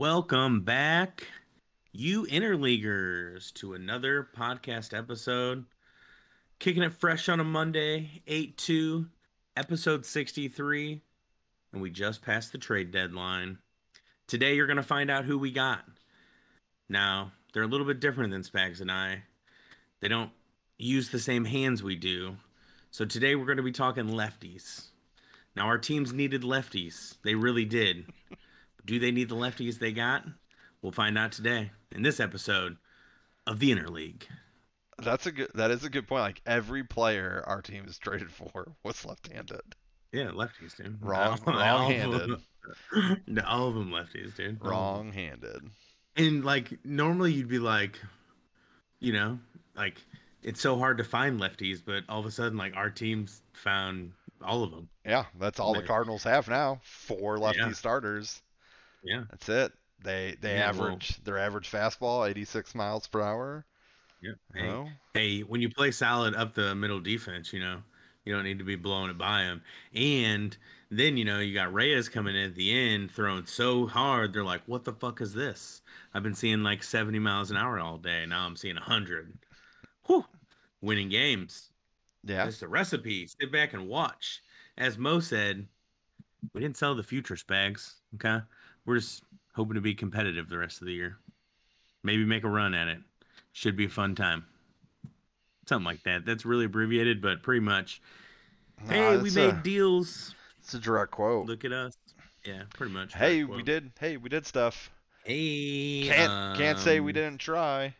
Welcome back, you interleaguers, to another podcast episode. Kicking it fresh on a Monday, 8 2, episode 63. And we just passed the trade deadline. Today, you're going to find out who we got. Now, they're a little bit different than Spags and I. They don't use the same hands we do. So today, we're going to be talking lefties. Now, our teams needed lefties. They really did. Do they need the lefties they got? We'll find out today in this episode of the Interleague. That's a good. That is a good point. Like every player our team is traded for was left-handed. Yeah, lefties, dude. Wrong, All- all of wrong-handed. them- all of them lefties, dude. All. Wrong-handed. And like normally you'd be like, you know, like it's so hard to find lefties, but all of a sudden like our teams found all of them. Yeah, that's all the Cardinals have now. Four lefty Yeah. starters. Yeah. That's it. They they Yeah, well- average their average fastball 86 miles per hour. Yeah. Hey, Oh, hey, when you play solid up the middle defense, you know, you don't need to be blowing it by them. And then, you know, you got Reyes coming in at the end throwing so hard, they're like, what the fuck is this? I've been seeing like 70 miles an hour all day. Now I'm seeing 100. Whew. Winning games. yeah. It's the recipe. Sit back and watch. As Mo said, we didn't sell the future spags. Okay. We're just hoping to be competitive the rest of the year. Maybe make a run at it. Should be a fun time. Something like that. That's really abbreviated, but pretty much. Nah, Hey, we made a, deals. it's a direct quote. Look at us. Yeah, pretty much. hey, Quote. we did. Hey, we did stuff. Hey, Can't can't say we um, didn't try.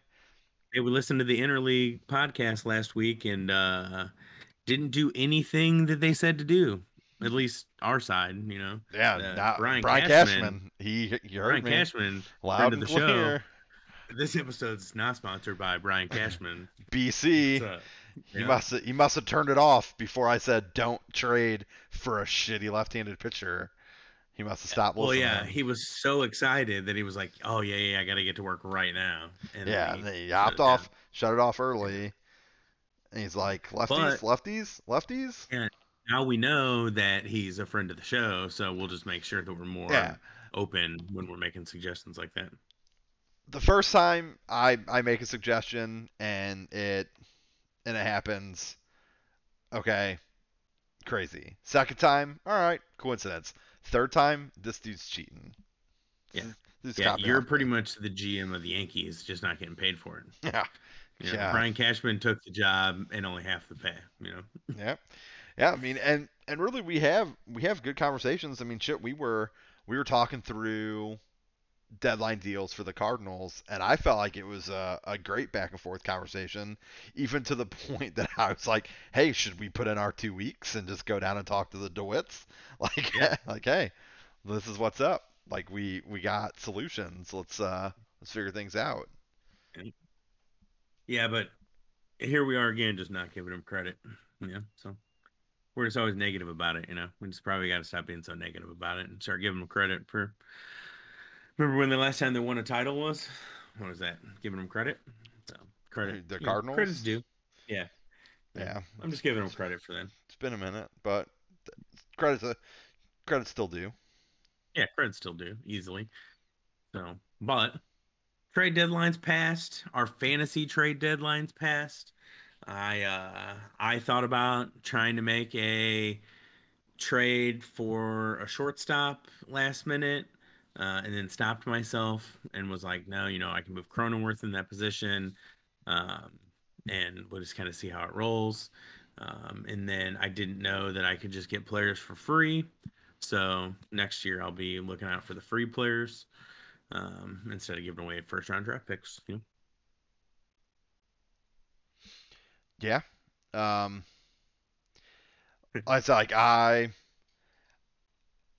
Hey, we listened to the Interleague podcast last week and uh didn't do anything that they said to do. At least our side, you know. Yeah, uh, not- Brian Brian Cashman- Cashman. He you heard Brian me. Cashman, Loud and the show. clear. This episode's not sponsored by Brian Cashman. BC. He Yeah. must he must have turned it off before I said don't trade for a shitty left-handed pitcher. He must have stopped Well, listening. yeah, he was so excited that he was like, "Oh yeah, yeah, I got to get to work right now." And then yeah, he then he shut hopped off, shut it off early. And he's like, lefties, But- lefties, lefties. Now we know that he's a friend of the show, so we'll just make sure that we're more Yeah. open when we're making suggestions like that. The first time I I make a suggestion and it and it happens, okay, crazy. Second time, all right, coincidence. Third time, this dude's cheating. Yeah. This Yeah, you're pretty me. much the GM of the Yankees, just not getting paid for it. Yeah. You know, Yeah. Brian Cashman took the job and only half the pay. You know. Yeah, yeah. I mean, and and really, we have we have good conversations. I mean, shit, we were we were talking through deadline deals for the Cardinals, and I felt like it was a, a great back and forth conversation, even to the point that I was like, "Hey, should we put in our two weeks and just go down and talk to the DeWitts? Like, Yeah. like, hey, this is what's up. Like, we we got solutions. Let's uh let's figure things out. Yeah, but here we are again, just not giving them credit. Yeah, so we're just always negative about it. You know, we just probably got to stop being so negative about it and start giving them credit for. Remember when the last time they won a title was? What was that? Giving them credit. So credit. The you know, Cardinals? credit's due. Yeah. Yeah, I'm just giving them credit for that. it's been a minute, but credit's a credit's still due. Yeah, credit's still due easily. So, but trade deadlines passed. Our fantasy trade deadlines passed. I uh I thought about trying to make a trade for a shortstop last minute, uh, and then stopped myself and was like, no, you know, I can move Cronenworth in that position, um, and we'll just kind of see how it rolls. Um, and then I didn't know that I could just get players for free. So next year I'll be looking out for the free players um, instead of giving away first round draft picks. You know? Yeah. Um it's like I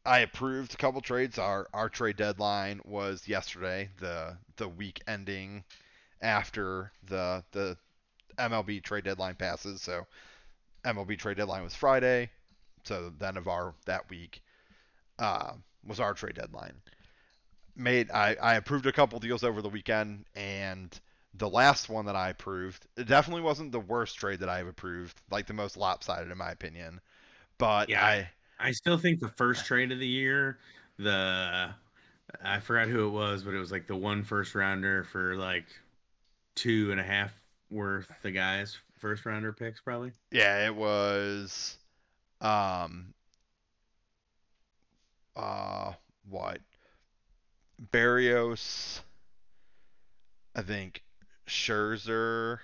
I approved a couple trades. Our our trade deadline was yesterday, the the week ending after the the MLB trade deadline passes. So MLB trade deadline was Friday. So then of our that week uh, was our trade deadline. Made I, I approved a couple deals over the weekend and the last one that I approved, it definitely wasn't the worst trade that I've approved, like the most lopsided in my opinion. But Yeah, I I still think the first trade of the year, the I forgot who it was, but it was like the one first rounder for like two and a half worth the guys first rounder picks probably. Yeah, it was um uh what? Berrios I think Scherzer,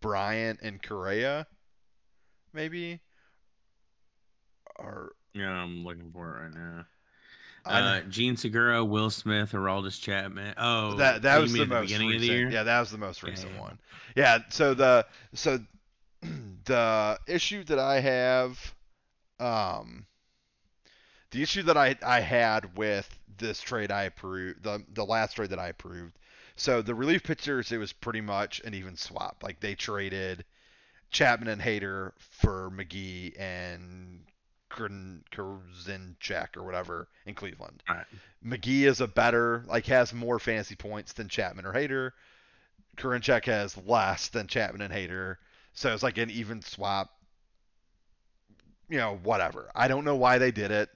Bryant and Correa maybe or Yeah, I'm looking for it right now. Uh, Jean Segura, Will Smith, Aroldis Chapman. Oh, that that was the most beginning recent. of the year. Yeah, that was the most recent one. Yeah, so the so the issue that I have um the issue that I I had with this trade I approved the the last trade that I approved. So the relief pitchers it was pretty much an even swap. Like they traded Chapman and Hader for McGee and Karinchak or whatever in Cleveland. Right. McGee is a better, like has more fantasy points than Chapman or Hader. Karinchak has less than Chapman and Hader. So it's like an even swap. You know, whatever. I don't know why they did it,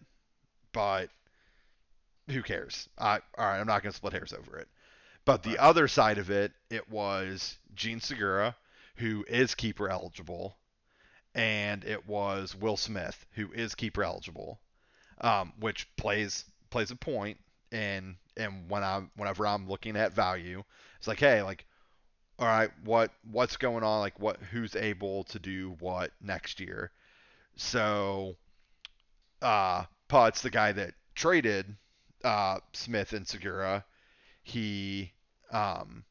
but who cares? I, all right, I'm not going to split hairs over it. But the other side of it, it was Jean Segura, who is keeper eligible, and it was Will Smith, who is keeper eligible, um, which plays plays a point. And and when I whenever I'm looking at value, it's like, hey, like, all right, what what's going on? Like, what who's able to do what next year? So, uh, Putz, the guy that traded uh, Smith and Segura, he um,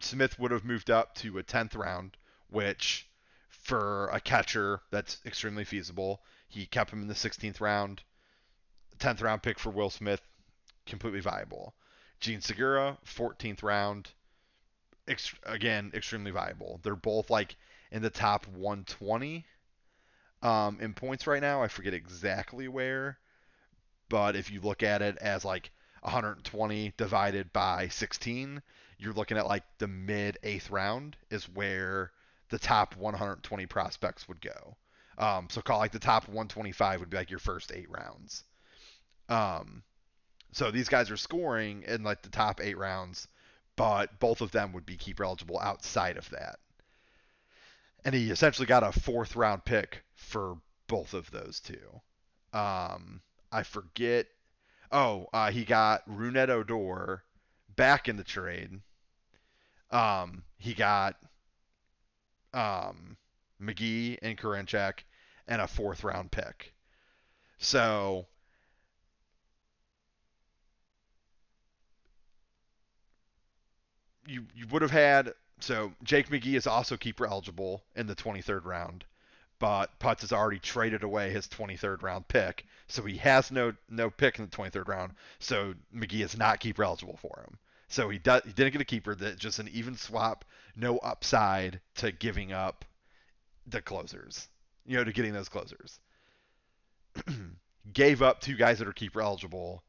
Smith would have moved up to a tenth round, which for a catcher that's extremely feasible. He kept him in the 16th round, 10th round pick for Will Smith, completely viable. Jean Segura, 14th round, ex- again extremely viable. They're both like in the top 120 um, in points right now. I forget exactly where, but if you look at it as like 120 divided by 16, you're looking at like the mid eighth round is where the top 120 prospects would go. Um, so call like the top 125 would be like your first eight rounds. Um, so these guys are scoring in like the top eight rounds, but both of them would be keeper eligible outside of that. And he essentially got a fourth round pick for both of those two. Um, I forget. Oh, uh, he got Rougned Odor back in the trade. Um, he got um, McGee and Karinchak and a fourth round pick. So you you would have had so Jake McGee is also keeper eligible in the 23rd round, but Putz has already traded away his 23rd round pick, so he has no no pick in the 23rd round. So McGee is not keeper eligible for him. So he does he didn't get a keeper. That just an even swap, no upside to giving up the closers. You know, to getting those closers. Gave up two guys that are keeper eligible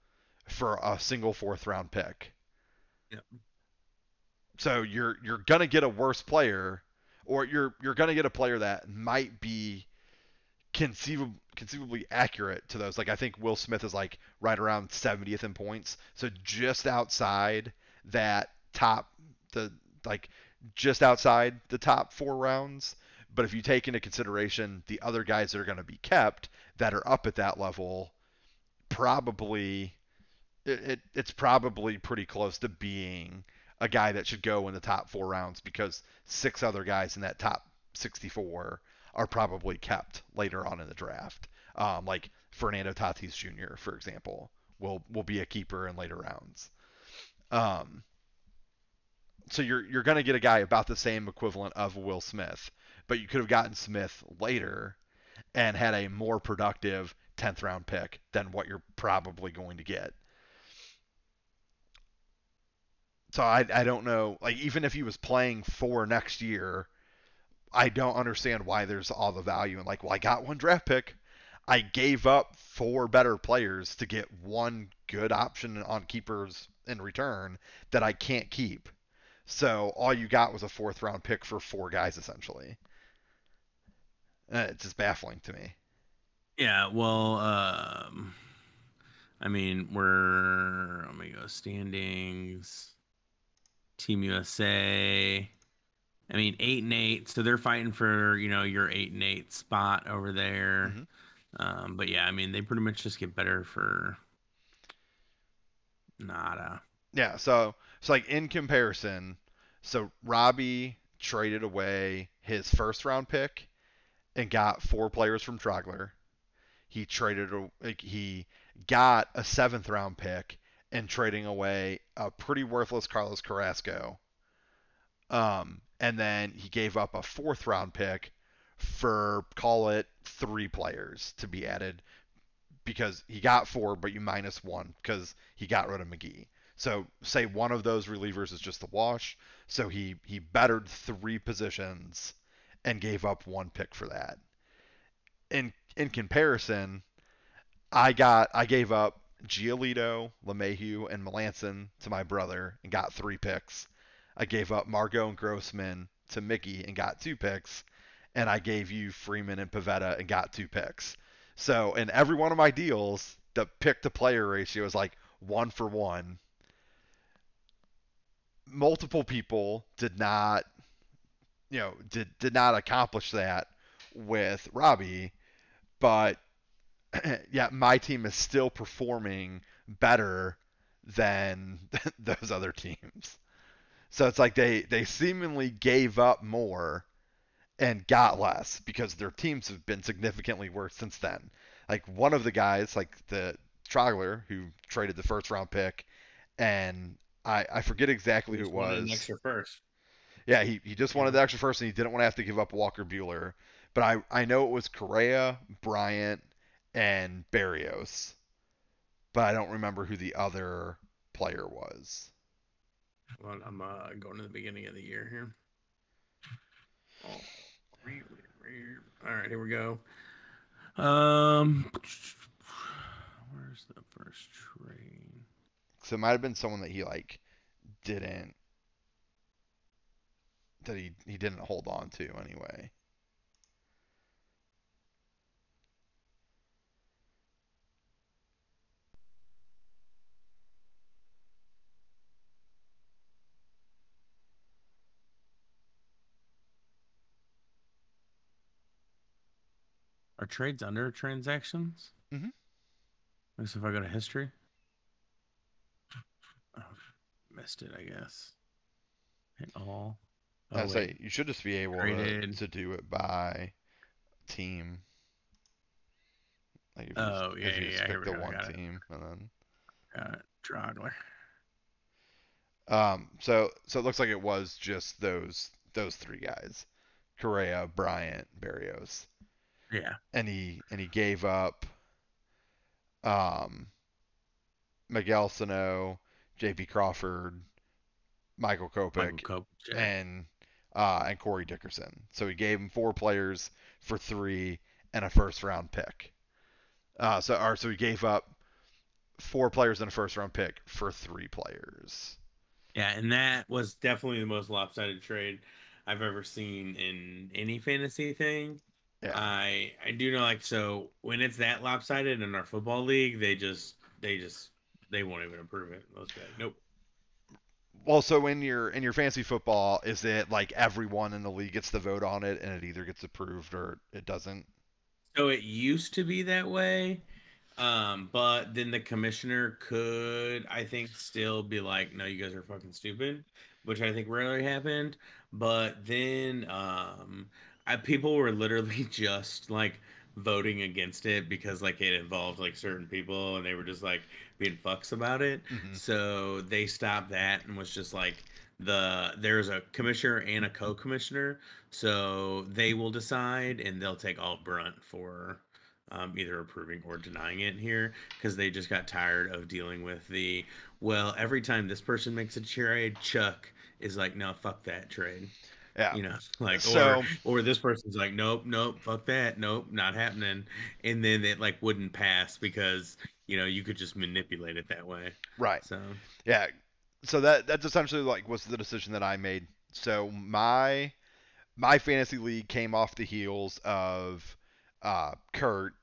for a single fourth round pick. Yep. So you're you're gonna get a worse player, or you're you're gonna get a player that might be conceivably conceivably accurate to those. Like I think Will Smith is like right around 70th in points, so just outside that top the like just outside the top four rounds. But if you take into consideration the other guys that are going to be kept that are up at that level, probably it, it it's probably pretty close to being a guy that should go in the top four rounds because six other guys in that top 64 are probably kept later on in the draft. Um, like Fernando Tatis Jr., for example, will will be a keeper in later rounds. Um, so you're you're going to get a guy about the same equivalent of Will Smith, but you could have gotten Smith later and had a more productive 10th round pick than what you're probably going to get. So I I don't know. Like even if he was playing for next year, I don't understand why there's all the value in like, well, I got one draft pick. I gave up four better players to get one good option on keepers in return that I can't keep. So all you got was a fourth round pick for four guys essentially. It's just baffling to me. Yeah, well, um, I mean, we're let me go standings. Team USA. I mean, eight and eight, so they're fighting for you know your eight and eight spot over there. Mhm. Um, but yeah, I mean, they pretty much just get better for nada. Yeah, so so like in comparison, so Robbie traded away his first round pick and got four players from Trogler. He traded he got a seventh round pick and trading away a pretty worthless Carlos Carrasco. Um, and then he gave up a fourth round pick for call it three players to be added because he got four, but you minus one because he got rid of McGee. So say one of those relievers is just the wash. So he he bettered three positions and gave up one pick for that. In in comparison, I got I gave up Giolito, LeMahieu, and Melancon to my brother and got three picks. I gave up Margot and Grossman to Mickey and got two picks. And I gave you Freeman and Pivetta and got two picks. So in every one of my deals, the pick to player ratio is like one for one. Multiple people did not, you know, did did not accomplish that with Robbie, but yeah, my team is still performing better than those other teams. So it's like they they seemingly gave up more and got less because their teams have been significantly worse since then. Like one of the guys, like the Trogler, who traded the first round pick, and I, I forget exactly who Just it was. extra first. Yeah, he, he just wanted the extra first and he didn't want to have to give up Walker Buehler. But I, I know it was Correa, Bryant, and Berrios. But I don't remember who the other player was. On, I'm uh, going to the beginning of the year here. Oh, really. All right, here we go. Um, where's the first train? So it might have been someone that he like didn't that he, he didn't hold on to anyway. Are trades under transactions? Mm-hmm. See if I go to history. Oh, missed it, I guess. Hit all. I Oh, say you should just be able to, to do it by team. Like you Oh, just, yeah, you yeah, yeah, pick the go, one team and then Got it. Drogler. Um, so so it looks like it was just those those three guys, Correa, Bryant, Berrios, Yeah. and he and he gave up um, Miguel Sano, J.P. Crawford, Michael Kopech, Michael. Yeah. and uh, and Corey Dickerson. So he gave him four players for three and a first round pick. Uh, so or so he gave up four players and a first round pick for three players. Yeah, and that was definitely the most lopsided trade I've ever seen in any fantasy thing. Yeah. I I do know like so when it's that lopsided in our football league, they just they just they won't even approve it. Guys. Nope. Well, so in your in your fantasy football, is it like everyone in the league gets to vote on it, and it either gets approved or it doesn't? So it used to be that way. Um, but then the commissioner could, I think, still be like, no, you guys are fucking stupid, which I think rarely happened. But then um I, people were literally just like voting against it because like it involved like certain people and they were just like being fucks about it. Mhm. So they stopped that and was just like the there's a commissioner and a co-commissioner, so they will decide and they'll take all brunt for um, either approving or denying it here because they just got tired of dealing with the well every time this person makes a trade, Chuck is like no fuck that trade Yeah. you know like So- or or this person's like nope nope fuck that nope not happening and then it like wouldn't pass because you know you could just manipulate it that way Right. so Yeah. So that that's essentially like was the decision that I made. So my my fantasy league came off the heels of uh, Kurt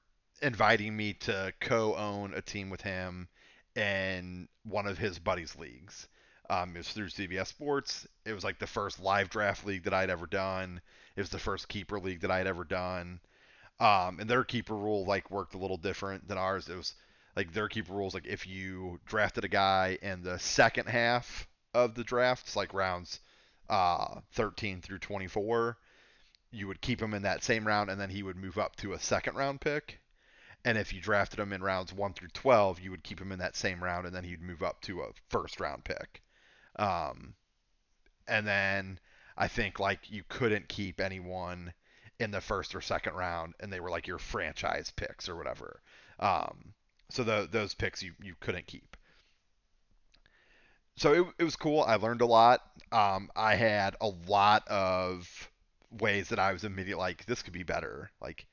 inviting me to co-own a team with him in one of his buddies' leagues. Um, it was through CBS Sports. It was like the first live draft league that I'd ever done. It was the first keeper league that I'd ever done. Um, and their keeper rule like worked a little different than ours. It was like their keeper rules like if you drafted a guy in the second half of the drafts, like rounds uh, 13 through 24, you would keep him in that same round, and then he would move up to a second round pick. And if you drafted him in rounds 1 through 12, you would keep him in that same round, and then he'd move up to a first round pick. Um, and then I think like you couldn't keep anyone in the first or second round, and they were like your franchise picks or whatever. Um, so the, those picks you, you couldn't keep. So it, it was cool. I learned a lot. Um, I had a lot of ways that I was immediately like, this could be better. Like,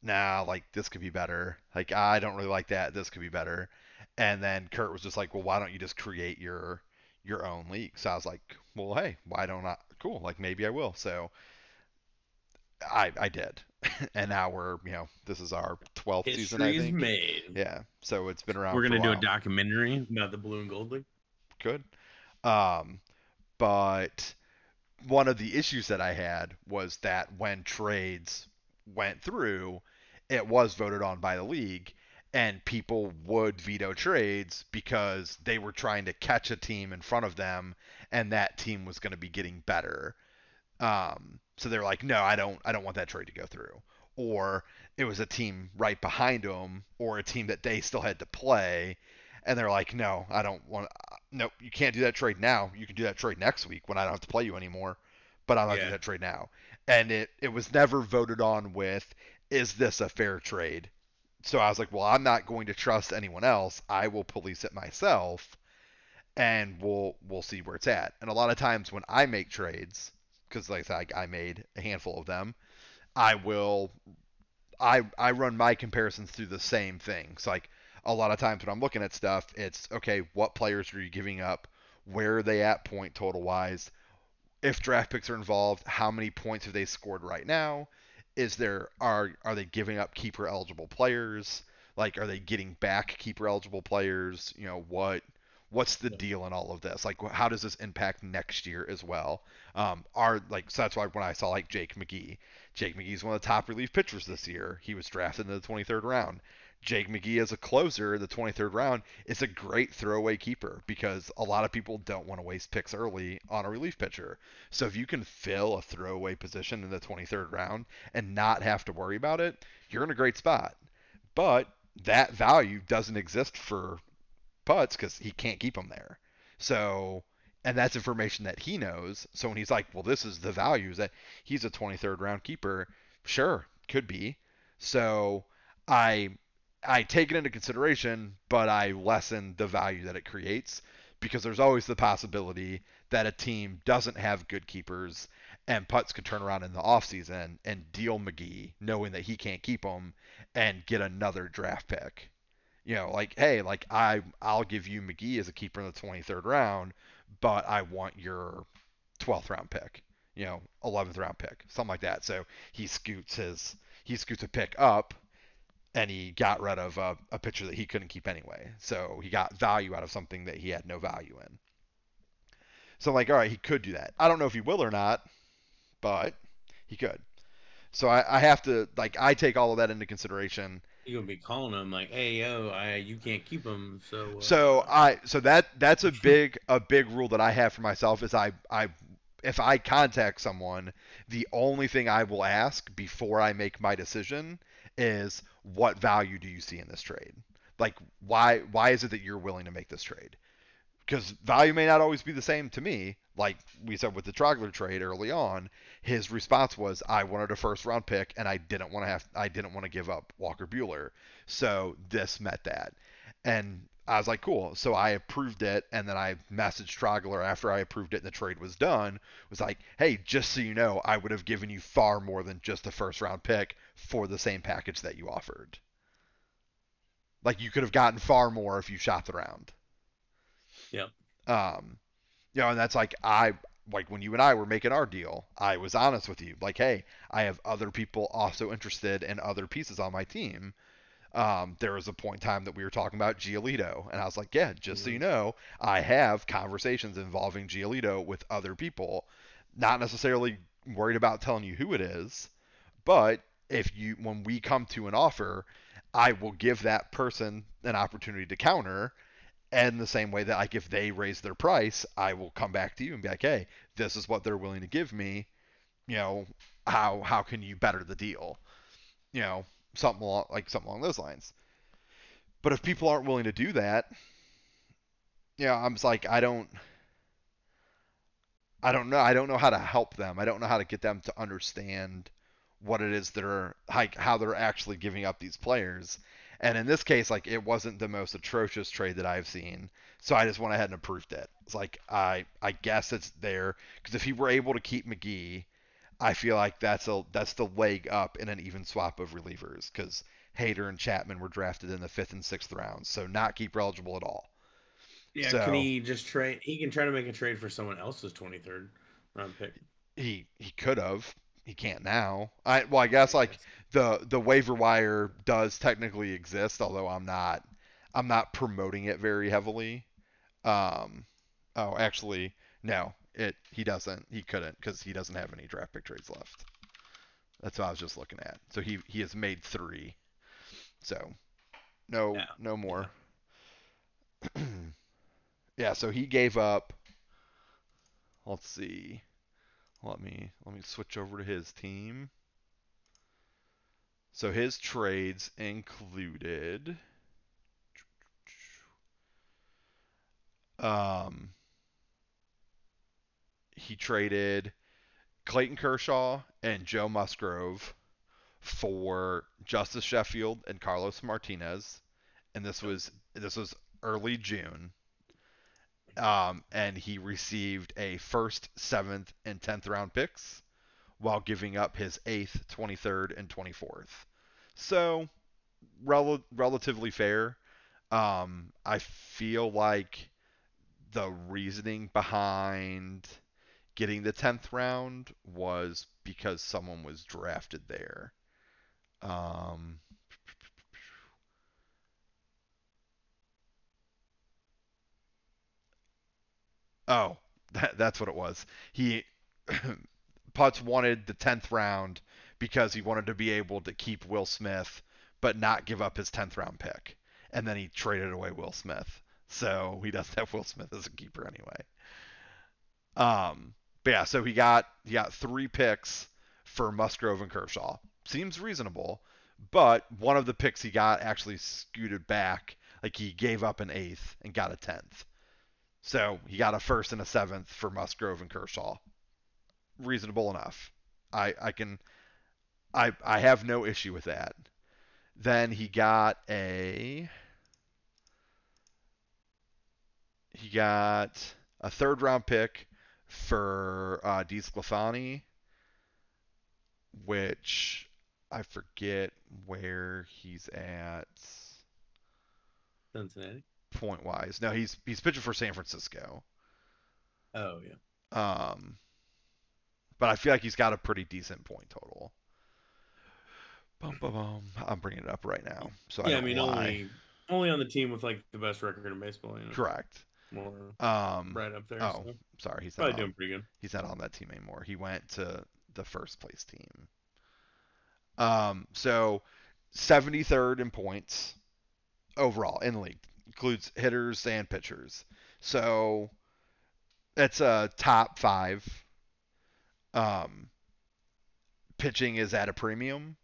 nah, like this could be better. Like, I don't really like that. This could be better. And then Kurt was just like, well, why don't you just create your your own league? So I was like, well, hey, why don't I? Cool. Like maybe I will. So I I did, and now we're you know this is our twelfth season. I think. made. Yeah. So it's been around. We're gonna a do a documentary about the Blue and Gold League. Could. Um, but one of the issues that I had was that when trades went through, it was voted on by the league, and people would veto trades because they were trying to catch a team in front of them, and that team was going to be getting better. Um, so they're like, no, I don't, I don't want that trade to go through. Or it was a team right behind them, or a team that they still had to play, and they're like, no, I don't want. Nope, you can't do that trade now. You can do that trade next week when I don't have to play you anymore. But I'm not Yeah. doing that trade now. And it it was never voted on with, is this a fair trade? So I was like, well, I'm not going to trust anyone else. I will police it myself, and we'll we'll see where it's at. And a lot of times when I make trades, because like I, I made a handful of them, I will I I run my comparisons through the same thing. So like a lot of times when I'm looking at stuff, it's okay, what players are you giving up? Where are they at point total wise? If draft picks are involved, how many points have they scored right now? Is there are are they giving up keeper eligible players? Like are they getting back keeper eligible players? You know, what what's the deal in all of this? Like how does this impact next year as well? Um are like so that's why when I saw like Jake McGee, Jake McGee's one of the top relief pitchers this year. He was drafted in the 23rd round. Jake McGee as a closer in the 23rd round is a great throwaway keeper because a lot of people don't want to waste picks early on a relief pitcher. So if you can fill a throwaway position in the 23rd round and not have to worry about it, you're in a great spot. But that value doesn't exist for Putz because he can't keep them there. So, and that's information that he knows. So when he's like, well, this is the value, is that he's a 23rd round keeper. Sure, could be. So I I take it into consideration, but I lessen the value that it creates because there's always the possibility that a team doesn't have good keepers and Putz could turn around in the offseason and deal McGee knowing that he can't keep him and get another draft pick. You know, like, hey, like I I'll give you McGee as a keeper in the 23rd round, but I want your 12th round pick. You know, 11th round pick, something like that. So he scoots his he scoots a pick up and he got rid of a, a pitcher that he couldn't keep anyway. So he got value out of something that he had no value in. So like, all right, he could do that. I don't know if he will or not, but he could. So I, I have to like I take all of that into consideration. You're gonna be calling them like, "Hey, yo, I you can't keep them." So. Uh, So I so that that's a big a big rule that I have for myself is I I if I contact someone, the only thing I will ask before I make my decision is what value do you see in this trade? Like why why is it that you're willing to make this trade? Because value may not always be the same to me. Like we said with the Trogler trade early on, his response was I wanted a first round pick and I didn't want to have I didn't want to give up Walker Buehler. So this met that. And I was like, cool. So I approved it, and then I messaged Trogler after I approved it and the trade was done. Was like, hey, just so you know, I would have given you far more than just a first round pick for the same package that you offered. Like you could have gotten far more if you shopped around. Yeah. Um, you know, and that's like I like when you and I were making our deal, I was honest with you. Like, hey, I have other people also interested in other pieces on my team. Um, there was a point in time that we were talking about Giolito, and I was like, yeah, just so you know, I have conversations involving Giolito with other people, not necessarily worried about telling you who it is, but if you when we come to an offer, I will give that person an opportunity to counter. And the same way that like if they raise their price, I will come back to you and be like, hey, this is what they're willing to give me. You know, how how can you better the deal? You know, something along, like something along those lines. But if people aren't willing to do that, you know, I'm just like I don't I don't know. I don't know how to help them. I don't know how to get them to understand what it is that are like how they're actually giving up these players. And in this case, like it wasn't the most atrocious trade that I've seen, so I just went ahead and approved it. It's like I I guess it's there because if he were able to keep McGee, I feel like that's a that's the leg up in an even swap of relievers because Hader and Chapman were drafted in the fifth and sixth rounds, so not keeper eligible at all. Yeah, So- can he just trade? He can try to make a trade for someone else's 23rd round pick. He he could have. He can't now. I well, I guess like the the waiver wire does technically exist, although I'm not I'm not promoting it very heavily. Um, oh, actually, no, it he doesn't. He couldn't because he doesn't have any draft pick trades left. That's what I was just looking at. So he he has made three. So no Yeah, no more. yeah. So he gave up. Let's see. Let me let me switch over to his team. So his trades included um he traded Clayton Kershaw and Joe Musgrove for Justus Sheffield and Carlos Martinez, and this was this was early June. Um, and he received a first, seventh, and tenth round picks, while giving up his eighth, twenty third, and twenty fourth. So, rel- relatively fair. Um, I feel like the reasoning behind getting the 10th round was because someone was drafted there. Um, oh, that, that's what it was. He Putz wanted the 10th round because he wanted to be able to keep Will Smith but not give up his 10th round pick. And then he traded away Will Smith. So he doesn't have Will Smith as a keeper anyway. Um, but yeah, so he got he got three picks for Musgrove and Kershaw. Seems reasonable, but one of the picks he got actually scooted back, like he gave up an eighth and got a tenth. So he got a first and a seventh for Musgrove and Kershaw. Reasonable enough. I I can I I have no issue with that. Then he got a he got a third round pick for uh, DeSclafani, which I forget where he's at Cincinnati. point wise. No, he's he's pitching for San Francisco. Oh yeah. Um, but I feel like he's got a pretty decent point total. Bum, bum, bum. I'm bringing it up right now, so I yeah, I don't mean lie. only only on the team with like the best record in baseball. You know, Correct. More Um, right up there. oh, so sorry, he's probably not on, doing pretty good. he's not on that team anymore. He went to the first place team. Um, so 73rd in points overall in the league includes hitters and pitchers. So that's a top five. Um, pitching is at a premium.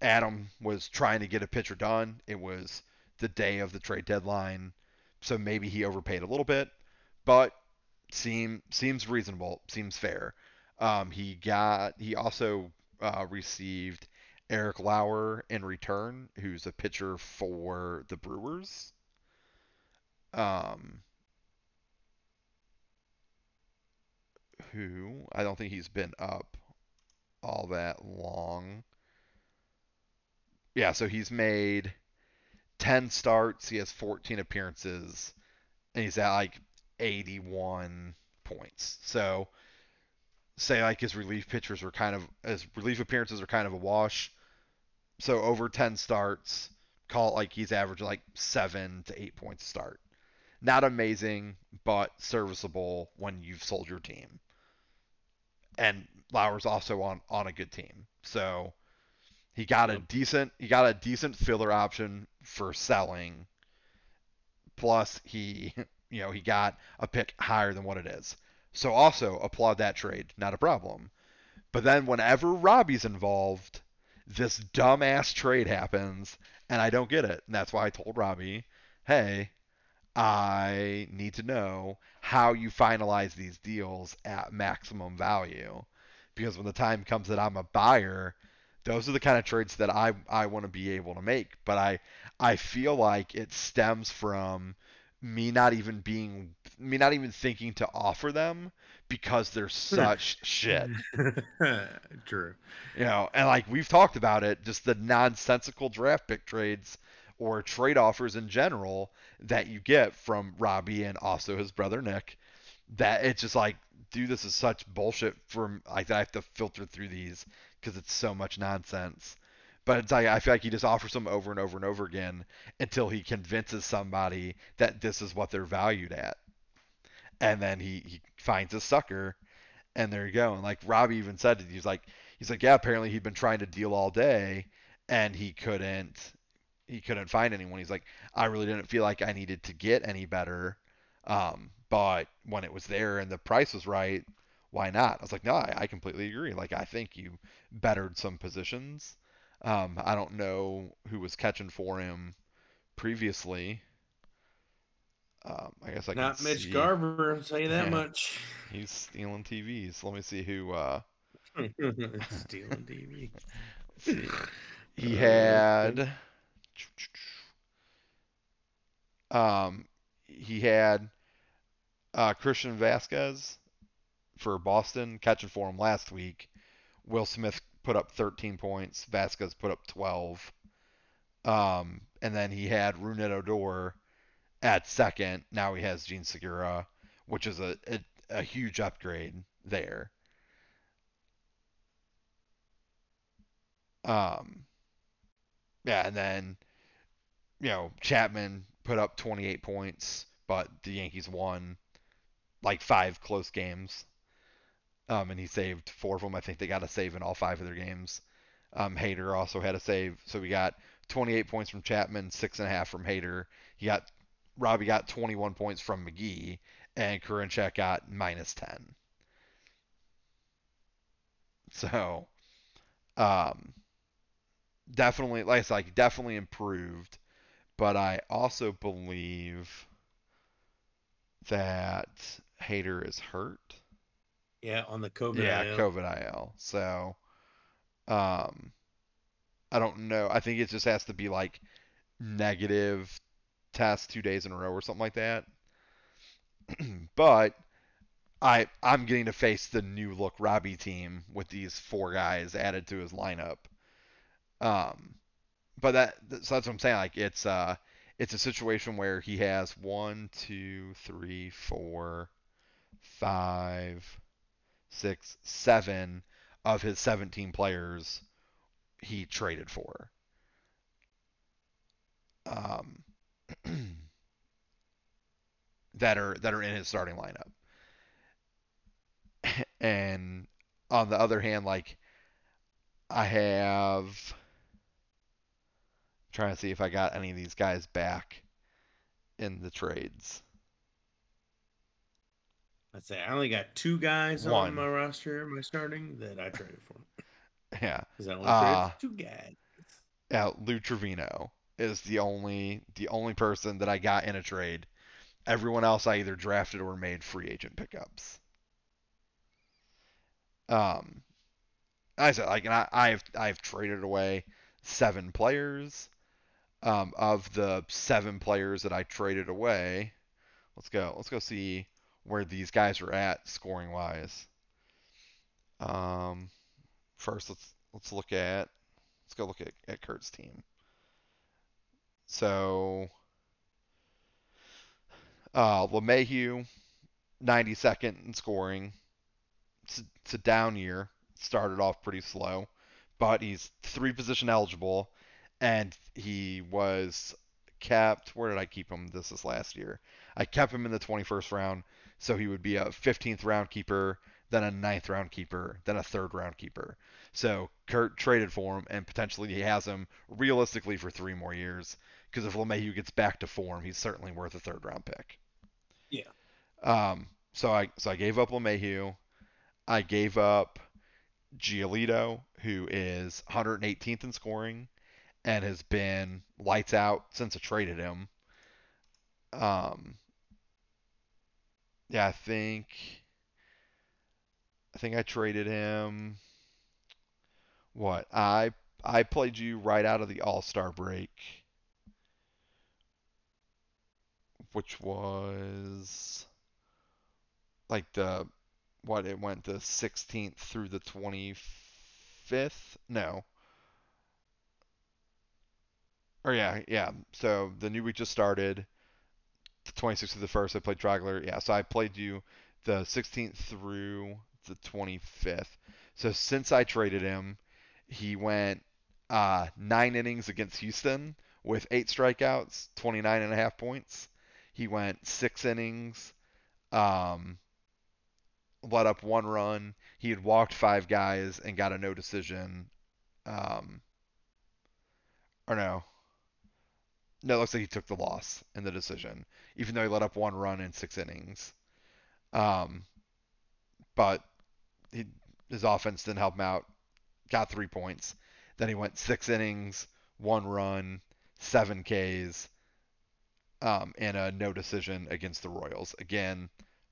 Adam was trying to get a pitcher done. It was the day of the trade deadline, so maybe he overpaid a little bit, but seem seems reasonable, seems fair. Um, he got he also uh, received Eric Lauer in return, who's a pitcher for the Brewers. Um, who I don't think he's been up all that long. Yeah, so he's made 10 starts, he has 14 appearances, and he's at like 81 points. So say like his relief pitchers were kind of his relief appearances are kind of a wash. So over 10 starts, call it like he's averaging like seven to eight points to start. Not amazing, but serviceable when you've sold your team. And Lauer's also on on a good team, so he got a decent he got a decent filler option for selling. Plus he you know he got a pick higher than what it is. So also applaud that trade, not a problem. But then whenever Robbie's involved, this dumbass trade happens, and I don't get it. And that's why I told Robbie, hey, I need to know how you finalize these deals at maximum value. Because when the time comes that I'm a buyer, those are the kind of trades that I, I want to be able to make. But I I feel like it stems from me not even being me not even thinking to offer them because they're hmm. such shit. True. You know, and like we've talked about it, just the nonsensical draft pick trades or trade offers in general that you get from Robbie and also his brother Nick. That it's just like, dude, this is such bullshit. From like I have to filter through these because it's so much nonsense. But it's like I feel like he just offers them over and over and over again until he convinces somebody that this is what they're valued at, and then he he finds a sucker, and there you go. And like Robbie even said, he's like he's like yeah, apparently he'd been trying to deal all day, and he couldn't he couldn't find anyone. He's like I really didn't feel like I needed to get any better, um, but when it was there and the price was right, why not? I was like, no, I, I completely agree. Like, I think you bettered some positions. Um, I don't know who was catching for him previously. Um, I guess I not can Mitch see. Garver. I'll tell you that much. He's stealing TVs. Let me see who. Uh, Stealing TV. see. He had. Um, he had uh, Christian Vazquez for Boston catching for him last week. Will Smith put up 13 points. Vazquez put up 12. Um, and then he had Rougned Odor at second. Now he has Jean Segura, which is a, a, a huge upgrade there. Um, yeah, and then you know Chapman put up 28 points, but the Yankees won like five close games. Um, and he saved four of them. I think they got a save in all five of their games. Um, Hader also had a save, so we got 28 points from Chapman, six and a half from Hader. He got Robbie got 21 points from McGee, and Karinchak got minus 10. So, um, definitely, like I said, like definitely improved. But I also believe that Hader is hurt. Yeah, on the COVID. Yeah, IL. COVID IL. So, um, I don't know. I think it just has to be like negative test two days in a row or something like that. but I I'm getting to face the new look Robbie team with these four guys added to his lineup. Um, but that so that's what I'm saying. Like it's uh it's a situation where he has one, two, three, four, five, six, seven of his 17 players he traded for. Um, that are that are in his starting lineup. And on the other hand, like I have trying to see if I got any of these guys back in the trades. I'd say I only got two guys One. on my roster, my starting that I traded for. Yeah. Because I only Uh, traded two guys. Yeah, Lou Trevino is the only the only person that I got in a trade. Everyone else I either drafted or made free agent pickups. Um, I said like, and I, I've I've traded away seven players. Um, of the seven players that I traded away, let's go. Let's go see where these guys are at scoring wise. Um, first let's let's look at let's go look at, at Kurt's team. So uh LeMahieu, 92nd in scoring. It's, it's a down year. Started off pretty slow, but he's three position eligible, and he was kept. Where did I keep him? This is last year. I kept him in the 21st round, so he would be a 15th round keeper, then a ninth round keeper, then a third round keeper. So Kurt traded for him, and potentially he has him realistically for three more years. Because if LeMahieu gets back to form, he's certainly worth a third round pick. Yeah. Um. So I so I gave up LeMahieu. I gave up Giolito, who is 118th in scoring and has been lights out since I traded him. Um, yeah, I think I think I traded him. What I I played you right out of the All Star break, which was like the what it went the 16th through the 25th. No, or yeah, yeah. So the new week just started. The 26th to the first, I played Dragler. Yeah, so I played you the 16th through the 25th. So since I traded him, he went uh, nine innings against Houston with eight strikeouts, 29 and a half points. He went six innings, um, let up one run. He had walked five guys and got a no decision. Um, or no, no, it looks like he took the loss in the decision, even though he let up one run in six innings. Um, but he, his offense didn't help him out. Got three points. Then he went six innings, one run, seven Ks, um, and a no decision against the Royals. Again,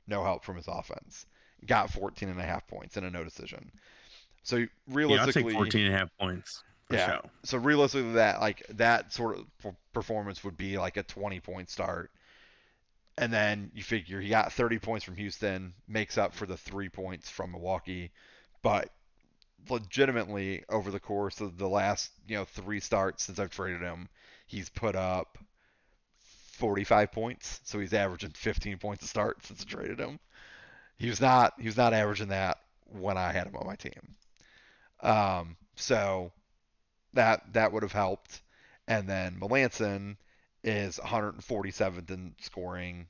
no help from his offense. Got 14 and a half points and a no decision. So realistically, yeah, I'll take 14 and a half points yeah. Show. So realistically, that like that sort of performance would be like a 20 point start, and then you figure he got 30 points from Houston, makes up for the three points from Milwaukee, but legitimately over the course of the last you know three starts since I've traded him, he's put up 45 points. So he's averaging 15 points a start since I traded him. He was not he was not averaging that when I had him on my team. Um, so that that would have helped. And then Melancon is 147th in scoring,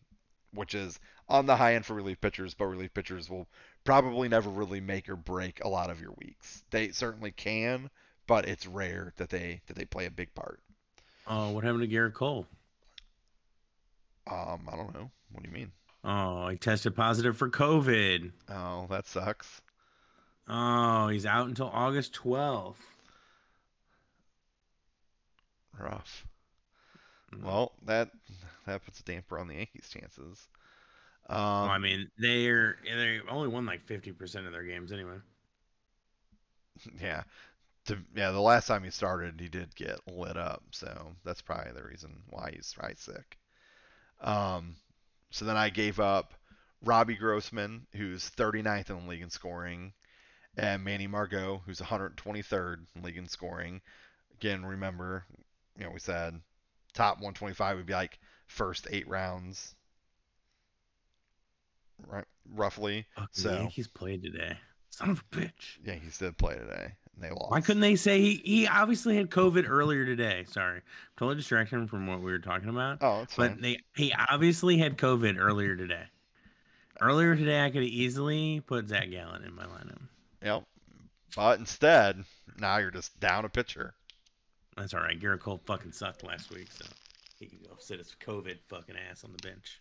which is on the high end for relief pitchers, but relief pitchers will probably never really make or break a lot of your weeks. They certainly can, but it's rare that they that they play a big part. Oh, what happened to Gerrit Cole? Um, I don't know. What do you mean? Oh, he tested positive for COVID. Oh, that sucks. Oh, he's out until August 12th rough. Mm-hmm. Well, that that puts a damper on the Yankees' chances. Um, well, I mean, they're they only won like fifty percent of their games anyway. Yeah, to, yeah. The last time he started, he did get lit up, so that's probably the reason why he's right sick. Um, so then I gave up Robbie Grossman, who's 39th in the league in scoring, and Manny Margot, who's 123rd in league in scoring. Again, remember you know, we said top 125 would be like first eight rounds, right? Roughly. So Yankees played today. Son of a bitch. Yankees did play today, and they lost. Why couldn't they say he, he obviously had COVID earlier today? Sorry, totally distracting from what we were talking about. Oh, it's but they he obviously had COVID earlier today. Earlier today, I could have easily put Zach Gallen in my lineup. Yep, but instead, now you're just down a pitcher. That's all right. Gerrit Cole fucking sucked last week, so he can go sit his COVID fucking ass on the bench.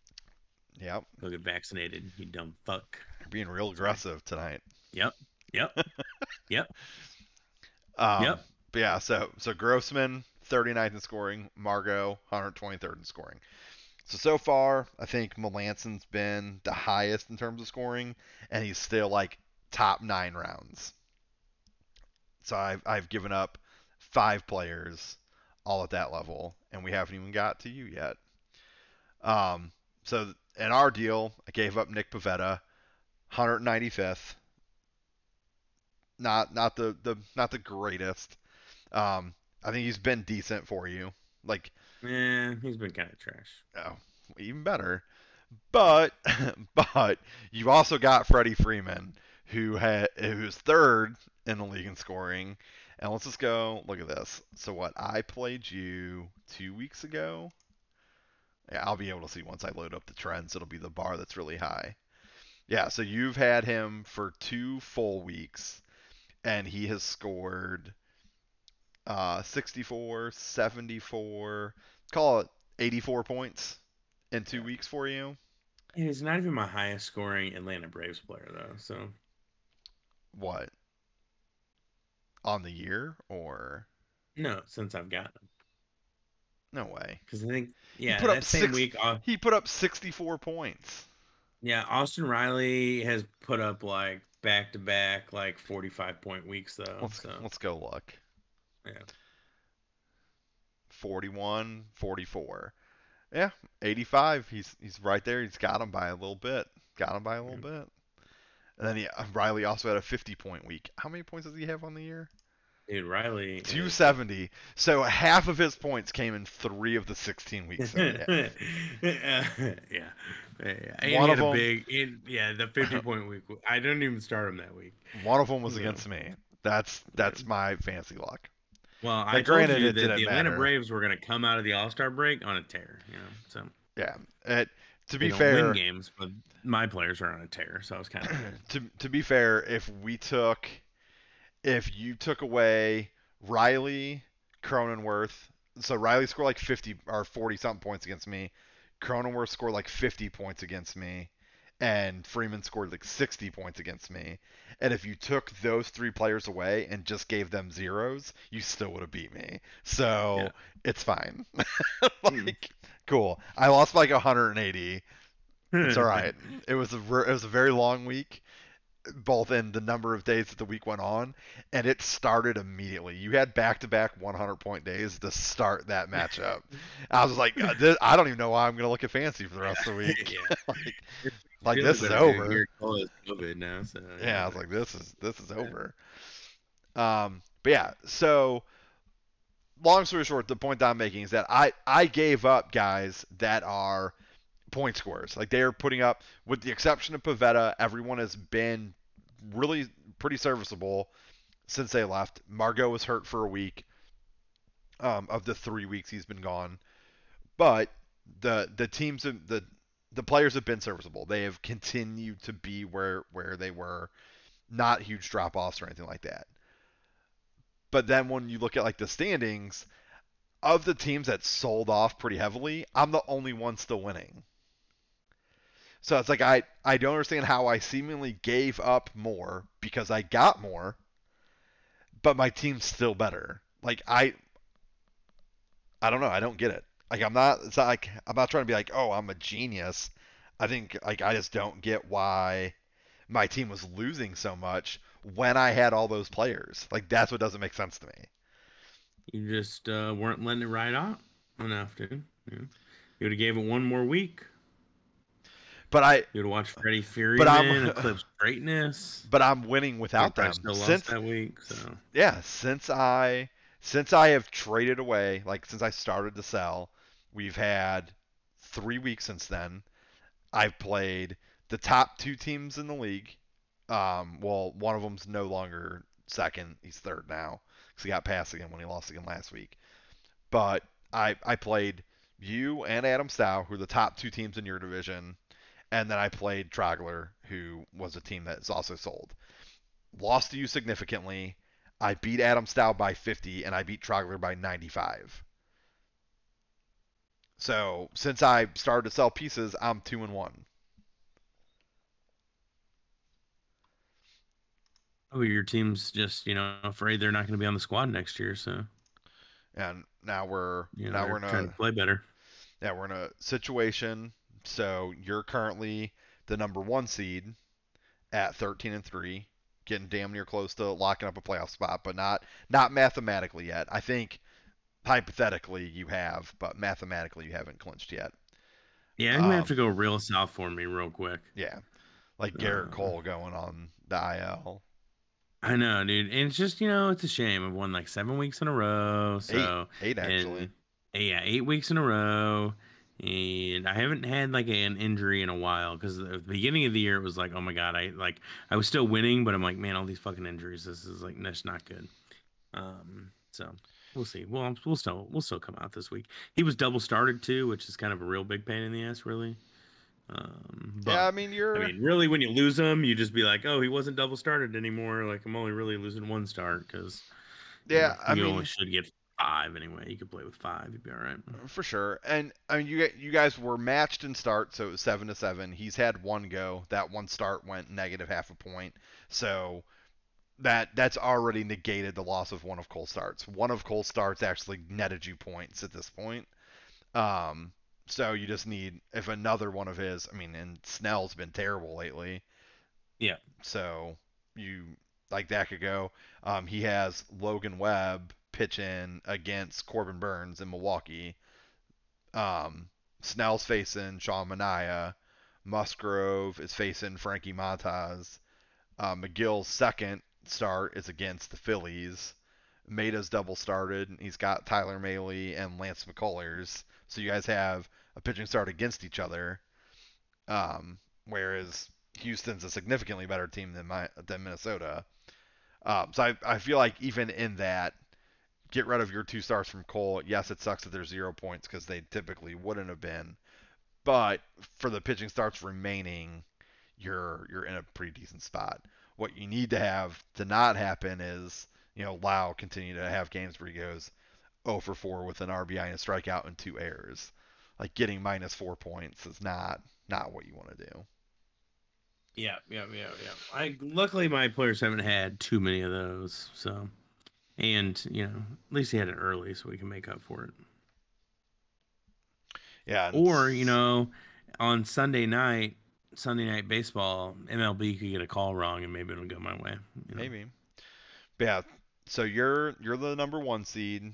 Yep. Go get vaccinated, you dumb fuck. You're being real aggressive tonight. Yep. Yep. yep. Um, yep. But yeah, so so Grossman 39th in scoring, Margot 123rd in scoring. So so far, I think Melancon's been the highest in terms of scoring, and he's still like top nine rounds. So I've I've given up five players all at that level, and we haven't even got to you yet. Um, so in our deal, I gave up Nick Pivetta, 195th. Not not the, the not the greatest. Um, I think he's been decent for you. Like, yeah, he's been kind of trash. Oh, even better. But but you also got Freddie Freeman, who had who's third in the league in scoring, And let's just go look at this. So what I played you two weeks ago. Yeah, I'll be able to see once I load up the trends. It'll be the bar that's really high. Yeah, so you've had him for two full weeks, and he has scored uh, 64, 74, call it 84 points in two weeks for you. He's not even my highest scoring Atlanta Braves player though. So What? On the year or no, since I've got him, no way. because I think yeah, put that up same week. Uh, He put up 64 points. yeah, Austin Riley has put up like back to back like forty five point weeks though. Let's so let's go look. yeah, 41, 44. Yeah, 85. He's he's right there. He's got him by a little bit. Got him by a little bit. And then he, uh, Riley also had a 50 point week. How many points does he have on the year? dude, Riley. is- 270. So half of his points came in three of the 16 weeks. that he had. yeah, yeah, yeah. One he of had a them- big, in, yeah, the fifty point week. I didn't even start him that week. One of them was Yeah. against me. That's that's my fancy luck. Well, I But told granted, you it that the Atlanta matter. Braves were going to come out of the All Star break on a tear. You know, so Yeah. It, to be fair, win games, but my players are on a tear, so I was kind of to to be fair, if we took, if you took away Riley, Cronenworth, so Riley scored like 50 or 40 something points against me, Cronenworth scored like 50 points against me, and Freeman scored like 60 points against me. And if you took those three players away and just gave them zeros, you still would have beat me. So Yeah. it's fine. Hmm. like, cool. I lost like 180. It's all right. It was a it was a very long week, both in the number of days that the week went on, and it started immediately. You had back to back 100 point days to start that matchup. I was like, this, I don't even know why I'm gonna look at fancy for the rest of the week. like, like this is over. your goal is COVID now, so Yeah, I was like, this is this is over. Um, but yeah, so long story short, the point that I'm making is that I I gave up guys that are point scorers. Like they are putting up, with the exception of Pivetta, everyone has been really pretty serviceable since they left. Margot was hurt for a week. Um, of the three weeks he's been gone, but the the teams the the players have been serviceable. They have continued to be where where they were, not huge drop offs or anything like that. But then when you look at like the standings, of the teams that sold off pretty heavily, I'm the only one still winning. So it's like I I don't understand how I seemingly gave up more because I got more, but my team's still better. Like I I don't know, I don't get it. Like I'm not it's not like I'm not trying to be like, "Oh, I'm a genius." I think like I just don't get why my team was losing so much when I had all those players. Like that's what doesn't make sense to me. You just uh, weren't letting it ride out enough, dude. Yeah. You would have gave it one more week. But I You would have watched Freddie Fury But I'm- eclipse greatness. but I'm winning without them since that week, so yeah, since I since I have traded away, like since I started to sell, we've had three weeks since then. I've played the top two teams in the league. Um, well, one of them's no longer second; he's third now because he got passed again when he lost again last week. But I I played you and Adam Stow, who are the top two teams in your division, and then I played Trogler, who was a team that is also sold. Lost to you significantly. I beat Adam Stow by 50, and I beat Trogler by 95. So since I started to sell pieces, I'm two and one. Oh, your team's just you know afraid they're not going to be on the squad next year, so And now we're you know, now we're in trying a to play better. yeah we're in a situation. So you're currently the number one seed at 13 and three, getting damn near close to locking up a playoff spot, but not not mathematically yet. I think hypothetically you have, but mathematically you haven't clinched yet. Yeah, I'm gonna have Um, to go real south for me real quick. Yeah, like Gerrit Uh, Cole going on the IL. I know, dude. And it's just you know it's a shame. I've won like seven weeks in a row, so eight actually. and yeah, eight weeks in a row. And I haven't had like an injury in a while because at the beginning of the year it was like, oh my god, I like I was still winning, but I'm like, man, all these fucking injuries. This is like that's not good. Um, so we'll see. Well, we'll still we'll still come out this week. He was double started too, which is kind of a real big pain in the ass, really. Um, but, yeah, I mean you're. I mean, really, when you lose him, you just be like, oh, he wasn't double started anymore. Like I'm only really losing one start because yeah, you, know, I you mean, only should get five anyway. You could play with five, you'd be all right. for sure. And I mean, you you guys were matched in start, so it was seven to seven. He's had one go. That one start went negative half a point. So that that's already negated the loss of one of Cole's starts. One of Cole's starts actually netted you points at this point. Um, so you just need if another one of his. I mean, and Snell's been terrible lately. Yeah. So you like that could go. Um, he has Logan Webb pitching against Corbin Burnes in Milwaukee. Um, Snell's facing Sean Manaea. Musgrove is facing Frankie Montas. Uh, Megill's second start is against the Phillies. Maeda's double started. He's got Tyler Mahle and Lance McCullers. So you guys have a pitching start against each other. Um, whereas Houston's a significantly better team than my than Minnesota. Um, so I, I feel like even in that, get rid of your two stars from Cole. Yes, it sucks that there's zero points because they typically wouldn't have been. But for the pitching starts remaining, you're you're in a pretty decent spot. What you need to have to not happen is you know Lau continue to have games where he goes 0 for 4 with an RBI and a strikeout and two errors. Like getting minus four points is not not what you want to do. Yeah, yeah, yeah, yeah. I luckily my players haven't had too many of those, so and you know at least he had it early, so we can make up for it. Yeah. Or you know, on Sunday night, Sunday night baseball, MLB could get a call wrong, and maybe it'll go my way. You know? Maybe. But yeah. So you're you're the number one seed,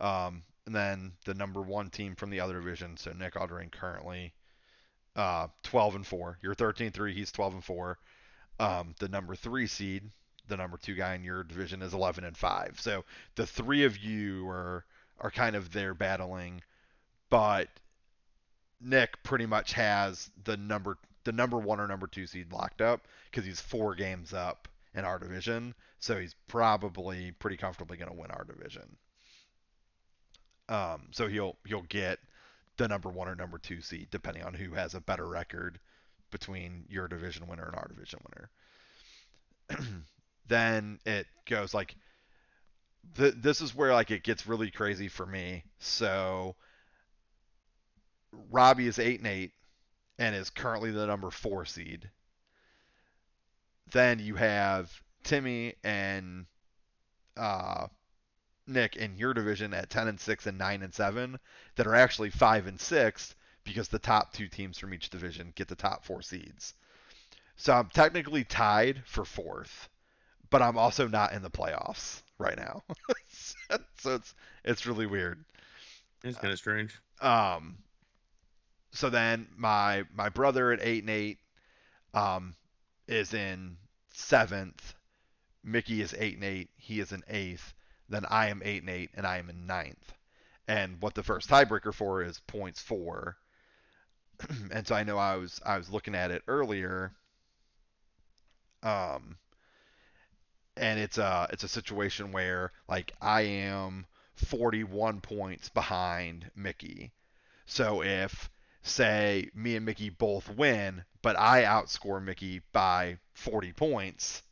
um, and then the number one team from the other division. So Nick Aldering currently uh, 12 and 4. You're 13 3. He's 12 and 4. Um, the number three seed, the number two guy in your division, is 11 and 5. So the three of you are are kind of there battling, but Nick pretty much has the number the number one or number two seed locked up because he's four games up in our division. So he's probably pretty comfortably going to win our division. Um, so he'll he'll get the number one or number two seed, depending on who has a better record between your division winner and our division winner. then it goes like th- this is where like it gets really crazy for me. So Robbie is eight and eight and is currently the number four seed. Then you have Timmy and uh, Nick in your division at 10 and 6 and 9 and 7 that are actually 5 and 6 because the top two teams from each division get the top four seeds. So I'm technically tied for fourth, but I'm also not in the playoffs right now. so it's it's really weird. It's kind of strange. Um so then my my brother at 8 and 8 um is in 7th. Mickey is 8 and 8. He is in 8th then I am eight and eight, and I am in ninth. And what the first tiebreaker for is points for. and so I know I was I was looking at it earlier. Um, and it's a it's a situation where like I am 41 points behind Mickey. So if say me and Mickey both win, but I outscore Mickey by 40 points,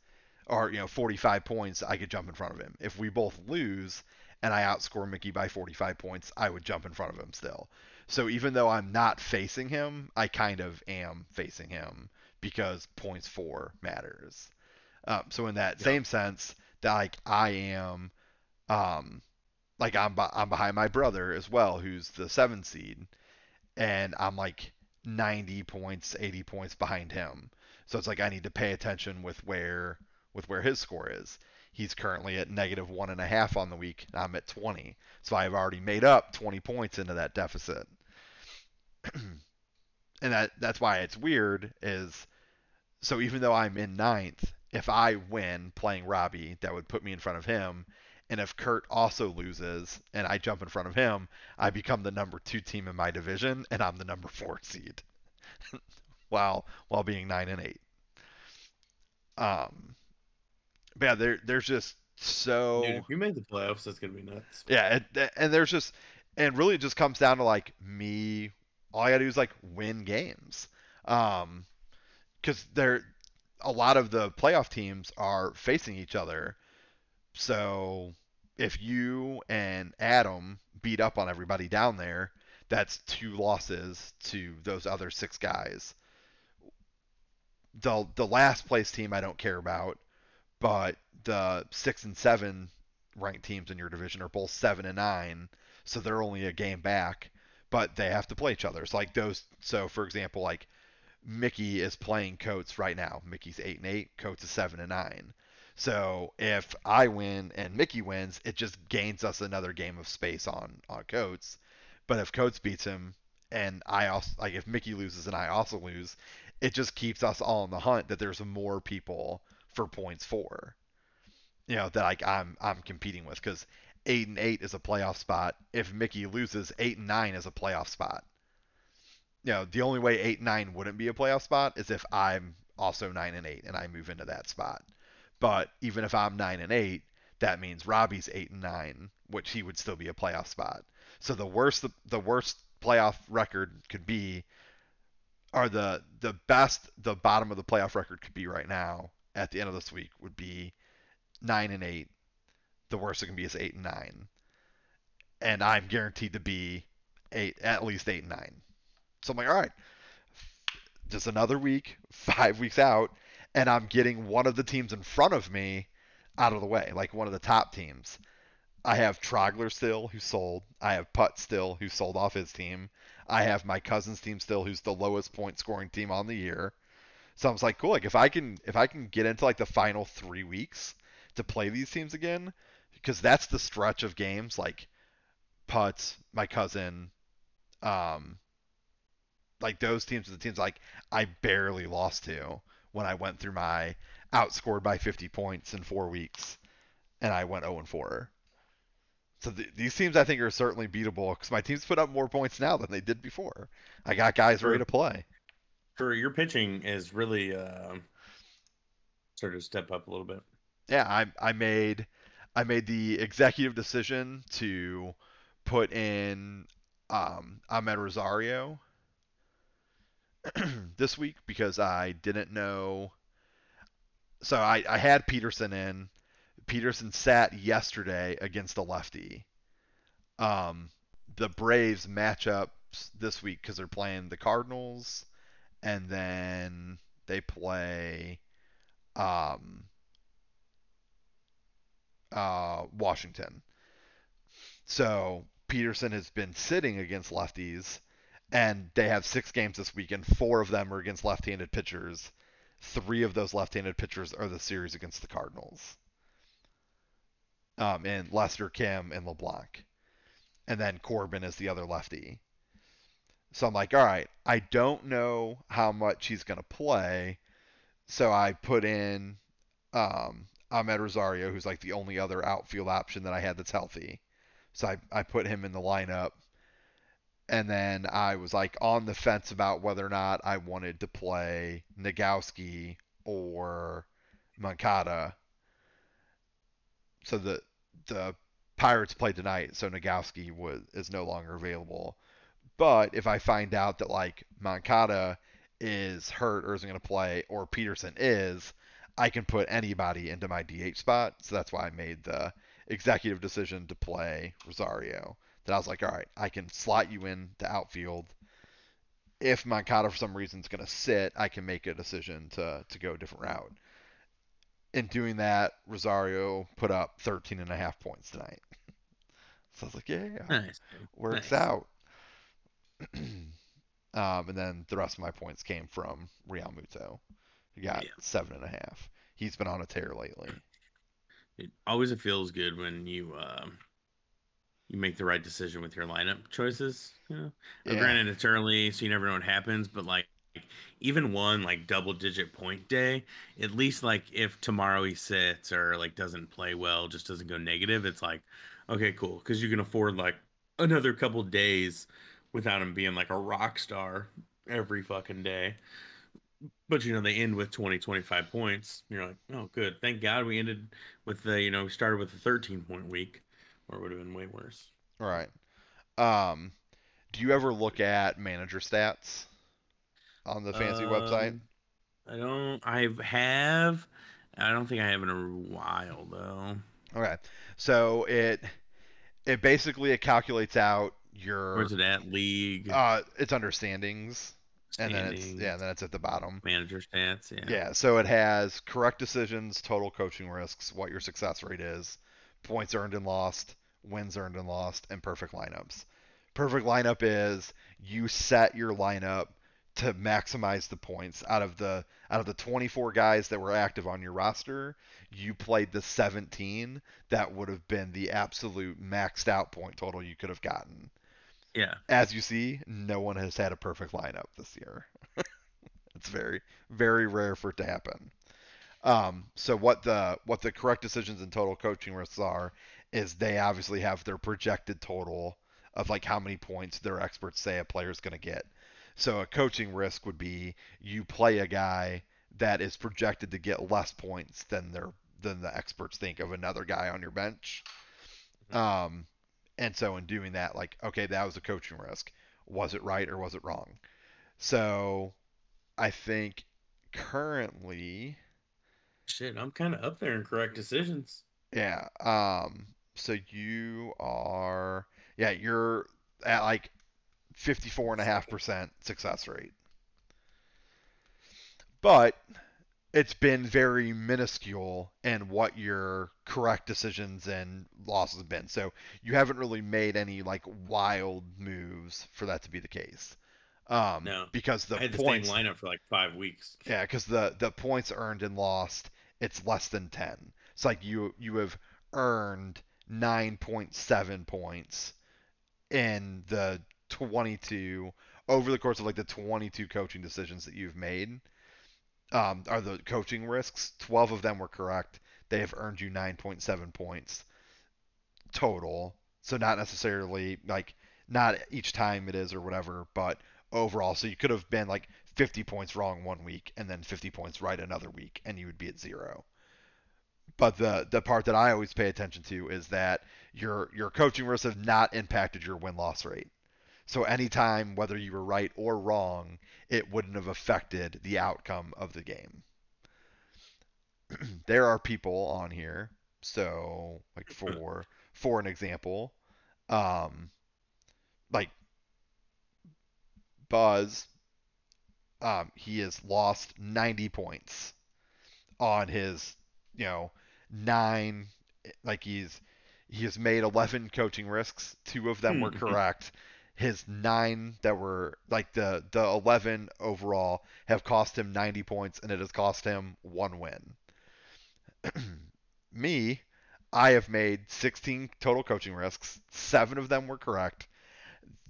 or you know 45 points, I could jump in front of him. If we both lose and I outscore Mickey by 45 points, I would jump in front of him still. So even though I'm not facing him, I kind of am facing him because points for matters. Um, so in that yeah. same sense, that like I am, um, like I'm I'm behind my brother as well, who's the seven seed, and I'm like 90 points, 80 points behind him. So it's like I need to pay attention with where with where his score is. He's currently at negative one and a half on the week. I'm at 20. So I've already made up 20 points into that deficit. and that that's why it's weird is so even though I'm in ninth, if I win playing Robbie, that would put me in front of him. And if Kurt also loses and I jump in front of him, I become the number two team in my division and I'm the number four seed. while while being nine and eight. Um but yeah, there there's just so Dude, if you made the playoffs, that's gonna be nuts. yeah, and, and there's just and really it just comes down to like me. All I gotta do is like win games, um, because they're a lot of the playoff teams are facing each other. So if you and Adam beat up on everybody down there, that's two losses to those other six guys. The the last place team I don't care about, but the six and seven ranked teams in your division are both seven and nine, so they're only a game back, but they have to play each other. So like those so for example, like Mickey is playing Coates right now. Mickey's eight and eight, Coates is seven and nine. So if I win and Mickey wins, it just gains us another game of space on on Coates. But if Coates beats him and I also like if Mickey loses and I also lose, it just keeps us all in the hunt that there's more people for points for. You know that like I'm I'm competing with because eight and eight is a playoff spot. If Mickey loses, eight and nine is a playoff spot. You know the only way eight and nine wouldn't be a playoff spot is if I'm also nine and eight and I move into that spot. But even if I'm nine and eight, that means Robbie's eight and nine, which he would still be a playoff spot. So the worst the, the worst playoff record could be, or the the best the bottom of the playoff record could be right now at the end of this week would be nine and eight. The worst it can be is eight and nine, and I'm guaranteed to be eight at least eight and nine. So I'm like, all right, just another week, five weeks out, and I'm getting one of the teams in front of me out of the way, like one of the top teams. I have Trogler still, who sold. I have Putt still, who sold off his team. I have my cousin's team still, who's the lowest point scoring team on the year. So I was like, cool. Like if I can, if I can get into like the final three weeks to play these teams again, because that's the stretch of games like Putz, my cousin, um, like those teams are the teams like I barely lost to when I went through my outscored by 50 points in four weeks, and I went 0 and 4. So th- these teams I think are certainly beatable because my teams put up more points now than they did before. I got guys ready to play. For your pitching is really uh, sort of step up a little bit. Yeah, I I made I made the executive decision to put in um, Amed Rosario this week because I didn't know. So I, I had Pederson in. Pederson sat yesterday against the lefty. Um, the Braves match up this week because they're playing the Cardinals, and then they play um, uh, Washington. So Pederson has been sitting against lefties and they have six games this weekend. four of them are against left-handed pitchers. Three of those left-handed pitchers are the series against the Cardinals. Um, and Lester, Kim, and LeBlanc, and then Corbin is the other lefty. So I'm like, all right, I don't know how much he's gonna play, so I put in um, Amed Rosario, who's like the only other outfield option that I had that's healthy. So I, I put him in the lineup and then I was like on the fence about whether or not I wanted to play Nagowski or Moncada. So the the Pirates play tonight, so Nagowski was is no longer available. But if I find out that like Moncada is hurt or isn't going to play, or Pederson is, I can put anybody into my DH spot. So that's why I made the executive decision to play Rosario that I was like, all right, I can slot you in the outfield. If Moncada for some reason is going to sit, I can make a decision to to go a different route. In doing that, Rosario put up 13 and a half points tonight. So I was like, yeah, Nice. works Nice. out. um, and then the rest of my points came from Realmuto. He got Yeah. seven and a half. He's been on a tear lately. It always feels good when you uh, you make the right decision with your lineup choices. You know, Uh, Yeah. granted it's early, so you never know what happens. But like, even one like double digit point day, at least like if tomorrow he sits or like doesn't play well, just doesn't go negative, it's like, okay, cool, because you can afford like another couple days without him being like a rock star every fucking day. but you know they end with 20 25 points you're like oh good thank god we ended with the you know we started with a 13 point week or it would have been way worse All right. Um, do you ever look at manager stats on the website? Um, i don't i have i don't think i have in a while though Okay. So it it basically it calculates out your where's it at league uh it's understandings and then it's yeah, and then it's at the bottom. manager stats yeah Yeah, so it has correct decisions, total coaching risks, what your success rate is, points earned and lost, wins earned and lost, and perfect lineups. Perfect lineup is you set your lineup to maximize the points out of the out of the 24 guys that were active on your roster, you played the 17 that would have been the absolute maxed out point total you could have gotten. Yeah As you see, no one has had a perfect lineup this year. it's very very rare for it to happen. Um, so what the what the correct decisions and total coaching risks are is they obviously have their projected total of like how many points their experts say a player is going to get. So a coaching risk would be you play a guy that is projected to get less points than their than the experts think of another guy on your bench. Um, and so in doing that, like okay, that was a coaching risk. Was it right or was it wrong? So I think currently shit i'm kind of up there in correct decisions Yeah. Um. So you are. Yeah, you're at like fifty-four and a half percent success rate. But it's been very minuscule in what your correct decisions and losses have been. So you haven't really made any like wild moves for that to be the case. Um, No. because the i had the points. same lineup for like five weeks Yeah, because the the points earned and lost, it's less than ten. It's like you you have earned nine point seven points in the twenty two over the course of like the twenty two coaching decisions that you've made. Um, are the coaching risks? Twelve of them were correct. They have earned you nine point seven points total. So not necessarily like not each time it is or whatever, but overall. So you could have been like 50 points wrong one week and then 50 points right another week, and you would be at zero. But the the part that I always pay attention to is that your your coaching risks have not impacted your win loss rate. So anytime, whether you were right or wrong, it wouldn't have affected the outcome of the game. there are people on here. So like for for an example, um, like Buzz, um, he has lost 90 points on his, you know, nine. Like he's he has made 11 coaching risks. Two of them were correct. His nine that were like the the 11 overall have cost him 90 points, and it has cost him one win. Me, I have made 16 total coaching risks. Seven of them were correct.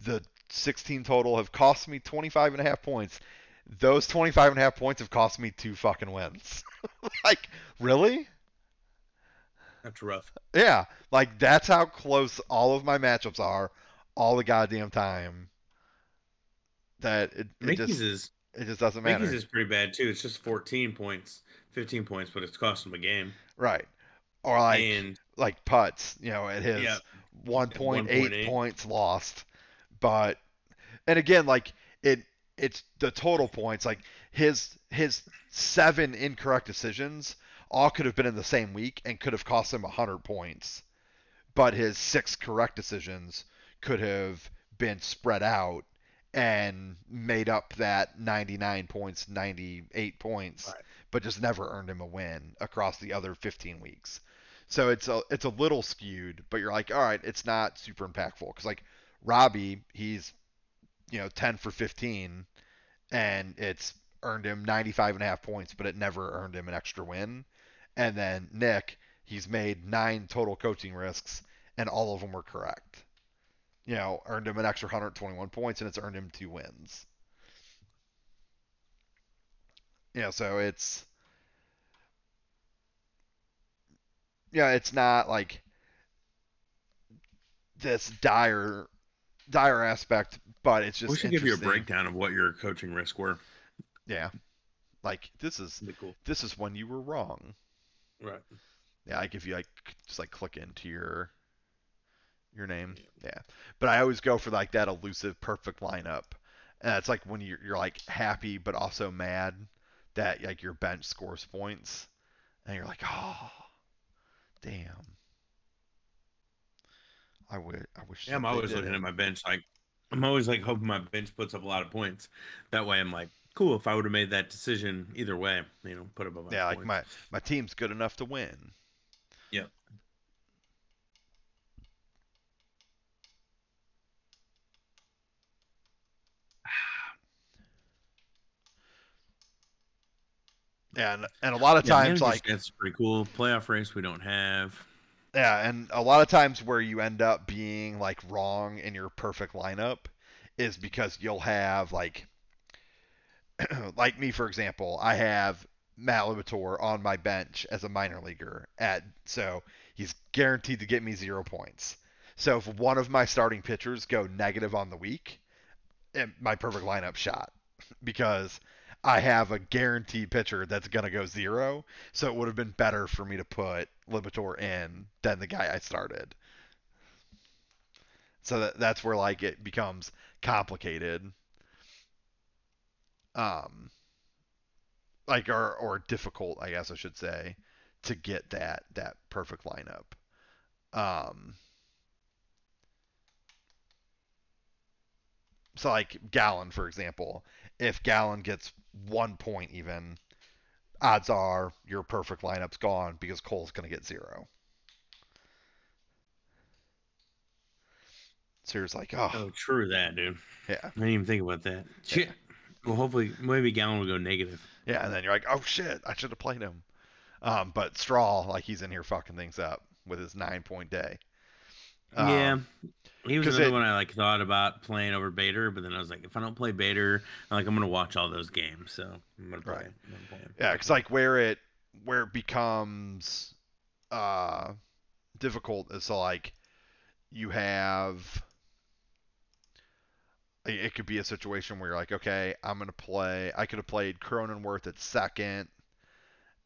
The 16 total have cost me 25 and a half points. Those 25 and a half points have cost me two fucking wins. like, really? that's rough Yeah, like that's how close all of my matchups are all the goddamn time. That it, it just is it just doesn't matter. Mickey's is pretty bad too. It's just 14 points, 15 points, but it's cost him a game. Right. Or like and like putts, you know, at his Yeah. 1.8 1.8. points lost. But and again like it it's the total points like his his seven incorrect decisions all could have been in the same week and could have cost him 100 points. But his six correct decisions could have been spread out and made up that 99 points, 98 points, Right. but just never earned him a win across the other 15 weeks. So it's a it's a little skewed, but you're like, all right, it's not super impactful because like Robbie, he's you know 10 for 15, and it's earned him 95 and a half points, but it never earned him an extra win. And then Nick, he's made nine total coaching risks, and all of them were correct. You know, earned him an extra 121 points, and it's earned him two wins. Yeah, so it's yeah, it's not like this dire dire aspect, but it's just we should give you a breakdown of what your coaching risk were. Yeah. Like this is cool. this is when you were wrong. Right. Yeah, I give you like just like click into your your name. Yeah. But I always go for like that elusive perfect lineup. And it's like when you're you're like happy but also mad that like your bench scores points and you're like, "Oh, damn." I would I wish Yeah, I'm always looking didn't. at my bench like I'm always like hoping my bench puts up a lot of points. That way I'm like, cool, if I would have made that decision either way, you know, put up a bunch Yeah, of like points. my my team's good enough to win. Yep. And and a lot of Yeah, times like stats is pretty cool. Playoff race we don't have. Yeah, and a lot of times where you end up being like wrong in your perfect lineup is because you'll have like like me for example, I have Matt Libator on my bench as a minor leaguer at so he's guaranteed to get me zero points. So if one of my starting pitchers go negative on the week, it, my perfect lineup shot because I have a guaranteed pitcher that's gonna go zero. So it would have been better for me to put Libator in than the guy I started. So that that's where like it becomes complicated. Um like or or difficult, I guess I should say, to get that that perfect lineup. Um so like Gallen, for example, if Gallen gets one point even, odds are your perfect lineup's gone because Cole's gonna get zero. So you're just like, oh, Oh, true that, dude. yeah, I didn't even think about that. Shit. Well, hopefully, maybe Gallen will go negative. yeah, and then you're like, oh shit, I should have played him. Um, but Straw, like he's in here fucking things up with his nine point day. Um, yeah, he was another it- one I like thought about playing over Bader, but then I was like, if I don't play Bader, I'm like I'm gonna watch all those games, so I'm gonna play. Right. I'm gonna play. Yeah, because like where it where it becomes uh difficult is so like you have it it could be a situation where you're like, okay, I'm gonna play. I could have played Cronenworth at second,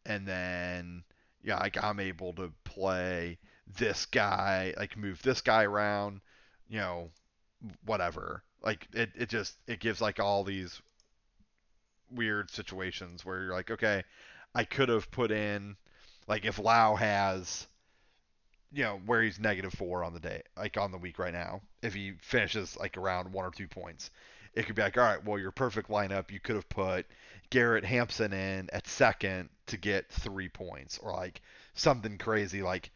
and then yeah, like I'm able to play this guy, like move this guy around, you know, whatever. Like it, it just it gives like all these weird situations where you're like, okay, I could have put in like if Lau has you know where he's negative four on the day like on the week right now if he finishes like around one or two points it could be like all right well your perfect lineup you could have put garrett hampson in at second to get three points or like something crazy like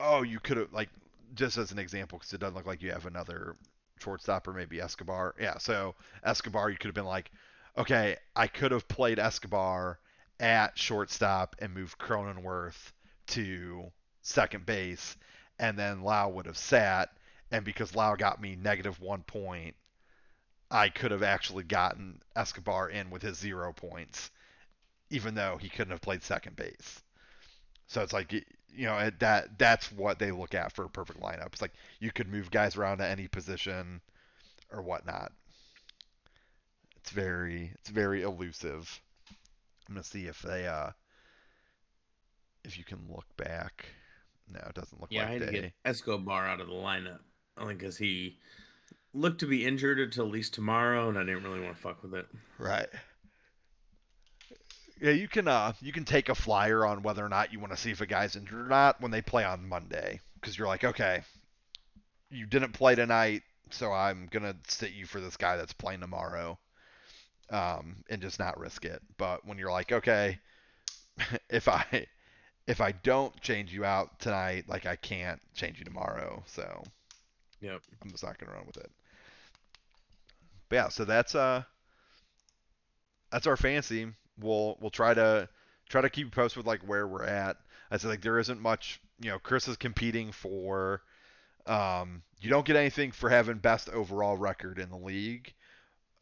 oh you could have like just as an example because it doesn't look like you have another shortstop or maybe escobar yeah so escobar you could have been like okay i could have played escobar at shortstop and moved cronenworth to second base, and then Lau would have sat, and because Lau got me negative one point, I could have actually gotten Escobar in with his zero points, even though he couldn't have played second base. So it's like you know it- that that's what they look at for a perfect lineup. It's like you could move guys around to any position or whatnot. It's very it's very elusive. I'm gonna see if they uh if you can look back. No, it doesn't look Yeah, I like had to they. get Escobar out of the lineup only because he looked to be injured until at least tomorrow, and I didn't really want to fuck with it. Right. Yeah, you can uh you can take a flyer on whether or not you want to see if a guy's injured or not when they play on Monday because you're like, okay, you didn't play tonight, so I'm gonna sit you for this guy that's playing tomorrow, um, and just not risk it. But when you're like, okay, if I if I don't change you out tonight, like I can't change you tomorrow, so Yep. I'm just not gonna run with it. But yeah, so that's uh that's our fantasy. We'll we'll try to try to keep you posted with like where we're at. I said like there isn't much you know, Chris is competing for um you don't get anything for having best overall record in the league.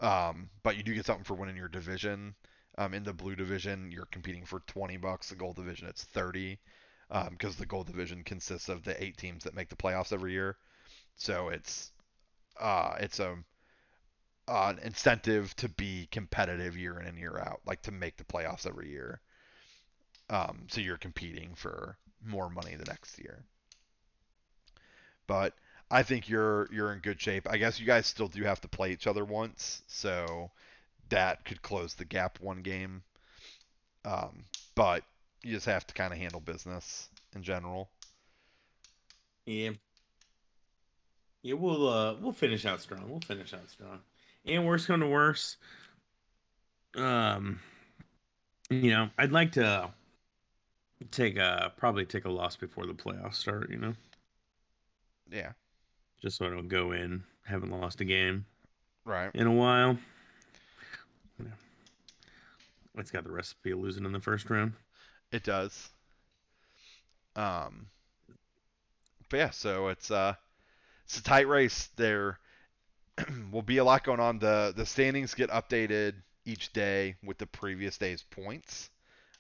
Um, but you do get something for winning your division. Um, in the blue division, you're competing for 20 bucks. The gold division, it's 30, um, because the gold division consists of the eight teams that make the playoffs every year. So it's uh, it's a uh, incentive to be competitive year in and year out, like to make the playoffs every year. Um, so you're competing for more money the next year. But I think you're you're in good shape. I guess you guys still do have to play each other once, so that could close the gap one game. Um, but you just have to kind of handle business in general. Yeah. Yeah, we'll uh we'll finish out strong. We'll finish out strong. And worse come to worse. Um you know, I'd like to take a probably take a loss before the playoffs start, you know. Yeah. Just so I don't go in haven't lost a game Right. in a while. Yeah. It's got the recipe of losing in the first round. It does. Um, but yeah, so it's uh, it's a tight race. There will be a lot going on. the The standings get updated each day with the previous day's points.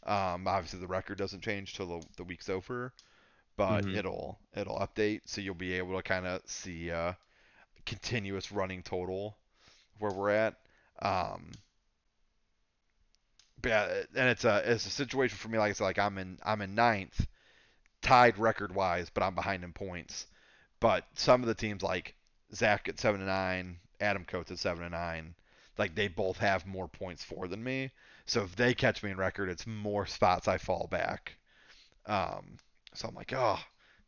Um, obviously the record doesn't change till the, the week's over, but Mhm. it'll it'll update, so you'll be able to kind of see uh, continuous running total where we're at. Um, but yeah, and it's a it's a situation for me. Like I said, like I'm in I'm in ninth, tied record wise, but I'm behind in points. But some of the teams like Zach at seven and nine, Adam Coates at seven and nine, like they both have more points for than me. So if they catch me in record, it's more spots I fall back. Um, so I'm like, oh,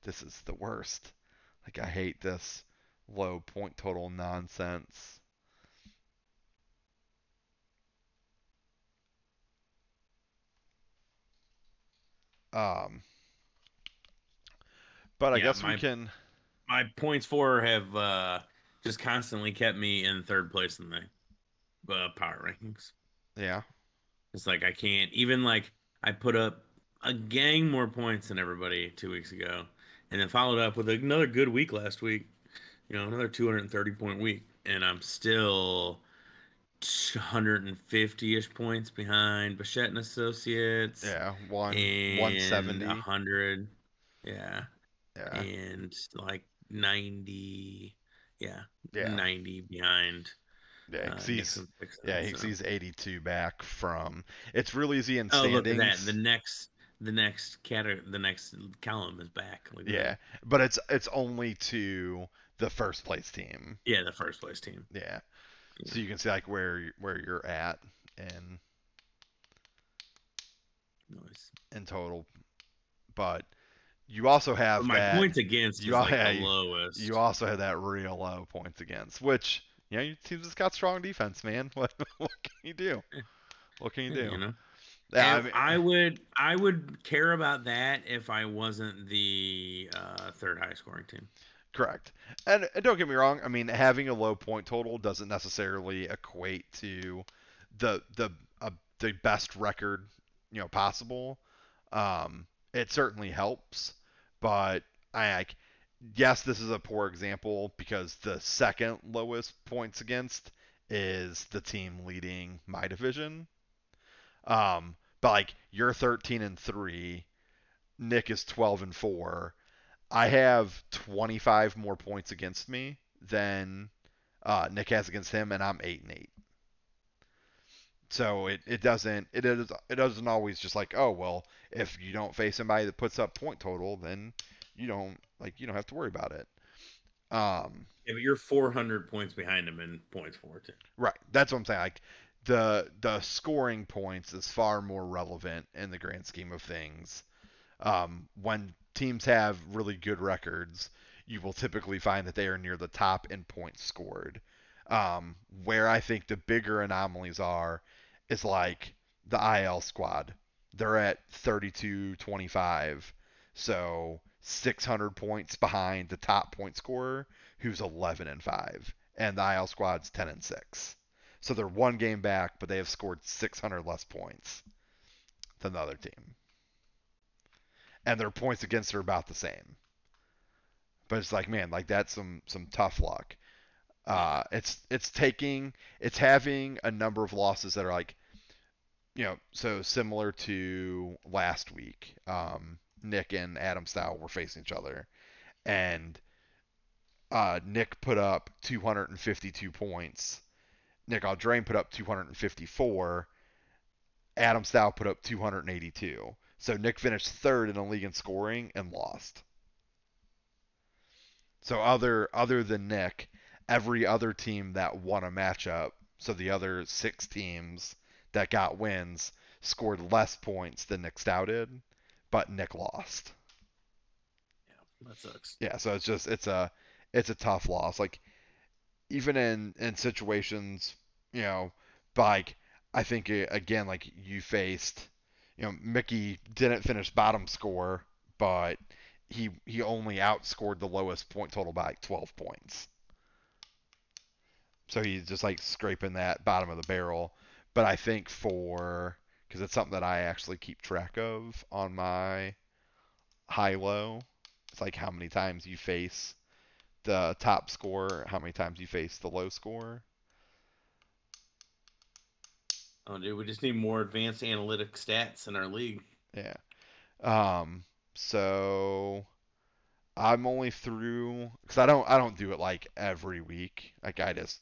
this is the worst. Like I hate this low point total nonsense. Um, but I Yeah, guess my- we can. My points for have uh just constantly kept me in third place in the uh, power rankings. Yeah. It's like I can't even like I put up a gang more points than everybody two weeks ago, and then followed up with another good week last week. You know, another 230 point week, and I'm still 150 ish points behind Bichette and Associates. Yeah. One and one seventy. 100. Yeah, Yeah. and like 90. Yeah, Yeah. 90 behind. Yeah. uh, He's, Nixon yeah. So. he's eighty two back from. It's really easy in Oh, standings. look at that! The next, the next category, the next column is back. Yeah, that. but it's it's only to the first place team. yeah, the first place team. Yeah. So you can see like where where you're at and Nice. in total, but you also have But my that. points against you is like yeah, lowest. You also have that real low points against, which you know your team's just got strong defense, man. What what can you do? What can you do? You know, Yeah, I mean, I would, I would care about that if I wasn't the uh, third highest scoring team. Correct. And, and don't get me wrong. I mean, having a low point total doesn't necessarily equate to the the uh, the best record you know possible. Um, it certainly helps, but I like yes, this is a poor example because the second lowest points against is the team leading my division. Um, but like you're 13 and three, Nick is 12 and four. I have 25 more points against me than uh, Nick has against him, and I'm eight and eight. So it, it doesn't it is it doesn't always just like oh well if you don't face somebody that puts up point total then you don't like you don't have to worry about it. Um, Yeah, but you're 400 points behind him in points for too. Right. That's what I'm saying. Like the the scoring points is far more relevant in the grand scheme of things. Um, when teams have really good records, you will typically find that they are near the top in points scored. Um, where I think the bigger anomalies are is like the IL squad. They're at 32-25, so 600 points behind the top point scorer, who's 11 and 5, and the IL squad's 10 and 6. So they're one game back, but they have scored 600 less points than the other team. And their points against are about the same. But it's like, man, like that's some some tough luck. Uh, it's it's taking it's having a number of losses that are like, you know, so similar to last week. Um, Nick and Adam Style were facing each other, and uh, Nick put up 252 points, Nick Audrain put up 254. Adam Stout put up 282. So Nick finished third in the league in scoring and lost. So other other than Nick, every other team that won a matchup, so the other six teams that got wins, scored less points than Nick Stout did, but Nick lost. Yeah, that sucks. Yeah, so it's just it's a it's a tough loss. Like even in in situations, you know, like I think uh, again, like you faced, you know, Mickey didn't finish bottom score, but he he only outscored the lowest point total by like 12 points. So he's just like scraping that bottom of the barrel. But I think for because it's something that I actually keep track of on my high low. It's like how many times you face the top score, how many times you face the low score. Oh, dude, we just need more advanced analytic stats in our league. Yeah. Um. So I'm only through because I don't I don't do it like every week. Like I just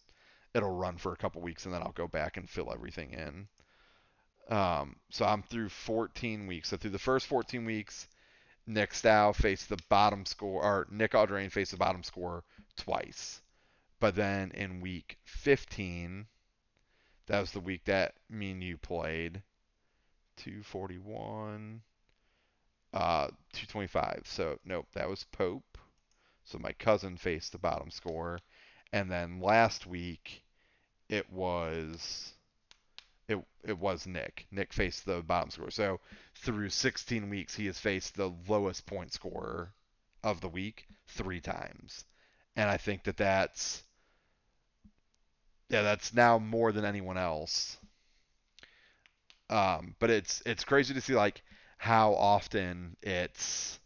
it'll run for a couple weeks and then I'll go back and fill everything in. Um, so I'm through 14 weeks. So through the first 14 weeks, Nick Stow faced the bottom score, or Nick Audrain faced the bottom score twice. But then in week 15, that was the week that me and you played. 241, uh, 225. So nope, that was Pope. So my cousin faced the bottom score, and then last week it was it it was Nick. Nick faced the bottom score. So through 16 weeks, he has faced the lowest point scorer of the week three times, and I think that that's yeah, that's now more than anyone else. Um, but it's it's crazy to see like how often it's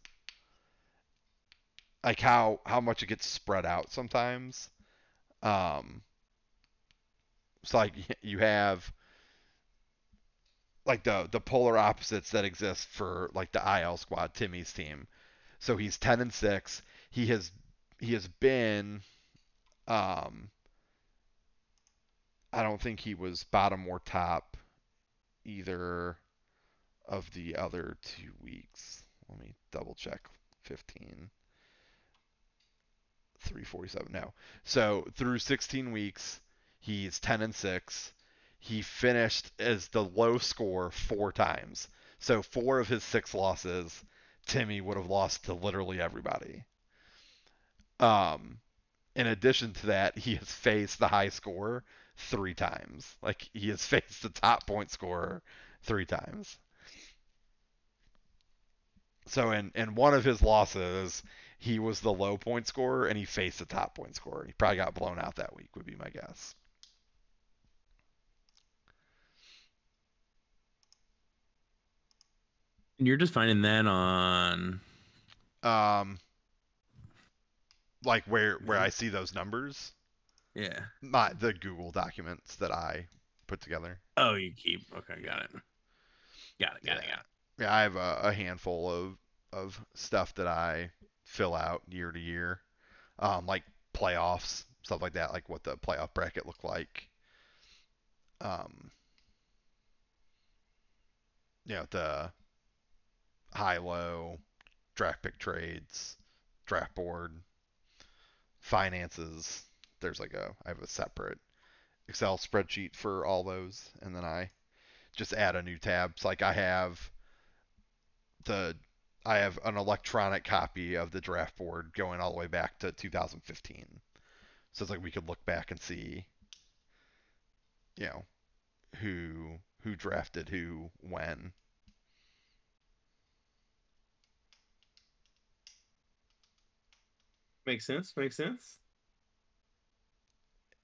like how how much it gets spread out sometimes. Um, it's like you have like the the polar opposites that exist for like the IL squad, Timmy's team. So he's ten and six. He has he has been um I don't think he was bottom or top either of the other two weeks. Let me double check 15. 347. No. So through 16 weeks, he's 10 and 6 he finished as the low score four times. So four of his six losses, Timmy would have lost to literally everybody. Um, in addition to that, he has faced the high score three times. Like he has faced the top point scorer three times. So in in one of his losses, he was the low point scorer and he faced the top point scorer. He probably got blown out that week, would be my guess. And you're just finding that on um like where where I see those numbers. Yeah. My the Google documents that I put together. Oh, you keep okay, got it. Got it, got yeah. it, got it. Yeah, I have a, a, handful of of stuff that I fill out year to year. Um like playoffs, stuff like that, like what the playoff bracket looked like. Um you know, the high low, draft pick trades, draft board, finances. There's like a I have a separate Excel spreadsheet for all those, and then I just add a new tab. So like I have the I have an electronic copy of the draft board going all the way back to 2015. So it's like we could look back and see, you know, who who drafted who when Makes sense. Makes sense.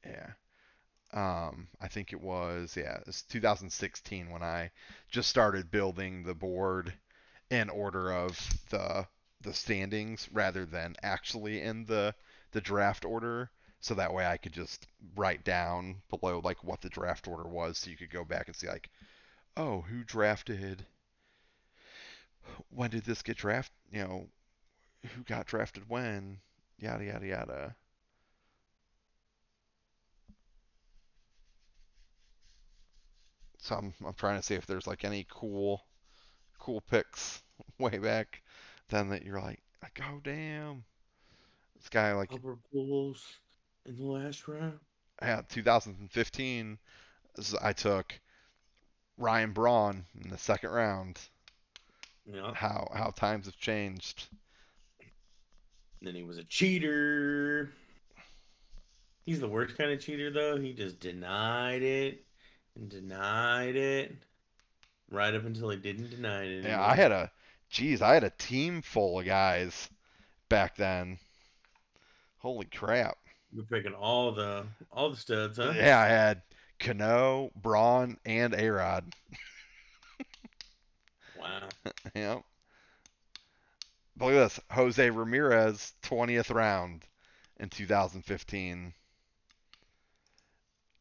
Yeah. Um, I think it was yeah, it's 2016 when I just started building the board in order of the the standings rather than actually in the the draft order. So that way I could just write down below like what the draft order was, so you could go back and see like, oh, who drafted? When did this get drafted? You know, who got drafted when? yada yada yada. So I'm I'm trying to see if there's like any cool cool picks way back then that you're like, like oh damn, this guy like Upper pools in the last round. yeah 2015, I took Ryan Braun in the second round. Yeah. How how times have changed. Then he was a cheater. He's the worst kind of cheater, though. He just denied it and denied it right up until he didn't deny it. Yeah. I had a geez, I had a team full of guys back then. Holy crap. You're picking all the all the studs, huh? Yeah, I had Cano, Braun, and Arod. Wow. Yep. But look at this. Jose Ramirez, 20th round in 2015.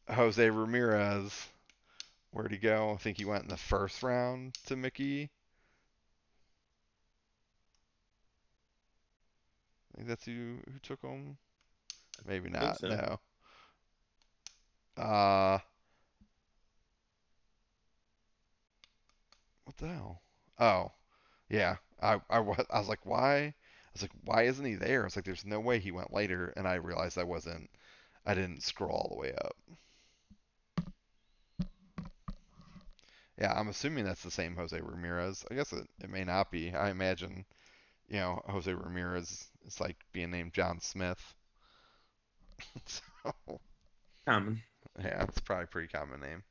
Jose Ramirez, where'd he go? I think he went in the first round to Mickey. I think that's who who took him. Maybe not. so. No. Uh. What the hell? Oh, yeah. I I was I was like, why? I was like, why isn't he there? I was like, there's no way he went later, and I realized I wasn't. I didn't scroll all the way up. Yeah, I'm assuming that's the same Jose Ramirez. I guess it, it may not be. I imagine, you know, Jose Ramirez is like being named John Smith. so, Common. yeah, it's probably a pretty common name.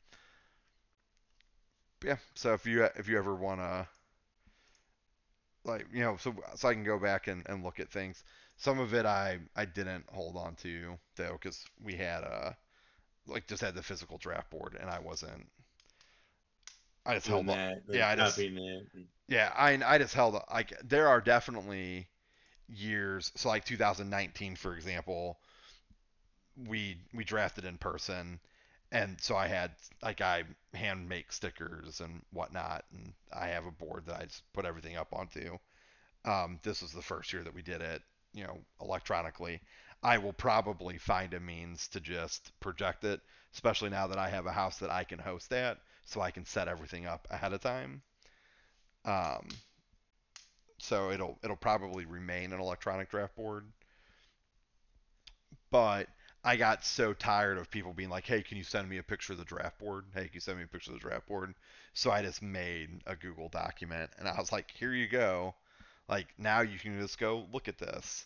But yeah, so if you if you ever wanna like you know so so I can go back and, and look at things. Some of it I I didn't hold on to though because we had a like just had the physical draft board and I wasn't. I just held on. that. yeah, I just- it. Yeah, I I just held like there are definitely years. So like 2019, for example, we we drafted in person, and so I had like I hand make stickers and whatnot, and I have a board that I just put everything up onto. Um, this was the first year that we did it, you know, electronically. I will probably find a means to just project it, especially now that I have a house that I can host at, so I can set everything up ahead of time. Um, so it'll it'll probably remain an electronic draft board. But I got so tired of people being like, "Hey, can you send me a picture of the draft board? Hey, can you send me a picture of the draft board?" So I just made a Google document, and I was like, "Here you go. Like now you can just go look at this."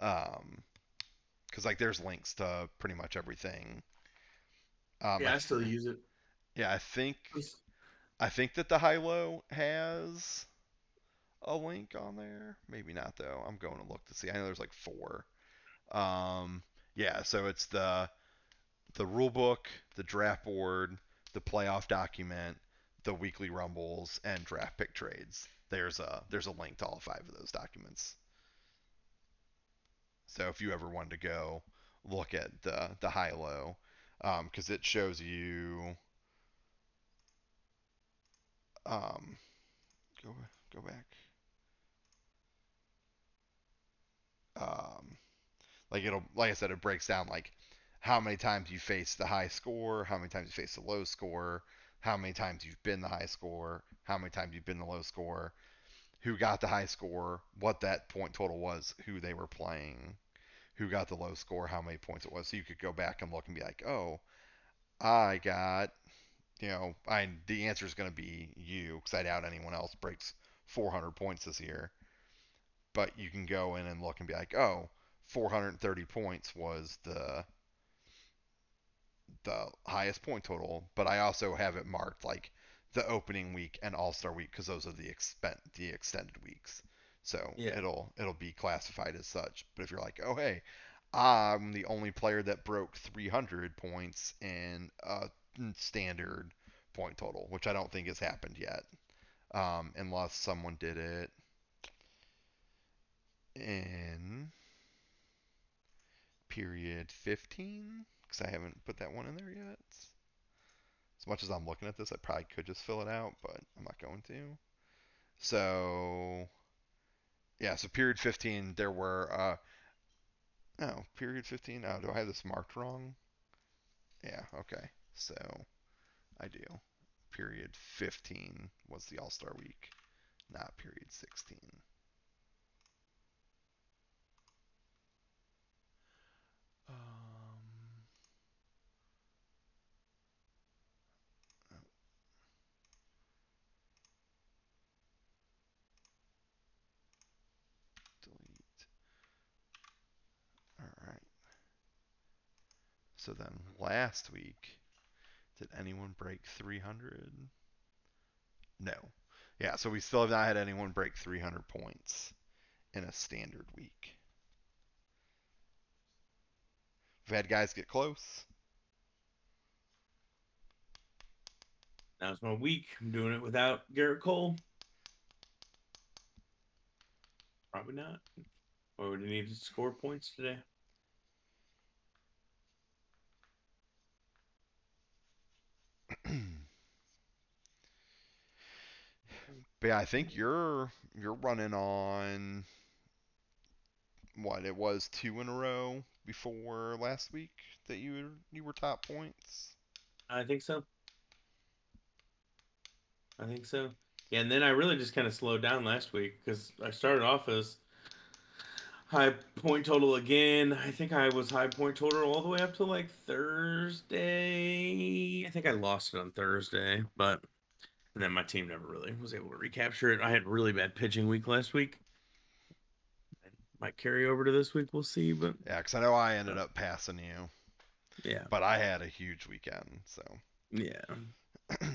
Um, because like there's links to pretty much everything. Um, Yeah, I still use it. Yeah, I think I think that the high low has a link on there. Maybe not though. I'm going to look to see. I know there's like four. Um, yeah, so it's the the rule book, the draft board, the playoff document, the weekly rumbles, and draft pick trades. There's a there's a link to all five of those documents. So if you ever wanted to go look at the the high low, because it shows you um, go go back. Um, like it'll like I said, it breaks down like how many times you face the high score, how many times you face the low score, how many times you've been the high score, how many times you've been the low score, who got the high score, what that point total was, who they were playing, who got the low score, how many points it was. So you could go back and look and be like, oh, I got you know, I the answer is going to be you because I doubt anyone else breaks 400 points this year. But you can go in and look and be like, oh, 430 points was the the highest point total. But I also have it marked like the opening week and All Star week because those are the expen- the extended weeks. So Yeah. it'll it'll be classified as such. But if you're like, oh hey, I'm the only player that broke 300 points in a standard point total, which I don't think has happened yet, um, unless someone did it in period 15, because I haven't put that one in there yet. As much as I'm looking at this, I probably could just fill it out, but I'm not going to. So, yeah, so period 15, there were, uh, oh, period 15, oh, do I have this marked wrong? Yeah, okay, so I do. period 15 was the All Star week, not period 16. Um. All right. So then last week, did anyone break 300? No. Yeah, so we still have not had anyone break 300 points in a standard week. We've had guys get close. Now's my week. I'm doing it without Gerrit Cole. Probably not. Or would he need to score points today? But yeah, I think you're you're running on what it was two in a row before last week that you were, you were top points. I think so. I think so. Yeah, and then I really just kind of slowed down last week because I started off as high point total again. I think I was high point total all the way up to like Thursday. I think I lost it on Thursday, but and then my team never really was able to recapture it. I had really bad pitching week last week. Might carry over to this week. We'll see, but Yeah, because I know I ended up passing you, yeah, but I had a huge weekend, so. yeah.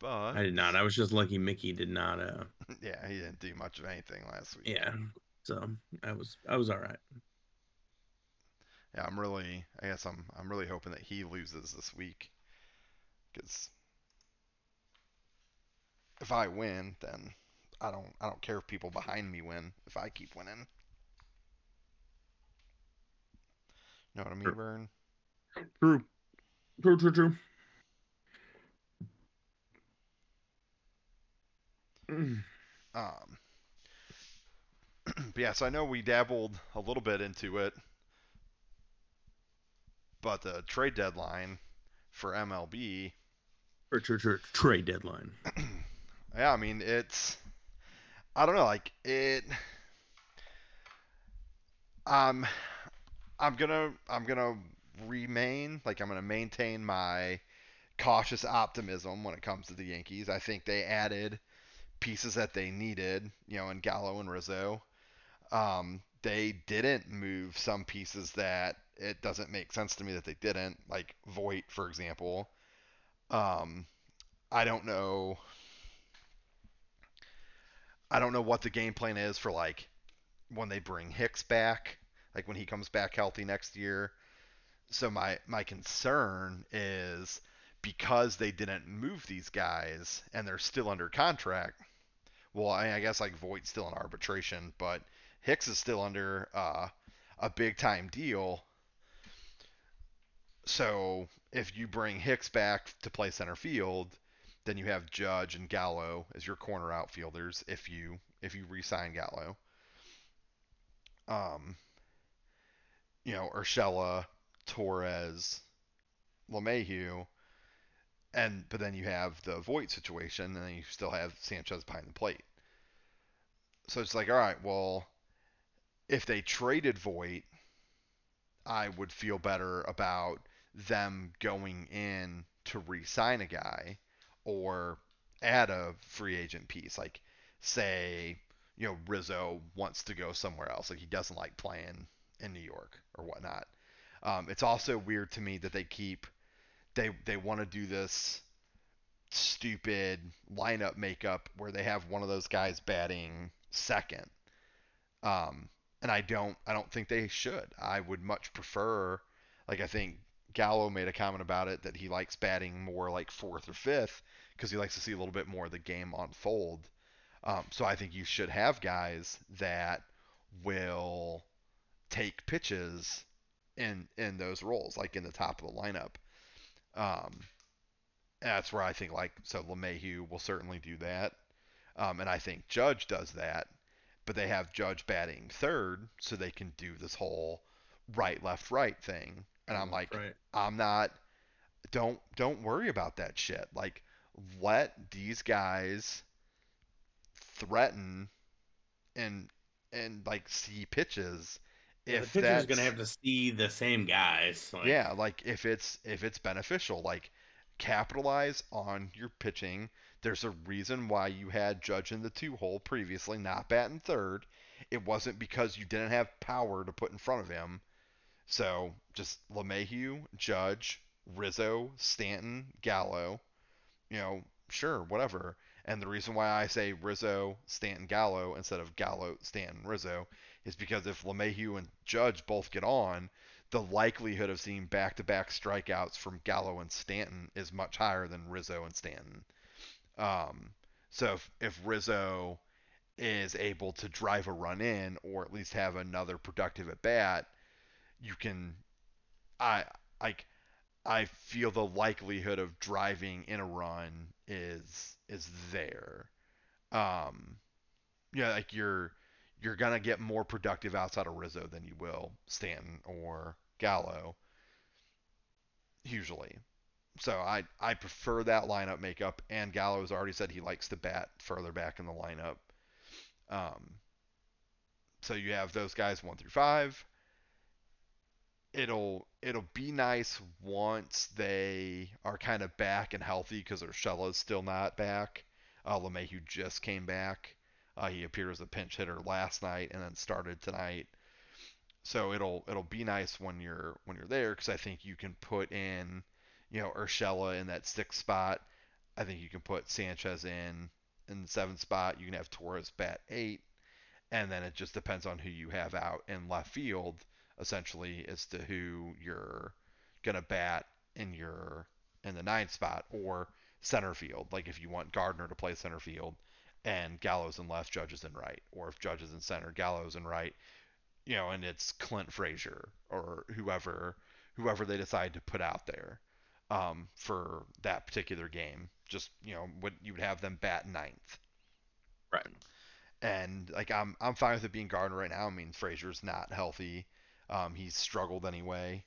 but I did not. I was just lucky. Mickey did not. Uh, yeah, he didn't do much of anything last week. yeah. So I was I was all right. Yeah, I'm really. I guess I'm. I'm really hoping that he loses this week, because if I win, then I don't. I don't care if people behind me win. If I keep winning, know what I mean, Sure. Vern? True. True. True. True. Um, but yeah, so I know we dabbled a little bit into it, but the trade deadline for MLB, Or trade deadline. yeah, I mean it's, I don't know, like it. Um, I'm gonna I'm gonna remain like I'm gonna maintain my cautious optimism when it comes to the Yankees. I think they added pieces that they needed, you know, in Gallo and Rizzo. Um, they didn't move some pieces that it doesn't make sense to me that they didn't, like Voit, for example. Um, I don't know. I don't know what the game plan is for like when they bring Hicks back, like when he comes back healthy next year. So my my concern is because they didn't move these guys and they're still under contract. Well, I, I guess like Voit's still in arbitration, but Hicks is still under uh, a big time deal. So if you bring Hicks back to play center field, then you have Judge and Gallo as your corner outfielders if you if you re-sign Gallo. Um, you know, Urshela, Torres, LeMahieu, and but then you have the Voit situation, and then you still have Sanchez behind the plate. So it's like, all right, well, if they traded Voit, I would feel better about them going in to re-sign a guy or add a free agent piece. Like, say, you know, Rizzo wants to go somewhere else. Like, he doesn't like playing in New York or whatnot. Um, it's also weird to me that they keep they they want to do this stupid lineup makeup where they have one of those guys batting second. Um, and I don't I don't think they should. I would much prefer like I think Gallo made a comment about it that he likes batting more like fourth or fifth because he likes to see a little bit more of the game unfold. Um, so I think you should have guys that will take pitches in in those roles, like in the top of the lineup. Um, that's where I think like so LeMahieu will certainly do that, um, and I think Judge does that, but they have Judge batting third, so they can do this whole right left right thing, and I'm like, right. I'm not. Don't don't worry about that shit. Like let these guys threaten and and like see pitches Yeah, if the pitcher's gonna have to see the same guys. Like, yeah like if it's if it's beneficial like capitalize on your pitching there's a reason why you had judge in the two hole previously not batting third it wasn't because you didn't have power to put in front of him so just LeMahieu, Judge, Rizzo, Stanton, Gallo, you know, sure, whatever. And the reason why I say Rizzo, Stanton, Gallo instead of Gallo, Stanton, Rizzo is because if LeMahieu and Judge both get on, the likelihood of seeing back-to-back strikeouts from Gallo and Stanton is much higher than Rizzo and Stanton. Um, so if, if Rizzo is able to drive a run in or at least have another productive at bat, you can I like I feel the likelihood of driving in a run is is there. Um, yeah, like you're you're gonna get more productive outside of Rizzo than you will Stanton or Gallo usually. So I I prefer that lineup makeup. And Gallo has already said he likes to bat further back in the lineup. Um, so you have those guys one through five it'll it'll be nice once they are kind of back and healthy because Urshela's still not back. Uh, LeMahieu just came back. Uh, he appeared as a pinch hitter last night and then started tonight. So it'll it'll be nice when you're when you're there because I think you can put in, you know, Urshela in that sixth spot. I think you can put Sanchez in in the seventh spot. You can have Torres bat eight, and then it just depends on who you have out in left field essentially as to who you're gonna bat in your in the ninth spot or center field. Like if you want Gardner to play center field and Gallo's in left, Judge is in right, or if Judge is in center, Gallo's in right, you know, and it's Clint Frazier or whoever whoever they decide to put out there um, for that particular game. Just you know, what you would have them bat ninth. Right. And like I'm I'm fine with it being Gardner right now. I mean Frazier's not healthy. Um, he's struggled anyway.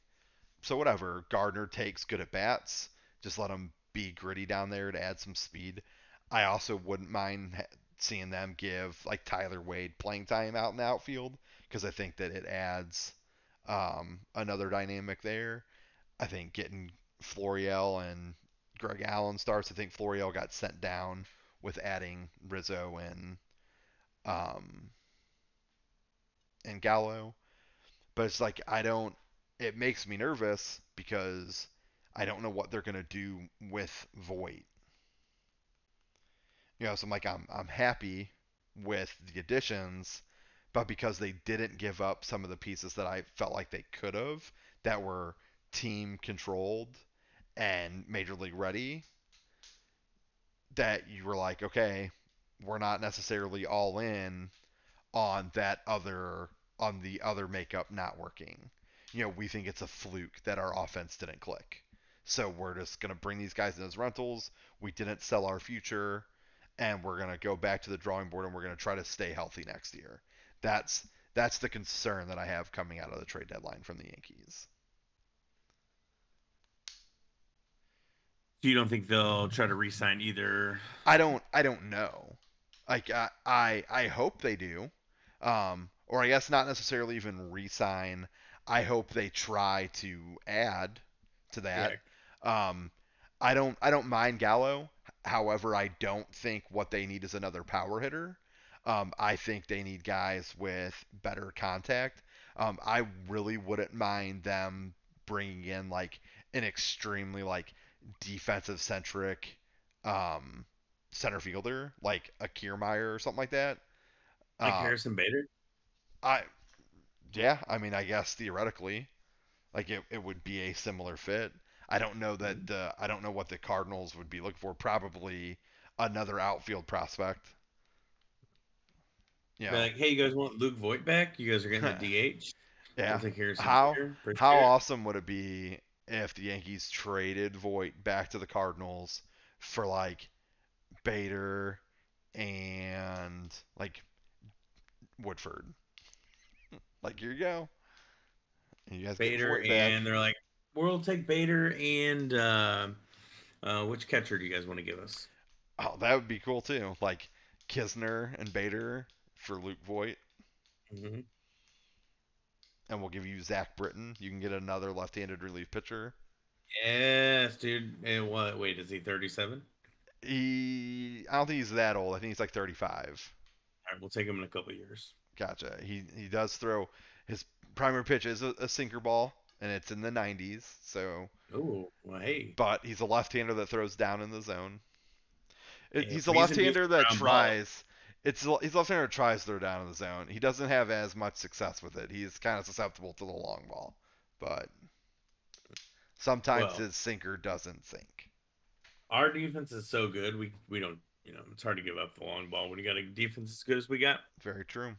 So whatever. Gardner takes good at bats. Just let him be gritty down there to add some speed. I also wouldn't mind seeing them give like Tyler Wade playing time out in the outfield because I think that it adds um, another dynamic there. I think getting Florial and Greg Allen starts. I think Florial got sent down with adding Rizzo and um, and Gallo but it's like I don't. It makes me nervous because I don't know what they're gonna do with Voit. You know, so I'm like I'm I'm happy with the additions, but because they didn't give up some of the pieces that I felt like they could have that were team controlled and major league ready, that you were like, okay, we're not necessarily all in on that other on the other makeup not working. You know, we think it's a fluke that our offense didn't click. So we're just to bring these guys in as rentals. We didn't sell our future, and we're to go back to the drawing board and we're to try to stay healthy next year. That's that's the concern that I have coming out of the trade deadline from the Yankees. Do you don't think they'll try to re-sign either? I don't. I don't know. Like I, I, I hope they do. Um, or I guess not necessarily even re-sign. I hope they try to add to that. Yeah. Um, I don't I don't mind Gallo. However, I don't think what they need is another power hitter. Um, I think they need guys with better contact. Um, I really wouldn't mind them bringing in like an extremely like defensive centric um, center fielder like a Kiermaier or something like that. Like um, Harrison Bader. I yeah, I mean, I guess theoretically, like it, it would be a similar fit. I don't know that mm-hmm. the I don't know what the Cardinals would be looking for. Probably another outfield prospect. Yeah. Like, hey, you guys want Luke Voit back? You guys are getting the DH. yeah. How how awesome would it be if the Yankees traded Voit back to the Cardinals for like Bader and like Woodford? Like, here you go. And you guys Bader and they're like, we'll take Bader and uh, Uh, which catcher do you guys want to give us? Oh, that would be cool too. Like Knizner and Bader for Luke Voit. Mm-hmm. And we'll give you Zach Britton. You can get another left-handed relief pitcher. Yes, dude. And what? Wait, is he 37? He, I don't think he's that old. I think he's like 35. All right, we'll take him in a couple years. Gotcha. He he does throw his primary pitch is a, a sinker ball, and it's in the 90s. So. Oh, well, hey. But he's a left-hander that throws down in the zone. Yeah, he's a left-hander that tries. ball. It's he's left-hander tries to throw down in the zone. He doesn't have as much success with it. He's kind of susceptible to the long ball, but sometimes Well. his sinker doesn't sink. Our defense is so good. We we don't. You know, it's hard to give up the long ball when you got a defense as good as we got. Very true.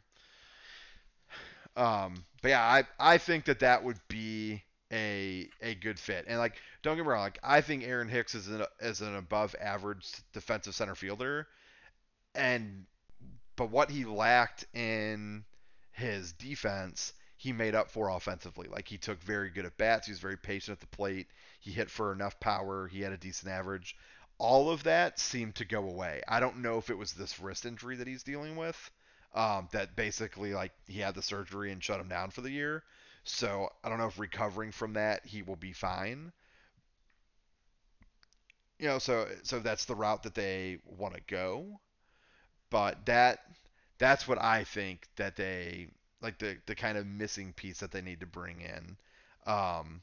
Um, but yeah, I I think that that would be a a good fit. And like, don't get me wrong, like I think Aaron Hicks is an is an above average defensive center fielder, and but what he lacked in his defense, he made up for offensively. Like he took very good at bats. He was very patient at the plate. He hit for enough power. He had a decent average. All of that seemed to go away. I don't know if it was this wrist injury that he's dealing with um, that basically like he had the surgery and shut him down for the year. So I don't know if recovering from that he will be fine. You know, so so that's the route that they want to go. But that that's what I think that they like the the kind of missing piece that they need to bring in. Um,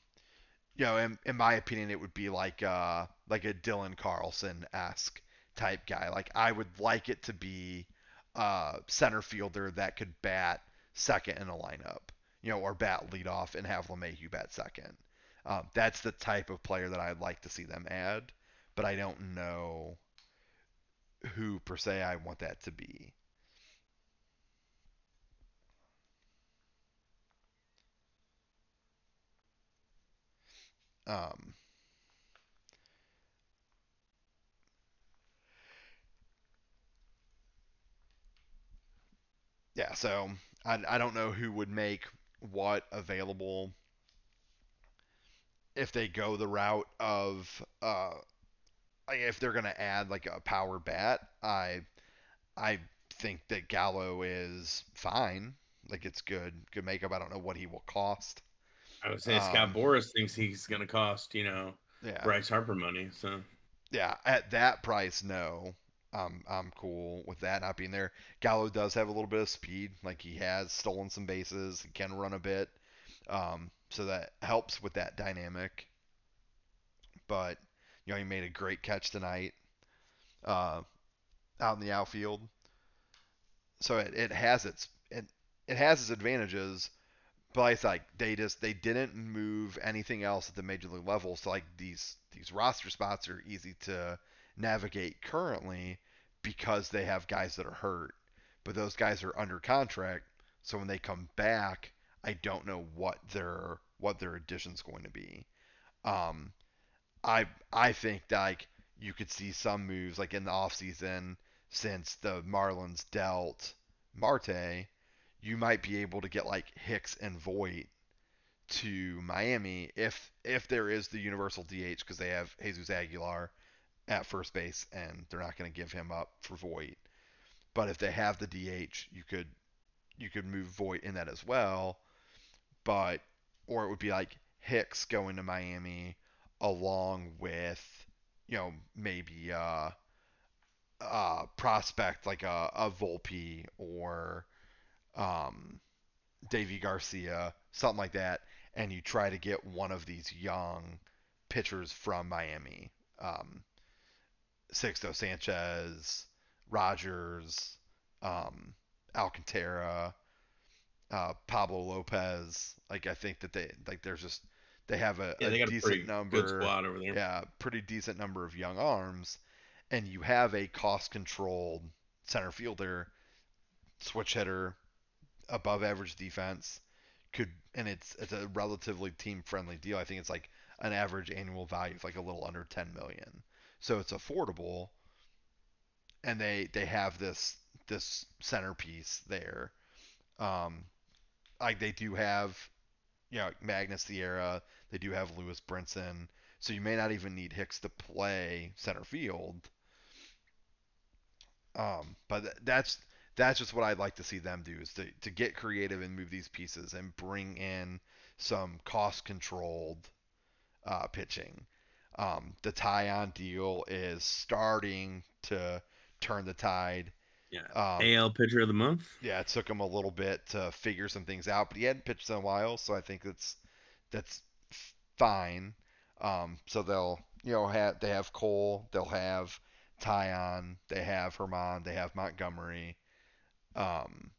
you know, in, in my opinion, it would be like uh like a Dylan Carlson esque type guy. Like I would like it to be uh, center fielder that could bat second in a lineup, you know, or bat leadoff and have LeMahieu bat second. Um, that's the type of player that I'd like to see them add, but I don't know who per se I want that to be. Um, yeah, so I, I don't know who would make what available if they go the route of uh like, if they're gonna add like a power bat. I I think that Gallo is fine. Like it's good, good makeup. I don't know what he will cost. I would say Um, Scott Boras thinks he's going to cost you know Yeah, Bryce Harper money. So yeah. At that price, no. I'm I'm cool with that not being there. Gallo does have a little bit of speed. Like he has stolen some bases, he can run a bit, um, so that helps with that dynamic. But you know he made a great catch tonight, uh, out in the outfield. So it, it has its it, it has its advantages, but it's like they just they didn't move anything else at the major league level. So like these these roster spots are easy to navigate currently because they have guys that are hurt, but those guys are under contract. So when they come back, I don't know what their what their addition's going to be. Um, I I think like you could see some moves like in the offseason since the Marlins dealt Marte, you might be able to get like Hicks and Voit to Miami if if there is the universal DH because they have Jesus Aguilar at first base and they're not going to give him up for Voit. But if they have the DH, you could you could move Voit in that as well. But or it would be like Hicks going to Miami along with you know maybe uh uh prospect like a, a Volpe or um Deivi Garcia, something like that, and you try to get one of these young pitchers from Miami. Um, Sixto Sanchez, Rogers, um, Alcantara, uh, Pablo Lopez. Like I think that they like there's just they have a, yeah, a they decent pretty number good squad over there. yeah, pretty decent number of young arms, and you have a cost-controlled center fielder, switch hitter, above average defense, could and it's it's a relatively team-friendly deal. I think it's like an average annual value of like a little under 10 million, so it's affordable, and they they have this this centerpiece there. Um, like they do have, you know, Magneuris Sierra. They do have Lewis Brinson. so you may not even need Hicks to play center field. Um, but th- that's that's just what I'd like to see them do is to, to get creative and move these pieces and bring in some cost controlled uh, pitching. Um, the Taillon deal is starting to turn the tide. Yeah. Um, AL pitcher of the month. yeah, it took him a little bit to figure some things out, but he hadn't pitched in a while, so I think that's that's fine. Um, so they'll you know have they have Cole, they'll have Taillon, they have Germán, they have Montgomery. Um,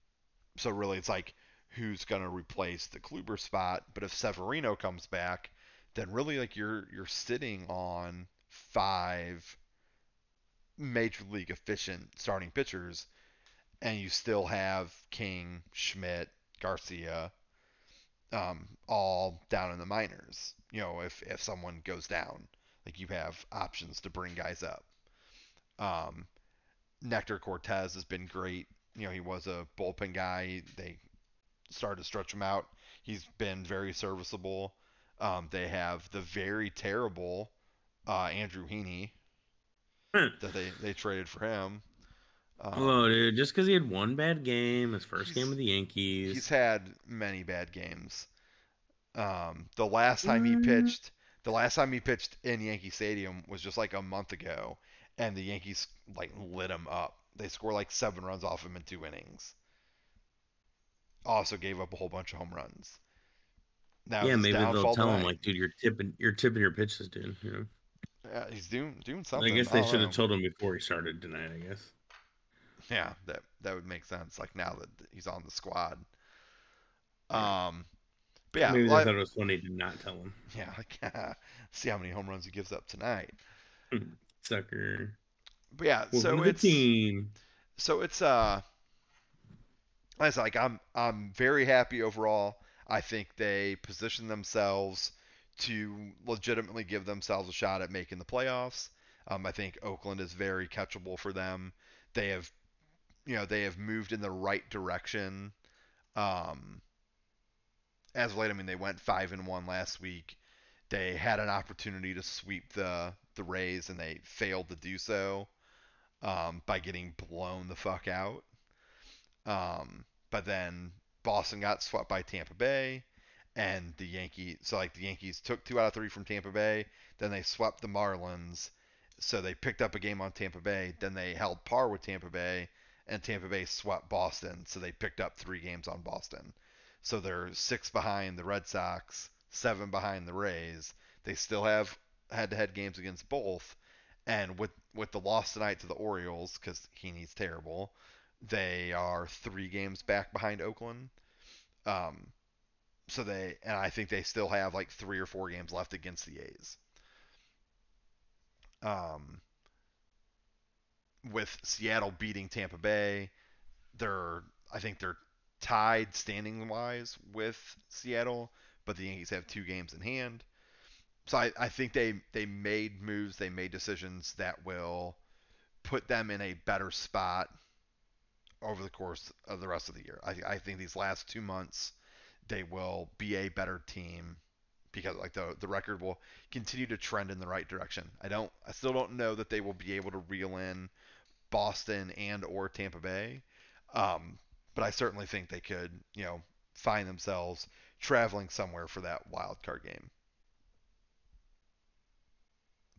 so really, it's like who's gonna replace the Kluber spot? But if Severino comes back, then really like you're you're sitting on five major league efficient starting pitchers, and you still have King, Schmidt, Garcia, um, all down in the minors. You know, if if someone goes down, like you have options to bring guys up. Um, Nestor Cortes has been great. You know, he was a bullpen guy. They started to stretch him out. He's been very serviceable. Um, they have the very terrible uh, Andrew Heaney that they, they traded for him. Um, Hello, dude. Just because he had one bad game, his first game with the Yankees. He's had many bad games. Um, the last time he pitched, the last time he pitched in Yankee Stadium was just like a month ago, and the Yankees like lit him up. They scored like seven runs off him in two innings. Also gave up a whole bunch of home runs. Now yeah, maybe they'll tell him like, dude, you're tipping, you're tipping your pitches, dude. You know. yeah, he's doing doing something. I guess they should have told him before he started tonight. I guess. Yeah, that that would make sense. Like now that he's on the squad. Yeah. Um, but yeah, maybe like- they thought it was funny to not tell him. yeah, like see how many home runs he gives up tonight. Sucker. But yeah, Welcome so it's team. so it's uh, I was like I'm I'm very happy overall. I think they position themselves to legitimately give themselves a shot at making the playoffs. Um, I think Oakland is very catchable for them. They have, you know, they have moved in the right direction. Um, as of late, I mean, they went five and one last week. They had an opportunity to sweep the the Rays, and they failed to do so um, by getting blown the fuck out. Um, but then Boston got swept by Tampa Bay, and the Yankees. So like the Yankees took two out of three from Tampa Bay. Then they swept the Marlins. So they picked up a game on Tampa Bay. Then they held par with Tampa Bay, and Tampa Bay swept Boston. So they picked up three games on Boston. So they're six behind the Red Sox, seven behind the Rays. They still have head-to-head games against both, and with with the loss tonight to the Orioles because Heaney's terrible, they are three games back behind Oakland. Um, so they and I think they still have like three or four games left against the A's. Um, with Seattle beating Tampa Bay, they're I think they're tied standing wise with Seattle, but the Yankees have two games in hand. So I, I think they, they made moves, they made decisions that will put them in a better spot over the course of the rest of the year. I, I think these last two months they will be a better team because like the the record will continue to trend in the right direction. I don't I still don't know that they will be able to reel in Boston and or Tampa Bay. Um, but I certainly think they could, you know, find themselves traveling somewhere for that wild card game.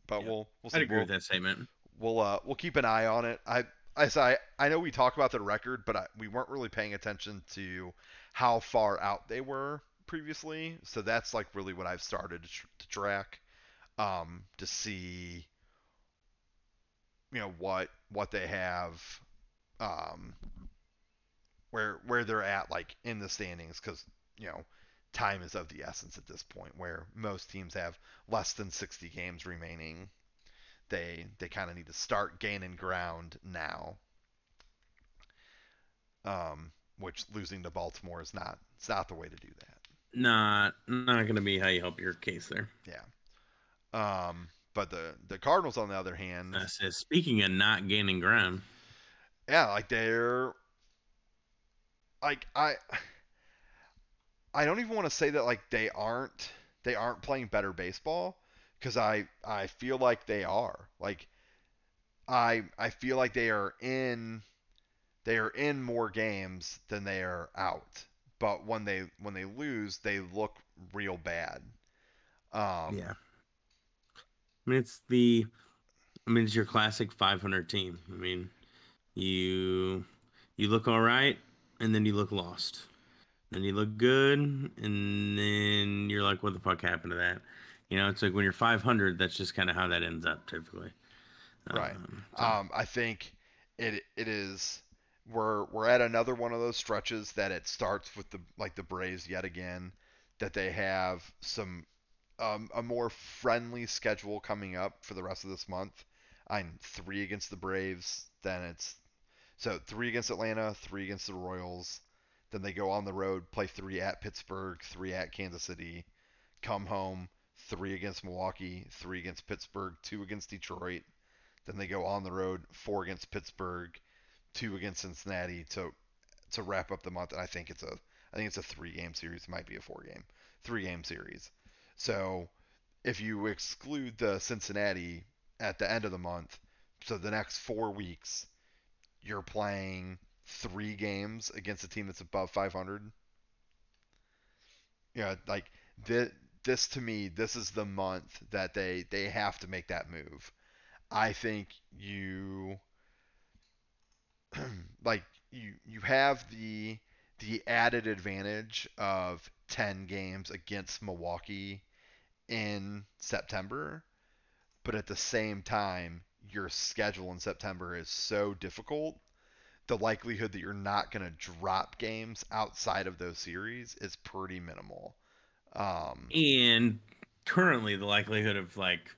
But Yeah. we'll we'll see. I'd agree We'll, with that statement. we'll uh we'll keep an eye on it. I I I, I know we talk about the record, but I, we weren't really paying attention to how far out they were previously. So that's like really what I've started to, tr- to track um to see you know what what they have um where where they're at like in the standings cuz you know time is of the essence at this point where most teams have less than 60 games remaining they they kind of need to start gaining ground now. Um, which losing to Baltimore is not it's not the way to do that. Not not gonna be how you help your case there. Yeah. Um, but the the Cardinals on the other hand, Uh, says speaking of not gaining ground, yeah, like they're like I I don't even want to say that like they aren't they aren't playing better baseball because I I feel like they are like I I feel like they are in they are in more games than they are out. But when they when they lose, they look real bad. Um, Yeah. I mean, it's the, I mean, it's your classic 500 team. I mean, you, you look all right, and then you look lost. Then you look good, and then you're like, what the fuck happened to that? You know, it's like when you're 500, that's just kind of how that ends up typically. Right. Um, so- Um, I think it it is we're we're at another one of those stretches that it starts with the like the Braves yet again that they have some um, a more friendly schedule coming up for the rest of this month. I'm three against the Braves, then it's so three against Atlanta, three against the Royals. Then they go on the road, play three at Pittsburgh, three at Kansas City, come home, three against Milwaukee, three against Pittsburgh, two against Detroit. Then they go on the road, four against Pittsburgh, two against Cincinnati to to wrap up the month. And I think it's a I think it's a three game series. It might be a four game, three game series. So if you exclude the Cincinnati at the end of the month, so the next four weeks, you're playing three games against a team that's above 500. Yeah, like this, this to me, this is the month that they they have to make that move. I think you like you you have the the added advantage of 10 games against Milwaukee in September, but at the same time, your schedule in September is so difficult. The likelihood that you're not going to drop games outside of those series is pretty minimal. Um, and currently, the likelihood of like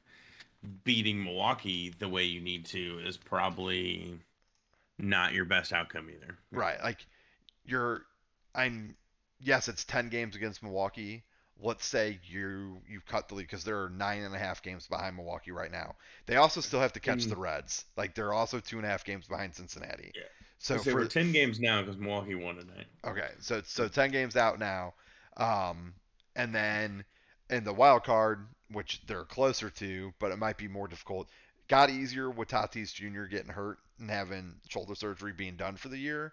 beating Milwaukee the way you need to is probably not your best outcome either. right, like you're, I'm, yes, it's 10 games against Milwaukee. Let's say you you've cut the lead because they're nine and a half games behind Milwaukee right now. They also still have to catch Mm. the Reds. Like they're also two and a half games behind Cincinnati. Yeah. So So for we're ten games now because Milwaukee won tonight. Okay, so so ten games out now, um, and then in the wild card, which they're closer to, but it might be more difficult. Got easier with Tatis Jr. getting hurt and having shoulder surgery being done for the year,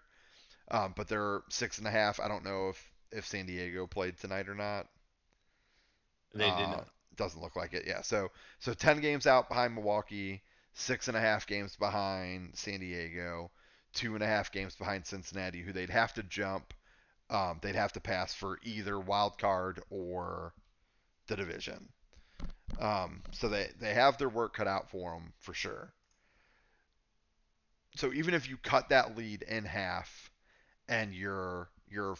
um, but they're six and a half. I don't know if if San Diego played tonight or not. They Uh, not. Doesn't look like it. Yeah. So so ten games out behind Milwaukee, six and a half games behind San Diego, two and a half games behind Cincinnati, who they'd have to jump. Um, they'd have to pass for either wild card or the division. Um, so they they have their work cut out for them for sure. So even if you cut that lead in half, and you're you're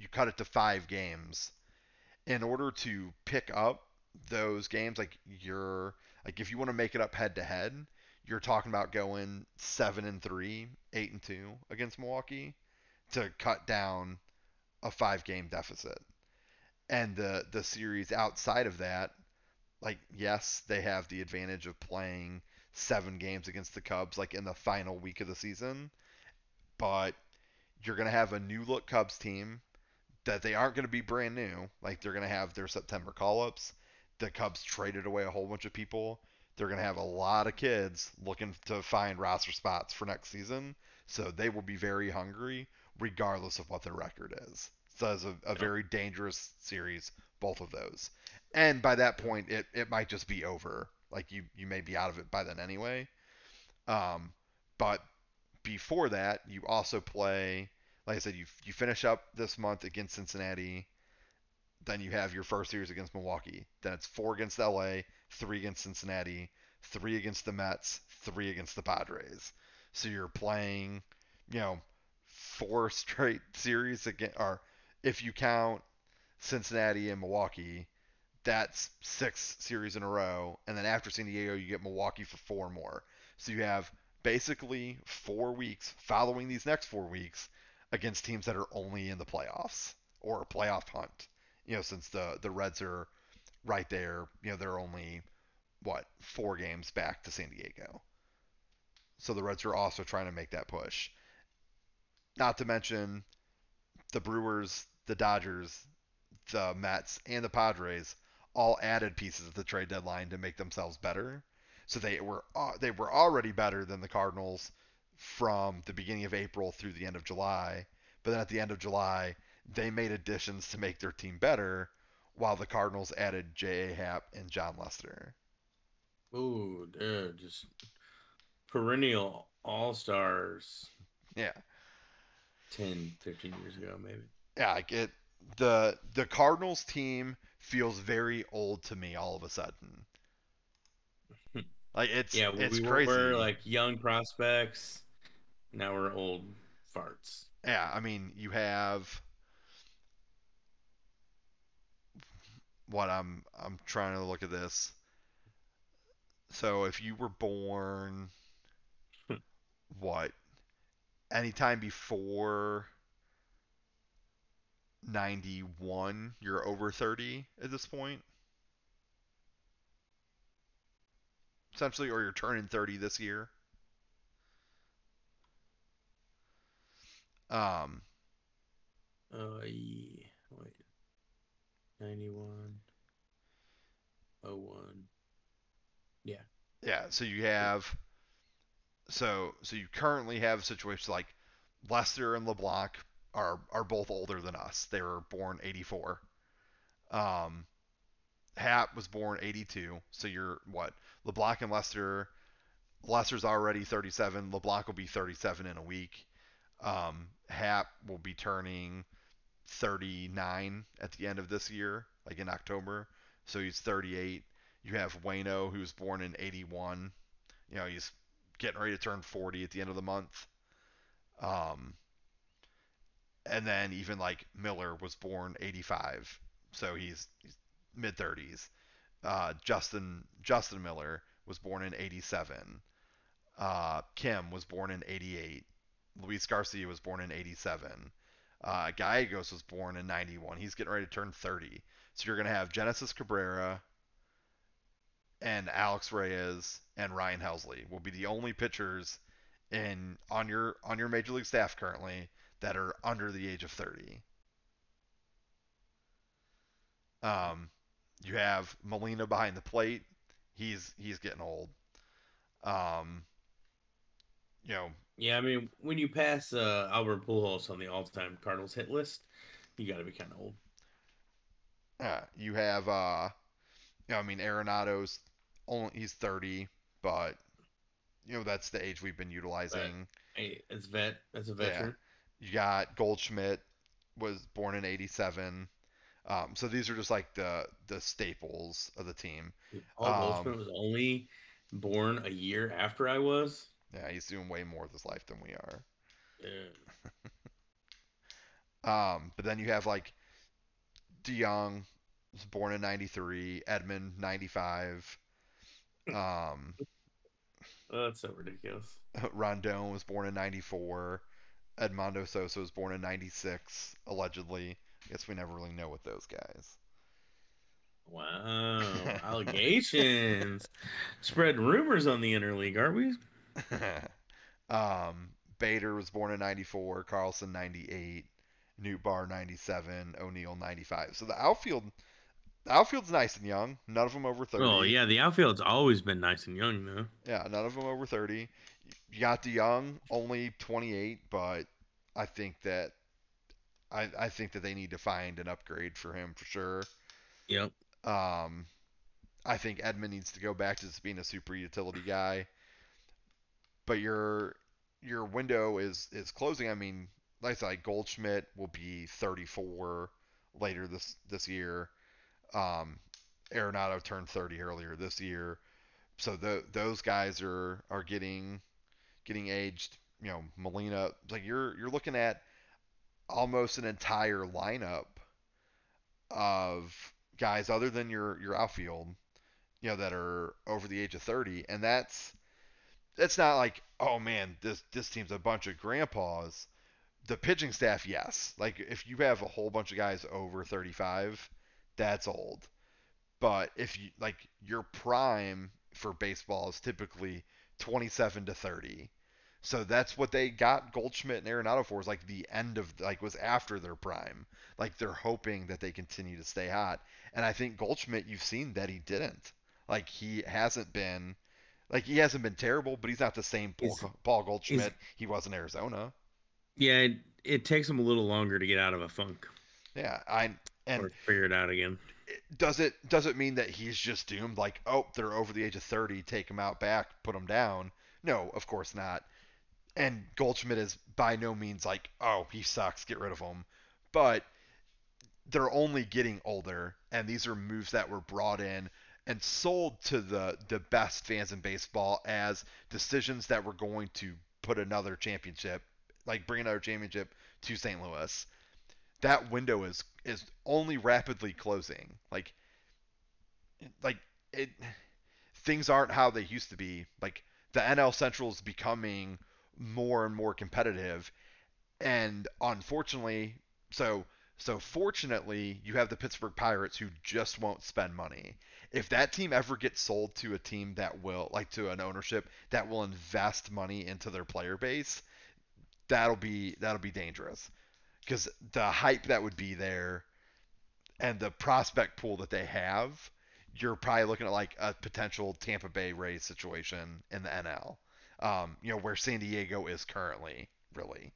you cut it to five games, in order to pick up those games, like you're like if you want to make it up head to head, you're talking about going seven and three, eight and two against Milwaukee to cut down a five game deficit. And the the series outside of that, like yes, they have the advantage of playing seven games against the Cubs like in the final week of the season, but you're going to have a new look Cubs team that they aren't going to be brand new. Like they're going to have their September call ups. The Cubs traded away a whole bunch of people. They're going to have a lot of kids looking to find roster spots for next season. So they will be very hungry regardless of what their record is. So it's a, a very dangerous series, both of those. And by that point, it, it might just be over. Like you, you may be out of it by then anyway. Um, but before that, you also play like I said, you you finish up this month against Cincinnati, then you have your first series against Milwaukee. Then it's four against LA, three against Cincinnati, three against the Mets, three against the Padres. So you're playing, you know, four straight series again, or if you count Cincinnati and Milwaukee, that's six series in a row. And then after San Diego, you get Milwaukee for four more. So you have basically four weeks following these next four weeks against teams that are only in the playoffs or a playoff hunt. You know, since the the Reds are right there, you know, they're only what four games back to San Diego. So the Reds are also trying to make that push. Not to mention the Brewers, the Dodgers, the Mets, and the Padres all added pieces at the trade deadline to make themselves better. So they were uh, they were already better than the Cardinals from the beginning of April through the end of July. But then at the end of July, they made additions to make their team better, while the Cardinals added J.A. Happ and Jon Lester. Ooh, dude, just perennial all stars. Yeah. 10, 15 years ago, maybe. Yeah, I get the the Cardinals team feels very old to me all of a sudden. Like it's yeah, it's we crazy. were like young prospects. Now we're old farts. Yeah, I mean, you have what I'm I'm trying to look at this. So if you were born hmm. what anytime before 91, you're over 30 at this point. Essentially or you're turning 30 this year. Um Uh, yeah. wait. 91. 01. Yeah. Yeah, so you have so so you currently have situations like Lester and LeBlanc are are both older than us. They were born 84. Um Happ was born 82. So you're what? LeBlanc and Lester Lester's already 37. LeBlanc will be 37 in a week. Um Happ will be turning 39 at the end of this year, like in October. So he's 38. You have Wayno, who was born in 81. You know, he's getting ready to turn 40 at the end of the month. Um, and then even like Miller was born 85, so he's, he's mid 30s. Uh, Justin Justin Miller was born in 87. Uh, Kim was born in 88. Luis Garcia was born in 87. Uh, Gallegos was born in 91. He's getting ready to turn 30. So you're going to have Genesis Cabrera and Alex Reyes and Ryan Helsley will be the only pitchers in on your on your major league staff currently that are under the age of 30. Um, you have Molina behind the plate. He's he's getting old. Um, you know, Yeah, I mean, when you pass uh, Albert Pujols on the all-time Cardinals hit list, you got to be kind of old. Uh, you have, uh, you know, I mean, Arenado's only he's 30, but you know that's the age we've been utilizing. Hey, it's vet. That's a Yeah. veteran. You got Goldschmidt was born in 87. Um, so these are just like the the staples of the team. Paul Um, Goldschmidt was only born a year after I was. Yeah, he's doing way more with his life than we are. Yeah. Um, but then you have like DeYoung was born in 93, Edmund 95. Um, Oh, that's so ridiculous. Rondon was born in 94. Edmundo Sosa was born in 96, allegedly. I guess we never really know with those guys. Wow. Allegations. Spread rumors on the interleague, aren't we? um, Bader was born in 94, Carlson 98, Nootbaar 97, O'Neill 95. So the outfield, the outfield's nice and young. None of them over 30. Oh, yeah. The outfield's always been nice and young, though. Yeah, none of them over 30. You got DeYoung, only 28, but I think that I, I think that they need to find an upgrade for him for sure. Yep. Um, I think Edmund needs to go back to just being a super utility guy. But your your window is is closing. I mean, like I said, Goldschmidt will be 34 later this this year. Um, Arenado turned 30 earlier this year, so the, those guys are are getting getting aged. You know, Molina, like you're you're looking at almost an entire lineup of guys other than your your outfield, you know, that are over the age of 30, and that's that's not like, oh man, this this team's a bunch of grandpas. The pitching staff, yes. Like if you have a whole bunch of guys over 35, that's old. But if you like your prime for baseball is typically 27 to 30. So that's what they got Goldschmidt and Arenado for. is like the end of like was after their prime. Like they're hoping that they continue to stay hot. And I think Goldschmidt, you've seen that he didn't. Like he hasn't been, like he hasn't been terrible, but he's not the same Paul, He's- Paul Goldschmidt he was in Arizona. Yeah, it, it takes him a little longer to get out of a funk Yeah, I and or figure it out again. does it does it mean that he's just doomed? Like, oh, they're over the age of thirty, take him out back, put him down? No, of course not. And Goldschmidt is by no means like, oh, he sucks, get rid of him. But they're only getting older, and these are moves that were brought in and sold to the the best fans in baseball as decisions that were going to put another championship, like bring another championship to St. Louis. That window is is only rapidly closing. Like like it things aren't how they used to be. Like the NL Central is becoming more and more competitive and unfortunately so so fortunately you have the Pittsburgh Pirates who just won't spend money. If that team ever gets sold to a team that will like to an ownership that will invest money into their player base, that'll be that'll be dangerous. Cuz the hype that would be there and the prospect pool that they have, you're probably looking at like a potential Tampa Bay Rays situation in the NL. Um, you know, where San Diego is currently, really.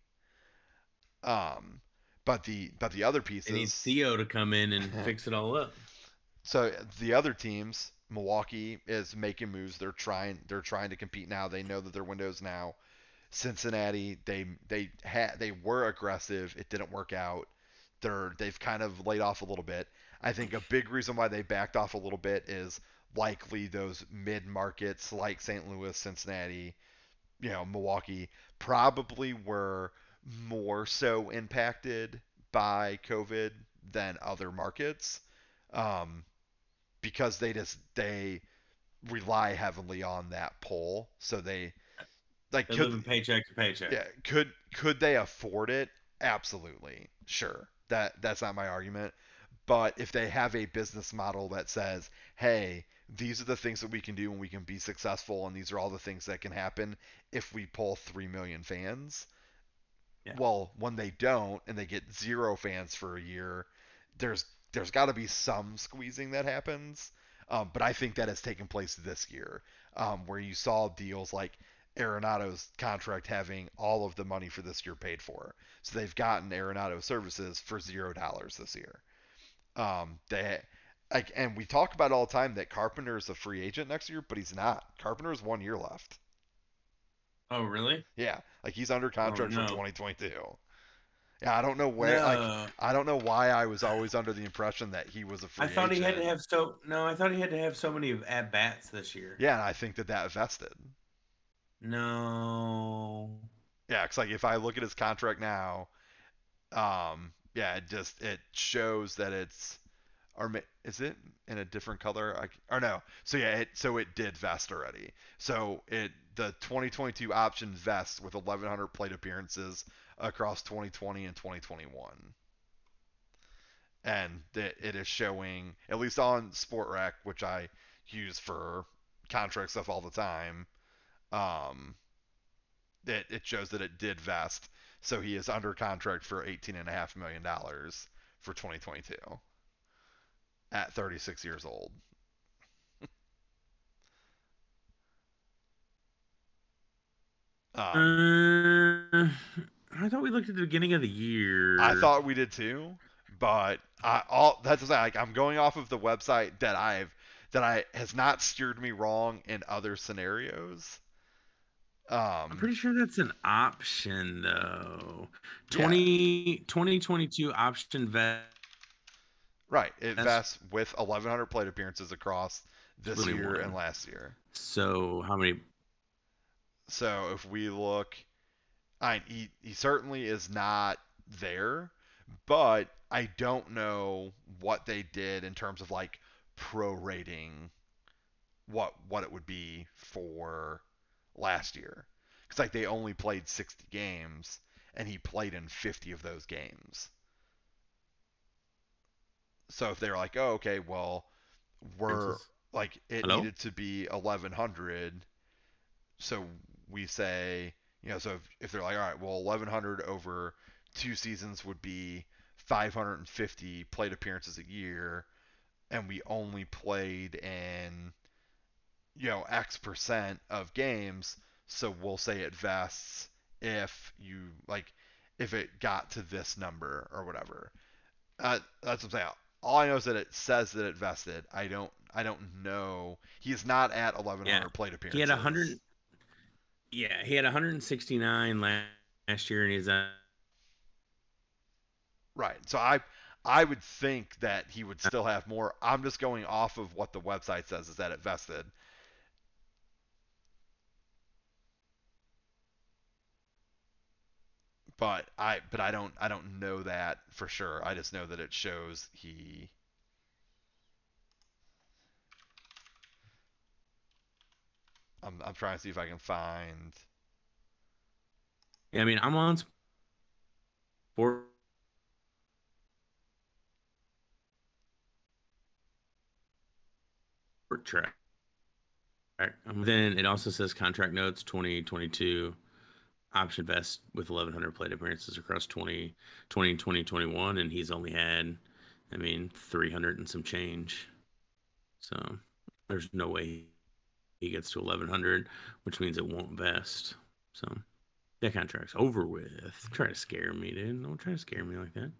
Um, but the but the other They need pieces. Co to come in and fix it all up. So the other teams, Milwaukee is making moves. They're trying they're trying to compete now. They know that their window's now. Cincinnati, they they had they were aggressive. It didn't work out. They're they've kind of laid off a little bit. I think a big reason why they backed off a little bit is likely those mid markets like St. Louis, Cincinnati, you know, Milwaukee probably were more so impacted by COVID than other markets. Um, because they just they rely heavily on that pull. So they like They're could living paycheck to paycheck. yeah could could they afford it? Absolutely, sure. That that's not my argument. But if they have a business model that says, hey, these are the things that we can do and we can be successful, and these are all the things that can happen if we pull three million fans. Yeah. Well, when they don't and they get zero fans for a year, there's there's got to be some squeezing that happens. Um, but I think that has taken place this year, um, where you saw deals like Arenado's contract having all of the money for this year paid for. So they've gotten Arenado services for zero dollars this year. Um, they like, and we talk about all the time that Carpenter is a free agent next year, but he's not. Carpenter has one year left. Oh, really? Yeah, like he's under contract Oh, no. for 2022. Yeah, I don't know where. Like, I don't know why I was always under the impression that he was a free I thought he had to have so no. I thought he had to have so many at bats this year. Yeah, and I think that that vested. No. Yeah, because like if I look at his contract now, um, yeah, it just it shows that it's, or is it in a different color? I, or no? So yeah, it so it did vest already. So it the 2022 option vests with 1,100 plate appearances across 2020 and 2021, and it, is showing at least on Spotrac, which I use for contract stuff all the time. Um, it, it shows that it did vest. So he is under contract for $18.5 million for 2022 at 36 years old. um, Uh, I thought we looked at the beginning of the year. I thought we did too, but I, all that's like I'm going off of the website that I've that I has not steered me wrong in other scenarios. Um, I'm pretty sure that's an option though. Yeah. 2022 option vet. right, it vests with 1,100 plate appearances across this Really year and last year. So how many? So if we look, I he he certainly is not there, but I don't know what they did in terms of like prorating what what it would be for last year. Cuz like they only played 60 games and he played in 50 of those games. So if they're like, "Oh, okay, well, we're like it Hello? needed to be 1100 so we say You know, so if, if they're like, all right, well, 1100 over two seasons would be 550 plate appearances a year, and we only played in, you know, X percent of games, so we'll say it vests if you like if it got to this number or whatever. Uh, that's what I'm saying. All I know is that it says that it vested. I don't. I don't know. He's not at 1100 Yeah. plate appearances. He had 100. Yeah, he had 169 last year, and he's uh, Right. So I I would think that he would still have more. I'm just going off of what the website says is that it vested. But I but I don't I don't know that for sure. I just know that it shows he I'm I'm trying to see if I can find Yeah, I mean, I'm on sport. Track. Um, Then it also says contract notes 2022 option vest with 1100 plate appearances across 2020 and 2021 and he's only had i mean 300 and some change so there's no way he gets to 1100 which means it won't vest. So that contract's over with. Try to scare me dude. Don't try to scare me like that.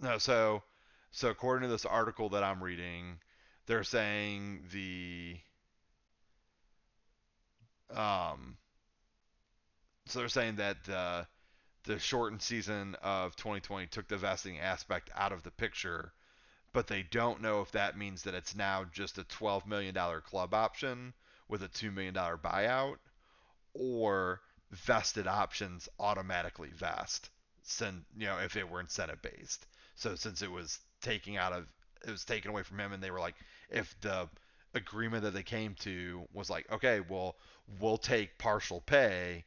No, so so according to this article that I'm reading, they're saying the um so they're saying that the shortened season of 2020 took the vesting aspect out of the picture, but they don't know if that means that it's now just a 12 million dollar club option with a 2 million dollar buyout or vested options automatically vest sin you know if it were incentive based. So since it was taking out of it was taken away from him and they were like if the agreement that they came to was like okay well we'll take partial pay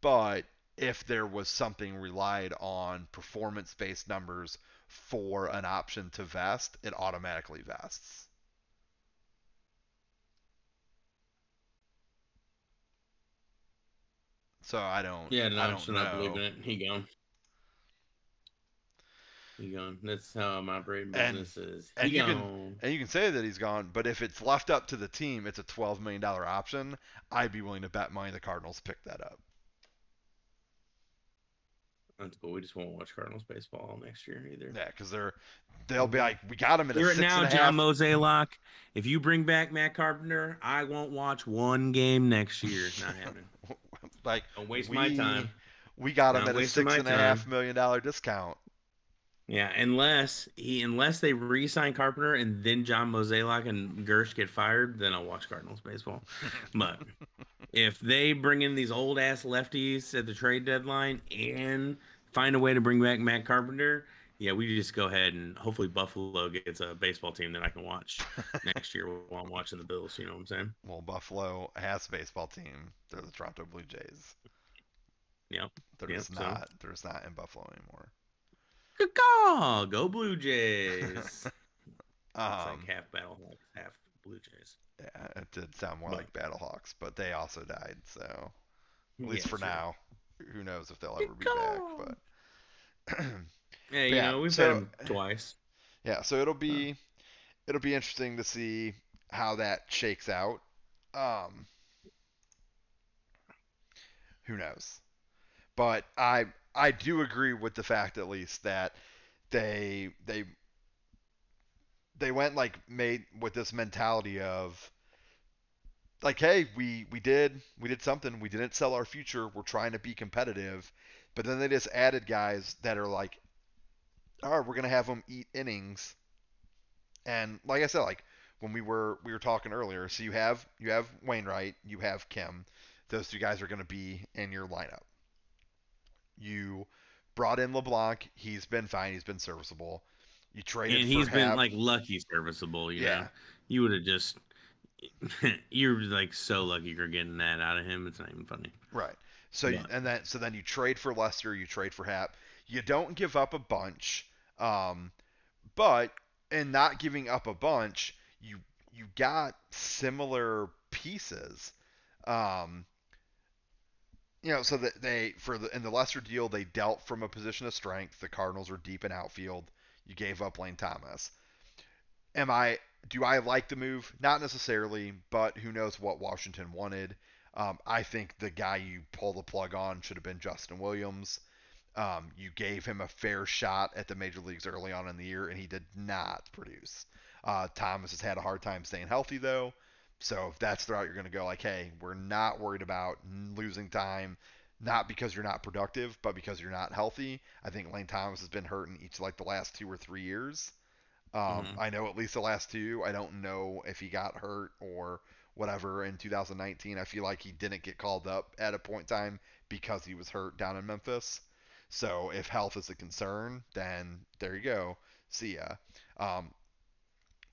but if there was something relied on performance based numbers for an option to vest it automatically vests. So i don't yeah i no don't i'm not believing it. He gone. He gone. That's how i'm operating And- businesses and he you can- And you can say that he's gone, but if it's left up to the team, it's a $12 million option. I'd be willing to bet money the Cardinals pick that up. That's cool. We just won't watch Cardinals baseball next year either. Yeah, because they're they'll be like, we got him at a Hear it six now, and a John half." Mozeliak. If you bring back Matt Carpenter, I won't watch one game next year. Not happening. like Don't waste my we- time. we got him Not at a wasting six my and a half time. million dollar discount. Yeah, unless he unless they re-sign Carpenter and then John Mozeliak and Girsch get fired, then I'll watch Cardinals baseball. but if they bring in these old ass lefties at the trade deadline and find a way to bring back Matt Carpenter, yeah, we just go ahead and hopefully Buffalo gets a baseball team that I can watch next year while I'm watching the Bills. You know what I'm saying? Well, Buffalo has a baseball team. They're the Toronto Blue Jays. Yep. They're Yep, just so- not. They're just not in Buffalo anymore. Caw, go Blue Jays. it's Um, like half Battlehawks, half Blue Jays. yeah, it did sound more But- like Battlehawks, but they also died. So at least Yeah, for sure. now, who knows if they'll ever be back? But Yeah, you Yeah, know, we've so- had them twice. Yeah, so it'll be it'll be interesting to see how that shakes out. Um who knows. But I I do agree with the fact at least that they they they went like made with this mentality of like hey we we did we did something we didn't sell our future we're trying to be competitive but then they just added guys that are like all right we're gonna have them eat innings and like I said, like when we were we were talking earlier, so you have you have Wainwright, you have Kim. Those two guys are to be in your lineup. You brought in LeBlanc. He's been fine. He's been serviceable. You traded And he's been Happ. like lucky serviceable, you Yeah. know. You would have just you're like so lucky you're getting that out of him. It's not even funny. Right. So you, and then so then you trade for Lester, you trade for Happ. You don't give up a bunch, um, but in not giving up a bunch, you you got similar pieces. Um, you know, so that they for the in the lesser deal they dealt from a position of strength. The Cardinals were deep in outfield. You gave up Lane Thomas. Am I? Do I like the move? Not necessarily, but who knows what Washington wanted. Um, I think the guy you pull the plug on should have been Justin Williams. Um, you gave him a fair shot at the major leagues early on in the year, and he did not produce. Uh, Thomas has had a hard time staying healthy, though. So if that's the route you're going to go, like, hey, we're not worried about losing time, not because you're not productive, but because you're not healthy. I think Lane Thomas has been hurt in each like the last two or three years. Um, mm-hmm. I know at least the last two. I don't know if he got hurt or whatever in 2019. I feel like he didn't get called up at a point in time because he was hurt down in Memphis. So if health is a concern, then there you go. See ya. Um,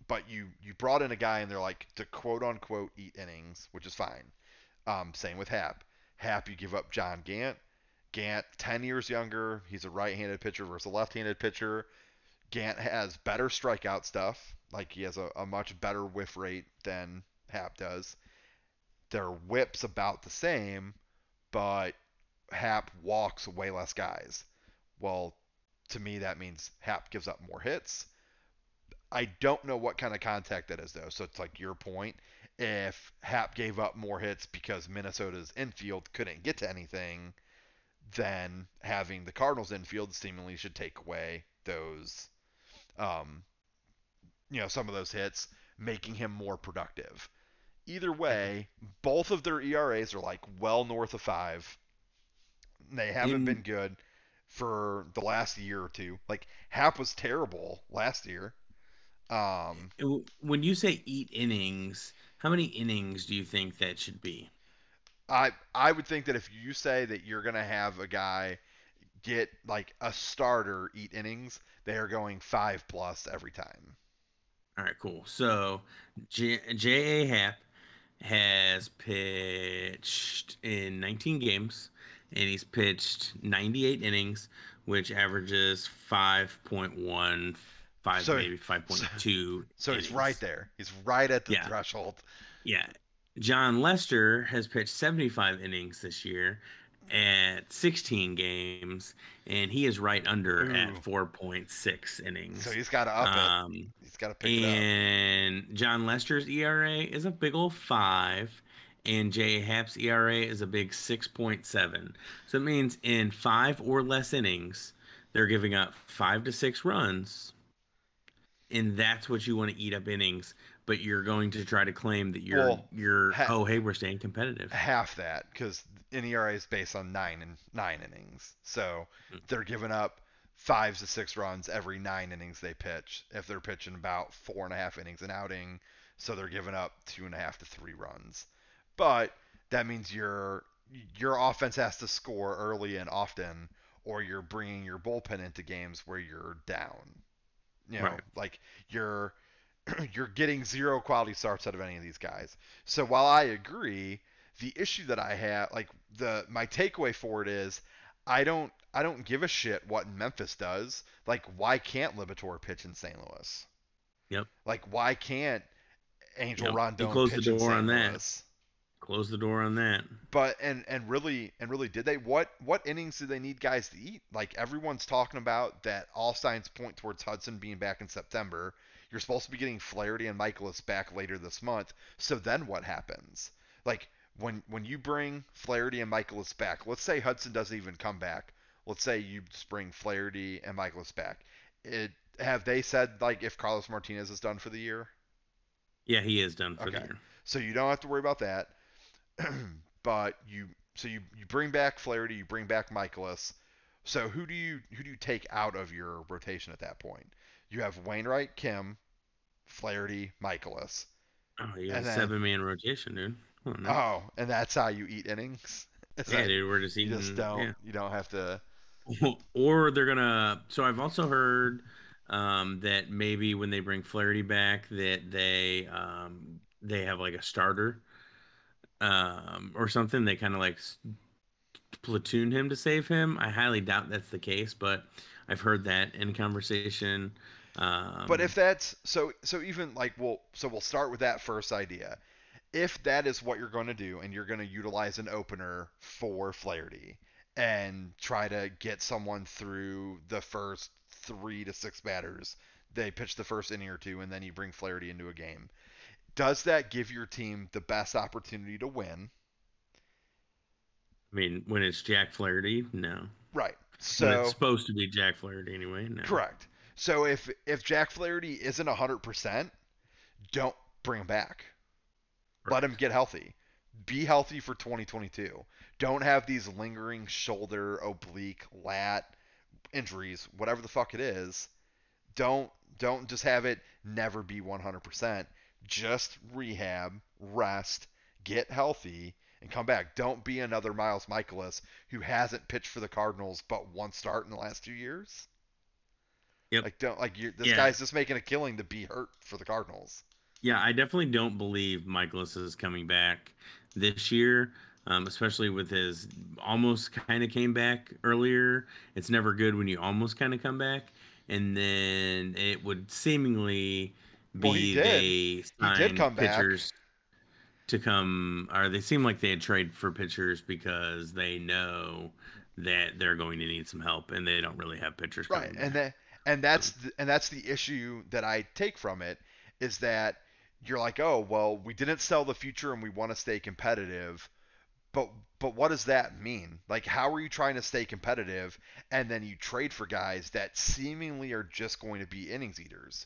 but you you brought in a guy and they're like to quote unquote eat innings, which is fine. Um, same with Happ. Happ, you give up John Gant. Gant, 10 years younger. He's a right-handed pitcher versus a left-handed pitcher. Gant has better strikeout stuff. Like he has a, a much better whiff rate than Happ does. Their whip's about the same, but Happ walks way less guys. Well, to me that means Happ gives up more hits. I don't know what kind of contact that is though. So it's like your point. If Happ gave up more hits because Minnesota's infield couldn't get to anything, then having the Cardinals infield seemingly should take away those, um, you know, some of those hits, making him more productive. Either way, both of their ERAs are like well north of five. They haven't In... been good for the last year or two. Like Happ was terrible last year. Um, when you say eat innings, how many innings do you think that should be? I I would think that if you say that you're gonna have a guy get like a starter eat innings, they are going five plus every time. All right, cool. So J A Happ has pitched in 19 games, and he's pitched 98 innings, which averages 5.1 five, so, maybe five point two. So, so he's right there. He's right at the yeah. threshold. Yeah. Jon Lester has pitched 75 innings this year at 16 games, and he is right under Ooh. at 4.6 innings. So he's got to up um, it. He's got to pick it up. And Jon Lester's ERA is a big old five, and Jay Happ's ERA is a big 6.7. So it means in five or less innings, they're giving up five to six runs and that's what you want to eat up innings but you're going to try to claim that you're well, you're ha- oh hey we're staying competitive. half that because NERA is based on nine and nine innings. So mm-hmm. they're giving up five to six runs every nine innings they pitch if they're pitching about four and a half innings an outing so they're giving up two and a half to three runs. But that means your your offense has to score early and often or you're bringing your bullpen into games where you're down you know, right. like you're you're getting zero quality starts out of any of these guys. So while I agree, the issue that I have, like the my takeaway for it is, I don't I don't give a shit what Memphis does. Like why can't Liberatore pitch in St. Louis? Yep. Like why can't Angel yep. Rondon close the door on that? Close the door on that. But and and really and really did they what what innings do they need guys to eat? Like everyone's talking about that all signs point towards Hudson being back in September. You're supposed to be getting Flaherty and Mikolas back later this month. So then what happens? Like when when you bring Flaherty and Mikolas back, let's say Hudson doesn't even come back. Let's say you just bring Flaherty and Mikolas back. It have they said like if Carlos Martinez is done for the year? Yeah, he is done for okay. the year. So you don't have to worry about that. but you so you you bring back Flaherty, you bring back Mikolas. So who do you who do you take out of your rotation at that point? You have Wainwright, Kim, Flaherty, Mikolas. Oh, you yeah, seven man rotation, dude. Oh, no. oh, and that's how you eat innings. Is yeah, that, dude, we're just eating. You just don't. Yeah. You don't have to. Or they're gonna. So I've also heard um, that maybe when they bring Flaherty back, that they um, they have like a starter um, or something. They kind of like platoon him to save him. I highly doubt that's the case, but I've heard that in conversation. Um, but if that's so, so even like we'll so we'll start with that first idea. if that is what you're going to do and you're going to utilize an opener for Flaherty and try to get someone through the first three to six batters, they pitch the first inning or two and then you bring Flaherty into a game. Does that give your team the best opportunity to win? I mean, when it's Jack Flaherty, no. Right. So when it's supposed to be Jack Flaherty anyway. No. Correct. So if if Jack Flaherty isn't hundred percent, don't bring him back. Let him get healthy. Be healthy for 2022. Don't have these lingering shoulder, oblique, lat injuries, whatever the fuck it is. Don't don't just have it never be 100%. Just rehab, rest, get healthy, and come back. Don't be another Miles Mikolas who hasn't pitched for the Cardinals but one start in the last two years. Yep. Like don't like you this yeah. guy's just making a killing to be hurt for the Cardinals. Yeah, I definitely don't believe Mikolas is coming back this year, um, especially with his almost kind of came back earlier. It's never good when you almost kind of come back, and then it would seemingly well, he they sign he did come pitchers back. to come, or they seem like they had traded for pitchers because they know that they're going to need some help, and they don't really have pitchers. Right, and that and that's the, and that's the issue that I take from it is that you're like, oh, well, we didn't sell the future and we want to stay competitive. But but what does that mean? Like, how are you trying to stay competitive and then you trade for guys that seemingly are just going to be innings eaters?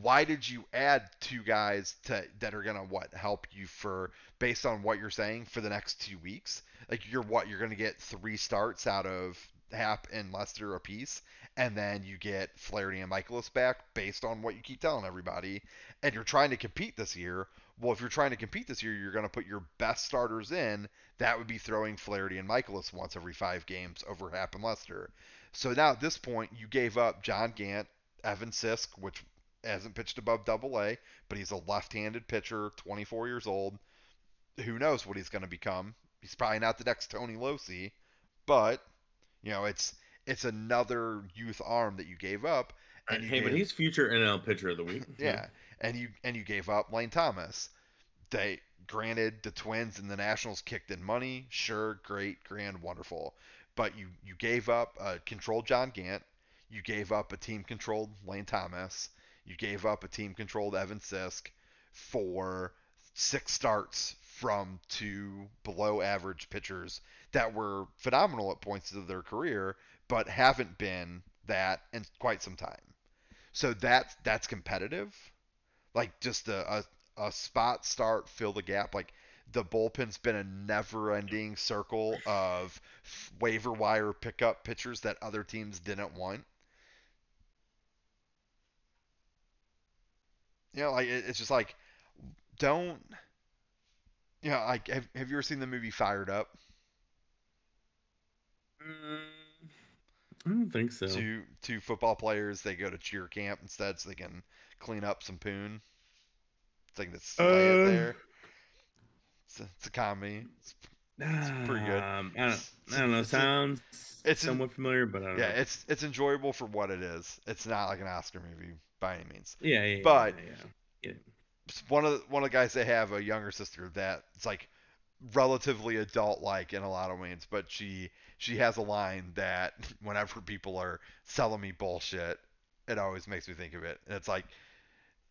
Why did you add two guys to that are gonna what help you for based on what you're saying for the next two weeks? Like you're what you're gonna get three starts out of Happ and Lester apiece, and then you get Flaherty and Mikolas back based on what you keep telling everybody, and you're trying to compete this year. Well, if you're trying to compete this year, you're going to put your best starters in. That would be throwing Flaherty and Mikolas once every five games over Happ and Lester. So now at this point, you gave up John Gant, Evan Sisk, which hasn't pitched above Double A, but he's a left-handed pitcher, 24 years old. Who knows what he's going to become? He's probably not the next Tony Locey, but you know it's it's another youth arm that you gave up. And hey, gave, but he's future NL pitcher of the week. yeah, and you and you gave up Lane Thomas. They granted the Twins and the Nationals kicked in money. Sure, great, grand, wonderful. But you you gave up a controlled John Gant. You gave up a team controlled Lane Thomas. You gave up a team controlled Evan Sisk for six starts from two below average pitchers that were phenomenal at points of their career, but haven't been that in quite some time. So that's that's competitive. Like just a, a, a spot start, fill the gap. Like the bullpen's been a never-ending circle of waiver wire pickup pitchers that other teams didn't want. You know, like it's just like don't. You know, like have, have you ever seen the movie Fired Up? Mm, I don't think so. Two two football players they go to cheer camp instead so they can clean up some poon. Think that's uh, there. It's a, it's a comedy. It's, it's pretty good. Um, I don't, I don't know. Sounds it's somewhat familiar, but I don't yeah, know. it's it's enjoyable for what it is. It's not like an Oscar movie by any means. Yeah, yeah. But yeah, yeah. one of the, one of the guys they have a younger sister that it's like relatively adult like in a lot of ways, but she she has a line that whenever people are selling me bullshit, it always makes me think of it. And it's like